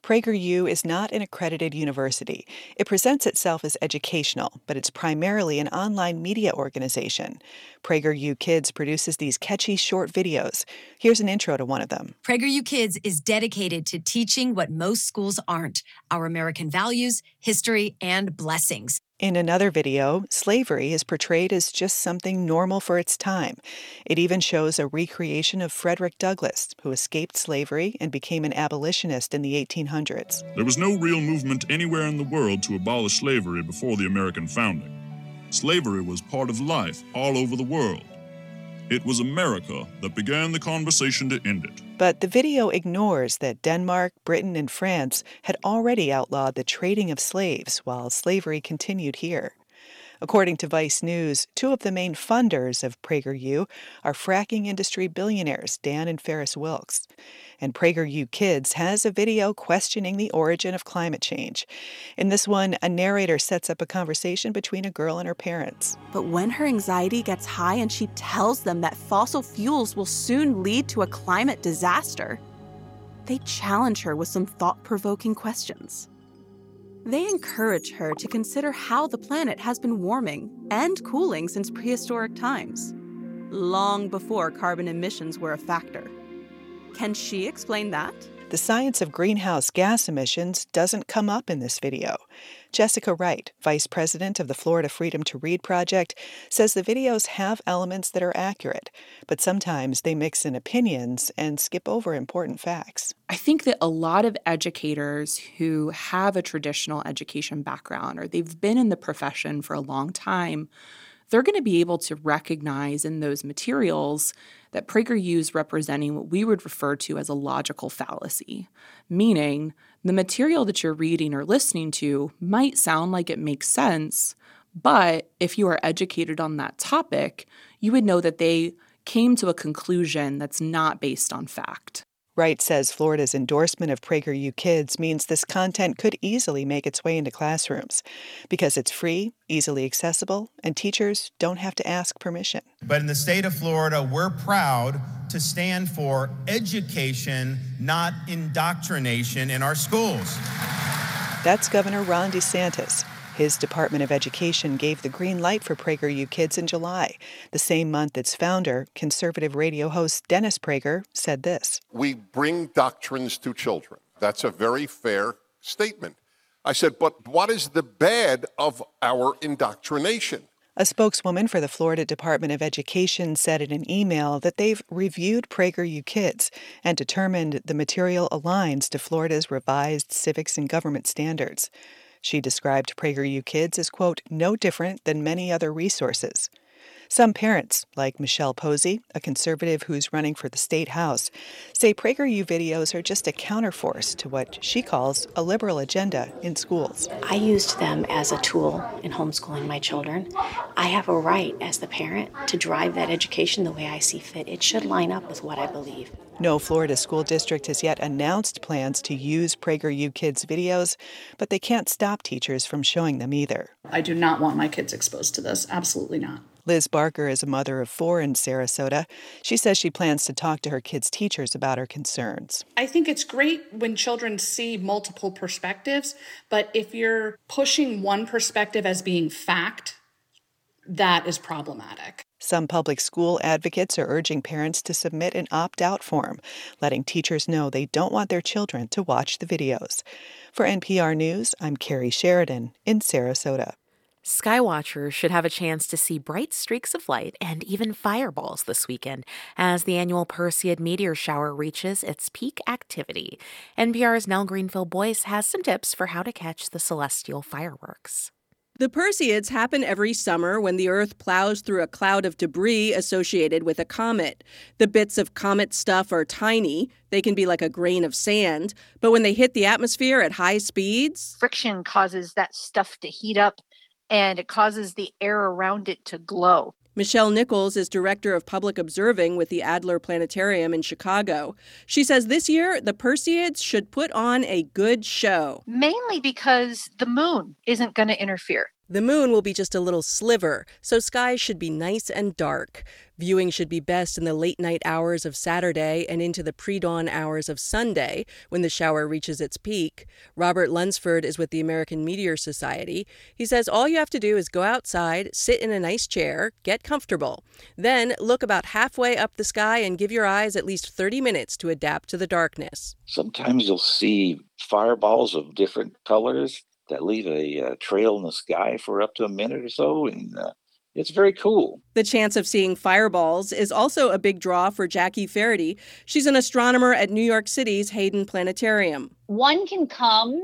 PragerU is not an accredited university. It presents itself as educational, but it's primarily an online media organization. PragerU Kids produces these catchy short videos. Here's an intro to one of them. PragerU Kids is dedicated to teaching what most schools aren't our American values, history, and blessings. In another video, slavery is portrayed as just something normal for its time. It even shows a recreation of Frederick Douglass, who escaped slavery and became an abolitionist in the 1800s. There was no real movement anywhere in the world to abolish slavery before the American founding. Slavery was part of life all over the world. It was America that began the conversation to end it. But the video ignores that Denmark, Britain, and France had already outlawed the trading of slaves while slavery continued here. According to Vice News, two of the main funders of PragerU are fracking industry billionaires Dan and Farris Wilks. And PragerU Kids has a video questioning the origin of climate change. In this one, a narrator sets up a conversation between a girl and her parents. But when her anxiety gets high and she tells them that fossil fuels will soon lead to a climate disaster, they challenge her with some thought provoking questions. They encourage her to consider how the planet has been warming and cooling since prehistoric times, long before carbon emissions were a factor. Can she explain that? The science of greenhouse gas emissions doesn't come up in this video. Jessica Wright, vice president of the Florida Freedom to Read Project, says the videos have elements that are accurate, but sometimes they mix in opinions and skip over important facts. I think that a lot of educators who have a traditional education background or they've been in the profession for a long time they're going to be able to recognize in those materials that PragerU is representing what we would refer to as a logical fallacy, meaning the material that you're reading or listening to might sound like it makes sense, but if you are educated on that topic, you would know that they came to a conclusion that's not based on fact. Wright says Florida's endorsement of PragerU Kids means this content could easily make its way into classrooms because it's free, easily accessible, and teachers don't have to ask permission. But in the state of Florida, we're proud to stand for education, not indoctrination in our schools. That's Governor Ron DeSantis. His Department of Education gave the green light for PragerU Kids in July, the same month its founder, conservative radio host Dennis Prager, said this We bring doctrines to children. That's a very fair statement. I said, but what is the bad of our indoctrination? A spokeswoman for the Florida Department of Education said in an email that they've reviewed PragerU Kids and determined the material aligns to Florida's revised civics and government standards. She described PragerU Kids as, quote, no different than many other resources. Some parents, like Michelle Posey, a conservative who's running for the state house, say PragerU videos are just a counterforce to what she calls a liberal agenda in schools. I used them as a tool in homeschooling my children. I have a right as the parent to drive that education the way I see fit. It should line up with what I believe. No Florida school district has yet announced plans to use PragerU Kids videos, but they can't stop teachers from showing them either. I do not want my kids exposed to this. Absolutely not. Liz Barker is a mother of four in Sarasota. She says she plans to talk to her kids' teachers about her concerns. I think it's great when children see multiple perspectives, but if you're pushing one perspective as being fact, that is problematic. Some public school advocates are urging parents to submit an opt out form, letting teachers know they don't want their children to watch the videos. For NPR News, I'm Kerry Sheridan in Sarasota. Skywatchers should have a chance to see bright streaks of light and even fireballs this weekend as the annual Perseid meteor shower reaches its peak activity. NPR's Nell Greenfieldboyce has some tips for how to catch the celestial fireworks. The Perseids happen every summer when the Earth plows through a cloud of debris associated with a comet. The bits of comet stuff are tiny, they can be like a grain of sand, but when they hit the atmosphere at high speeds, friction causes that stuff to heat up and it causes the air around it to glow. Michelle Nichols is director of public observing with the Adler Planetarium in Chicago. She says this year the Perseids should put on a good show. Mainly because the moon isn't going to interfere. The moon will be just a little sliver, so skies should be nice and dark. Viewing should be best in the late night hours of Saturday and into the pre dawn hours of Sunday when the shower reaches its peak. Robert Lunsford is with the American Meteor Society. He says all you have to do is go outside, sit in a nice chair, get comfortable. Then look about halfway up the sky and give your eyes at least 30 minutes to adapt to the darkness. Sometimes you'll see fireballs of different colors that leave a uh, trail in the sky for up to a minute or so, and uh, it's very cool. The chance of seeing fireballs is also a big draw for Jackie Faherty. She's an astronomer at New York City's Hayden Planetarium. One can come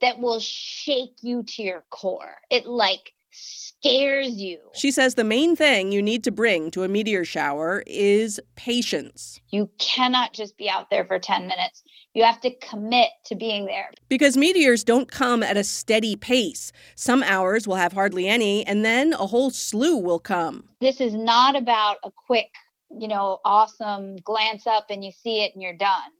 that will shake you to your core. It like scares you. She says the main thing you need to bring to a meteor shower is patience. You cannot just be out there for 10 minutes. You have to commit to being there. Because meteors don't come at a steady pace. Some hours will have hardly any, and then a whole slew will come. This is not about a quick, you know, awesome glance up and you see it and you're done.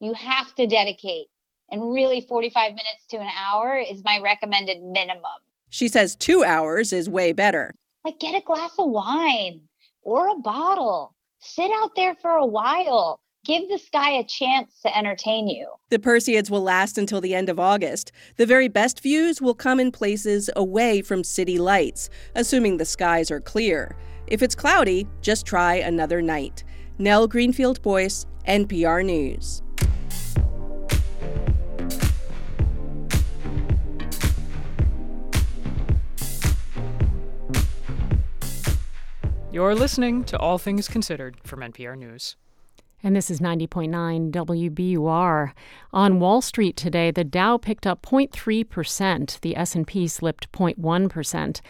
You have to dedicate. And really, 45 minutes to an hour is my recommended minimum. She says two hours is way better. Like, get a glass of wine or a bottle. Sit out there for a while. Give the sky a chance to entertain you. The Perseids will last until the end of August. The very best views will come in places away from city lights, assuming the skies are clear. If it's cloudy, just try another night. Nell Greenfieldboyce, NPR News. You're listening to All Things Considered from NPR News. And this is 90.9 WBUR. On Wall Street today, the Dow picked up 0.3%, the S&P slipped 0.1%,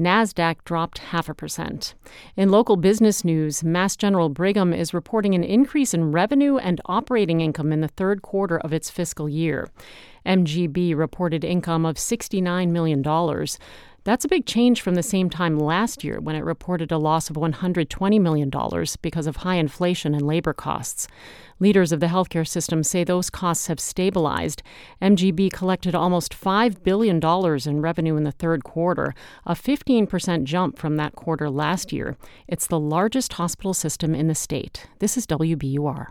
Nasdaq dropped half a percent. In local business news, Mass General Brigham is reporting an increase in revenue and operating income in the third quarter of its fiscal year. MGB reported income of $69 million. That's a big change from the same time last year when it reported a loss of $120 million because of high inflation and labor costs. Leaders of the healthcare system say those costs have stabilized. MGB collected almost $5 billion in revenue in the third quarter, a 15% jump from that quarter last year. It's the largest hospital system in the state. This is WBUR.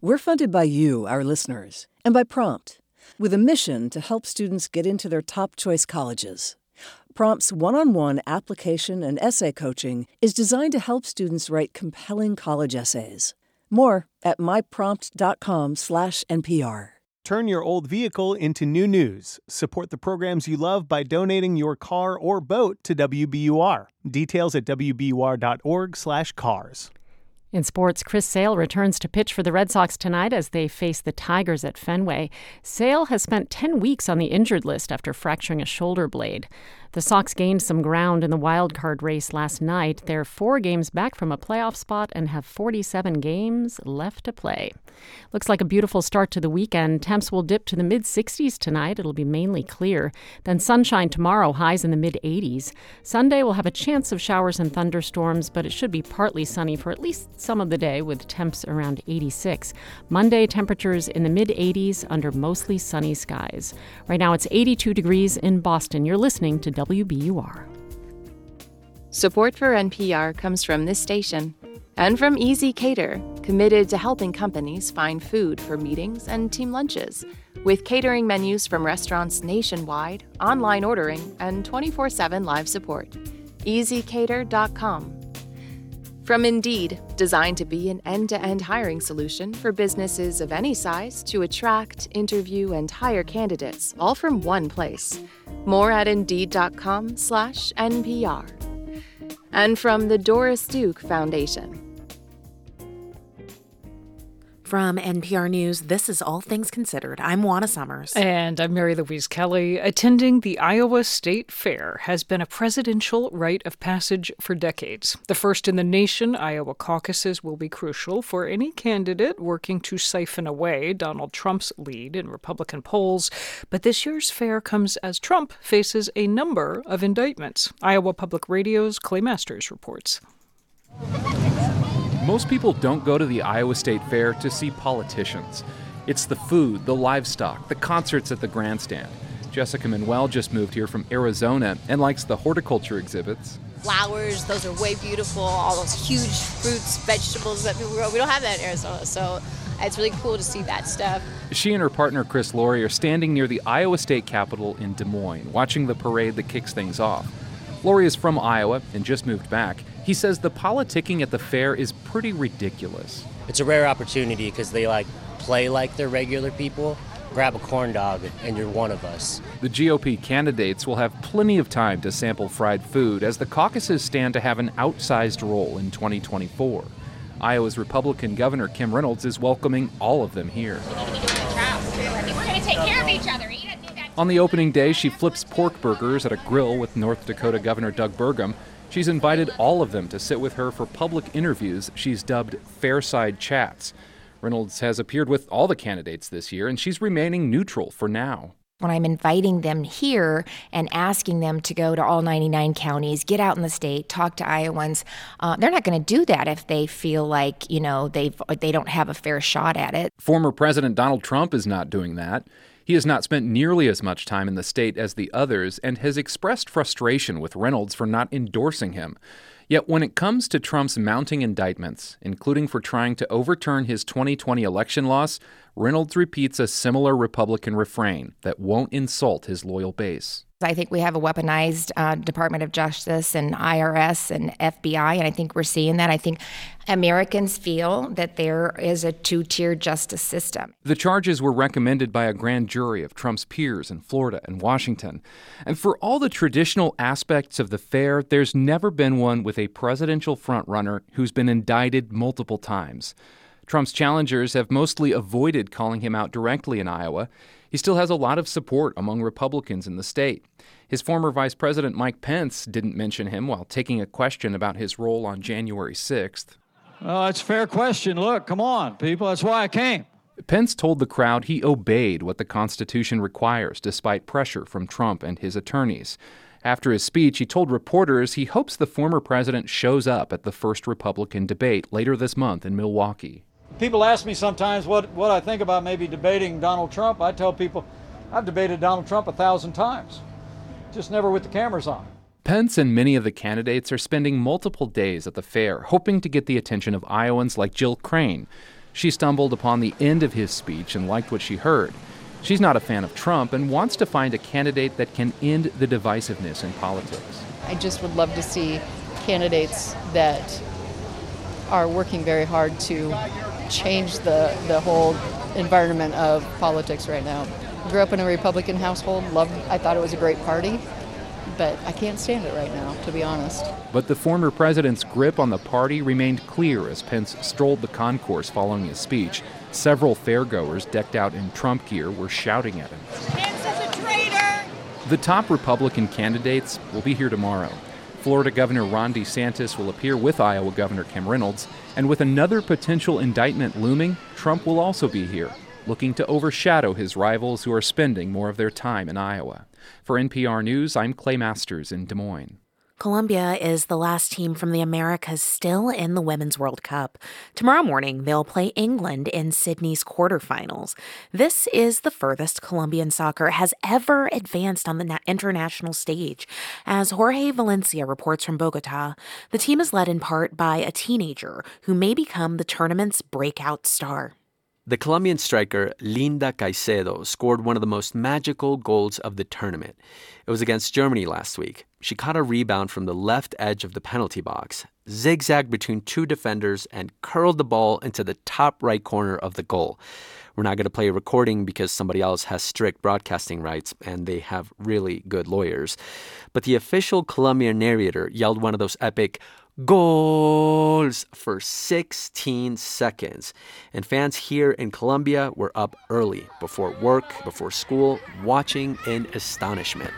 We're funded by you, our listeners, and by Prompt, with a mission to help students get into their top choice colleges. Prompt's one on one application and essay coaching is designed to help students write compelling college essays. More at myprompt.com/slash NPR. Turn your old vehicle into new news. Support the programs you love by donating your car or boat to WBUR. Details at WBUR.org/cars. In sports, Chris Sale returns to pitch for the Red Sox tonight as they face the Tigers at Fenway. Sale has spent 10 weeks on the injured list after fracturing a shoulder blade. The Sox gained some ground in the wild card race last night. They're four games back from a playoff spot and have 47 games left to play. Looks like a beautiful start to the weekend. Temps will dip to the mid 60s tonight. It'll be mainly clear. Then sunshine tomorrow, highs in the mid 80s. Sunday will have a chance of showers and thunderstorms, but it should be partly sunny for at least some of the day with temps around 86. Monday, temperatures in the mid 80s under mostly sunny skies. Right now it's 82 degrees in Boston. You're listening to WBUR. Support for NPR comes from this station and from ezCater, committed to helping companies find food for meetings and team lunches, with catering menus from restaurants nationwide, online ordering, and 24 7 live support. ezCater.com. From Indeed, designed to be an end to end hiring solution for businesses of any size to attract, interview, and hire candidates, all from one place. More at Indeed.com slash NPR. And from the Doris Duke Foundation. From NPR News, this is All Things Considered. I'm Juana Summers. And I'm Mary Louise Kelly. Attending the Iowa State Fair has been a presidential rite of passage for decades. The first in the nation, Iowa caucuses will be crucial for any candidate working to siphon away Donald Trump's lead in Republican polls. But this year's fair comes as Trump faces a number of indictments. Iowa Public Radio's Clay Masters reports. Most people don't go to the Iowa State Fair to see politicians. It's the food, the livestock, the concerts at the grandstand. Jessica Manuel just moved here from Arizona and likes the horticulture exhibits. Flowers, those are way beautiful. All those huge fruits, vegetables that people grow. We don't have that in Arizona, so it's really cool to see that stuff. She and her partner Chris Laurie are standing near the Iowa State Capitol in Des Moines, watching the parade that kicks things off. Laurie is from Iowa and just moved back. He says the politicking at the fair is pretty ridiculous. It's a rare opportunity because they like play like they're regular people. Grab a corn dog and you're one of us. The GOP candidates will have plenty of time to sample fried food as the caucuses stand to have an outsized role in 2024. Iowa's Republican Governor Kim Reynolds is welcoming all of them here. We're going to take care of each other. On the opening day, she flips pork burgers at a grill with North Dakota Governor Doug Burgum. She's invited all of them to sit with her for public interviews she's dubbed Fairside Chats. Reynolds has appeared with all the candidates this year, and she's remaining neutral for now when I'm inviting them here and asking them to go to all 99 counties, get out in the state, talk to Iowans, uh, they're not going to do that if they feel like you know they they don't have a fair shot at it. Former President Donald Trump is not doing that. He has not spent nearly as much time in the state as the others and has expressed frustration with Reynolds for not endorsing him. Yet when it comes to Trump's mounting indictments, including for trying to overturn his 2020 election loss, Reynolds repeats a similar Republican refrain that won't insult his loyal base. I think we have a weaponized uh, Department of Justice and IRS and FBI, and I think we're seeing that. I think Americans feel that there is a two tier justice system. The charges were recommended by a grand jury of Trump's peers in Florida and Washington. And for all the traditional aspects of the fair, there's never been one with a presidential frontrunner who's been indicted multiple times. Trump's challengers have mostly avoided calling him out directly in Iowa. He still has a lot of support among Republicans in the state. His former Vice President Mike Pence didn't mention him while taking a question about his role on January 6th. Well, it's a fair question. Look, come on, people. That's why I came. Pence told the crowd he obeyed what the Constitution requires despite pressure from Trump and his attorneys. After his speech, he told reporters he hopes the former president shows up at the first Republican debate later this month in Milwaukee. People ask me sometimes what, what I think about maybe debating Donald Trump. I tell people I've debated Donald Trump a thousand times, just never with the cameras on. Pence and many of the candidates are spending multiple days at the fair, hoping to get the attention of Iowans like Jill Crane. She stumbled upon the end of his speech and liked what she heard. She's not a fan of Trump and wants to find a candidate that can end the divisiveness in politics. I just would love to see candidates that are working very hard to change the, the whole environment of politics right now. Grew up in a Republican household, loved I thought it was a great party, but I can't stand it right now, to be honest. But the former president's grip on the party remained clear as Pence strolled the concourse following his speech. Several fairgoers decked out in Trump gear were shouting at him. Pence is a traitor! The top Republican candidates will be here tomorrow. Florida Governor Ron DeSantis will appear with Iowa Governor Kim Reynolds, and with another potential indictment looming, Trump will also be here, looking to overshadow his rivals who are spending more of their time in Iowa. For NPR News, I'm Clay Masters in Des Moines. Colombia is the last team from the Americas still in the Women's World Cup. Tomorrow morning, they'll play England in Sydney's quarterfinals. This is the furthest Colombian soccer has ever advanced on the international stage. As Jorge Valencia reports from Bogota, the team is led in part by a teenager who may become the tournament's breakout star. The Colombian striker Linda Caicedo scored one of the most magical goals of the tournament. It was against Germany last week. She caught a rebound from the left edge of the penalty box, zigzagged between two defenders, and curled the ball into the top right corner of the goal. We're not going to play a recording because somebody else has strict broadcasting rights and they have really good lawyers. But the official Colombian narrator yelled one of those epic goals for 16 seconds. And fans here in Colombia were up early, before work, before school, watching in astonishment.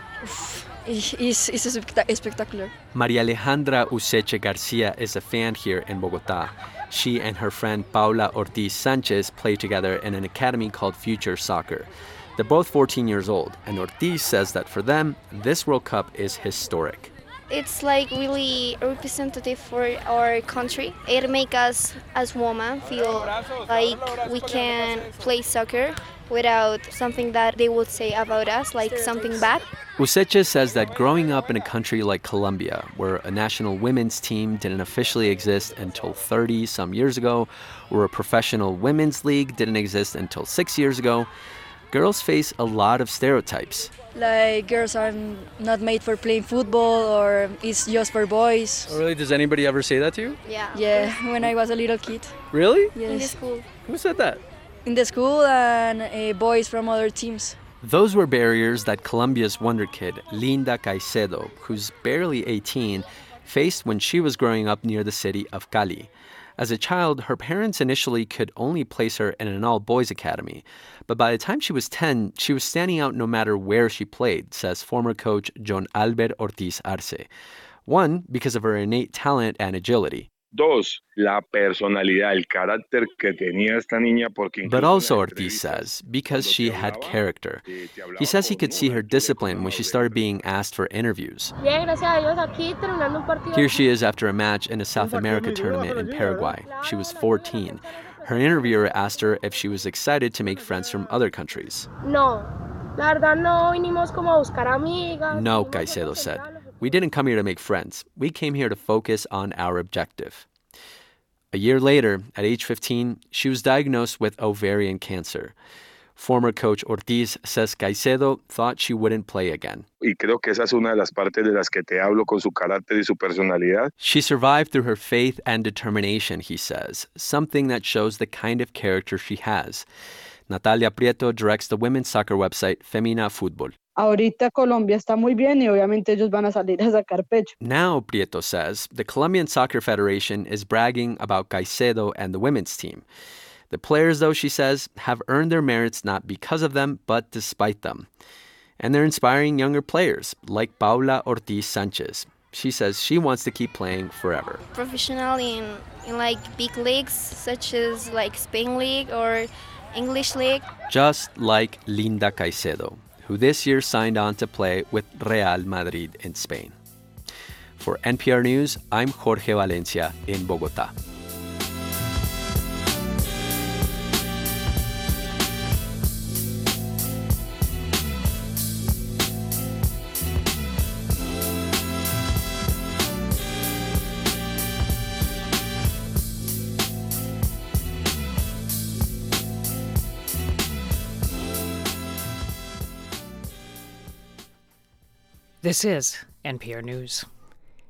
It's, it's spectacular. Maria Alejandra Useche Garcia is a fan here in Bogota. She and her friend Paula Ortiz Sanchez play together in an academy called Future Soccer. They're both 14 years old, and Ortiz says that for them, this World Cup is historic it's like really representative for our country. It makes us as women feel like we can play soccer without something that they would say about us, like something bad. Useche says that growing up in a country like Colombia, where a national women's team didn't officially exist until 30 some years ago, where a professional women's league didn't exist until six years ago, girls face a lot of stereotypes. Like girls are not made for playing football or it's just for boys. Oh, really? Does anybody ever say that to you? Yeah. Yeah, when I was a little kid. Really? Yes. In the school. Who said that? In the school and uh, boys from other teams. Those were barriers that Colombia's wonder kid, Linda Caicedo, who's barely 18, faced when she was growing up near the city of Cali. As a child, her parents initially could only place her in an all boys academy. But by the time she was 10, she was standing out no matter where she played, says former coach John Albert Ortiz Arce. One, because of her innate talent and agility. Dos, la personalidad, el carácter que tenía esta niña porque But also, Ortiz says, because she had character. Eh, he says he could see her discipline when she started being asked for interviews. Here she is after a match in a South America tournament in Paraguay. She was 14. Her interviewer asked her if she was excited to make friends from other countries. No, la verdad no vinimos como a buscar amigas. No, Caicedo said. We didn't come here to make friends. We came here to focus on our objective. A year later, at age 15, she was diagnosed with ovarian cancer. Former coach Ortiz says Caicedo thought she wouldn't play again. Y creo que esa es una de las partes de las que te hablo con su carácter y su personalidad. She survived through her faith and determination, he says, something that shows the kind of character she has. Natalia Prieto directs the women's soccer website Femina Fútbol. Ahorita Colombia está muy bien y obviamente ellos van a salir a sacar pecho. Now, Prieto says, the Colombian Soccer Federation is bragging about Caicedo and the women's team. The players, though, she says, have earned their merits not because of them, but despite them. And they're inspiring younger players, like Paula Ortiz Sanchez. She says she wants to keep playing forever. Professionally in, in like big leagues such as like Spain League or English League. Just like Linda Caicedo, who this year signed on to play with Real Madrid in Spain. For NPR News, I'm Jorge Valencia in Bogota. This is NPR News.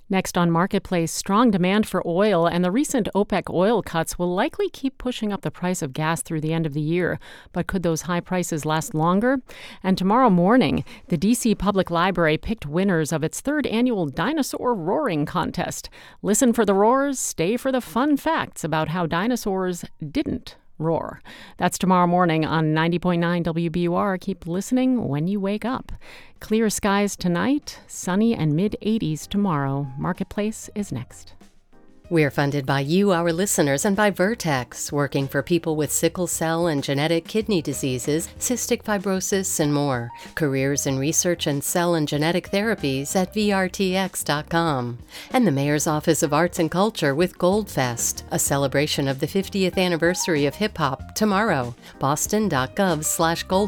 Next on Marketplace, strong demand for oil and the recent OPEC oil cuts will likely keep pushing up the price of gas through the end of the year. But could those high prices last longer? And tomorrow morning, the DC Public Library picked winners of its third annual Dinosaur Roaring Contest. Listen for the roars, stay for the fun facts about how dinosaurs didn't roar. That's tomorrow morning on 90.9 WBUR. Keep listening when you wake up. Clear skies tonight, sunny and mid 80s tomorrow. Marketplace is next. We're funded by you, our listeners, and by Vertex, working for people with sickle cell and genetic kidney diseases, cystic fibrosis, and more. Careers in research and cell and genetic therapies at VRTX.com. And the Mayor's Office of Arts and Culture with Goldfest, a celebration of the 50th anniversary of hip hop tomorrow. Boston.gov slash Gold.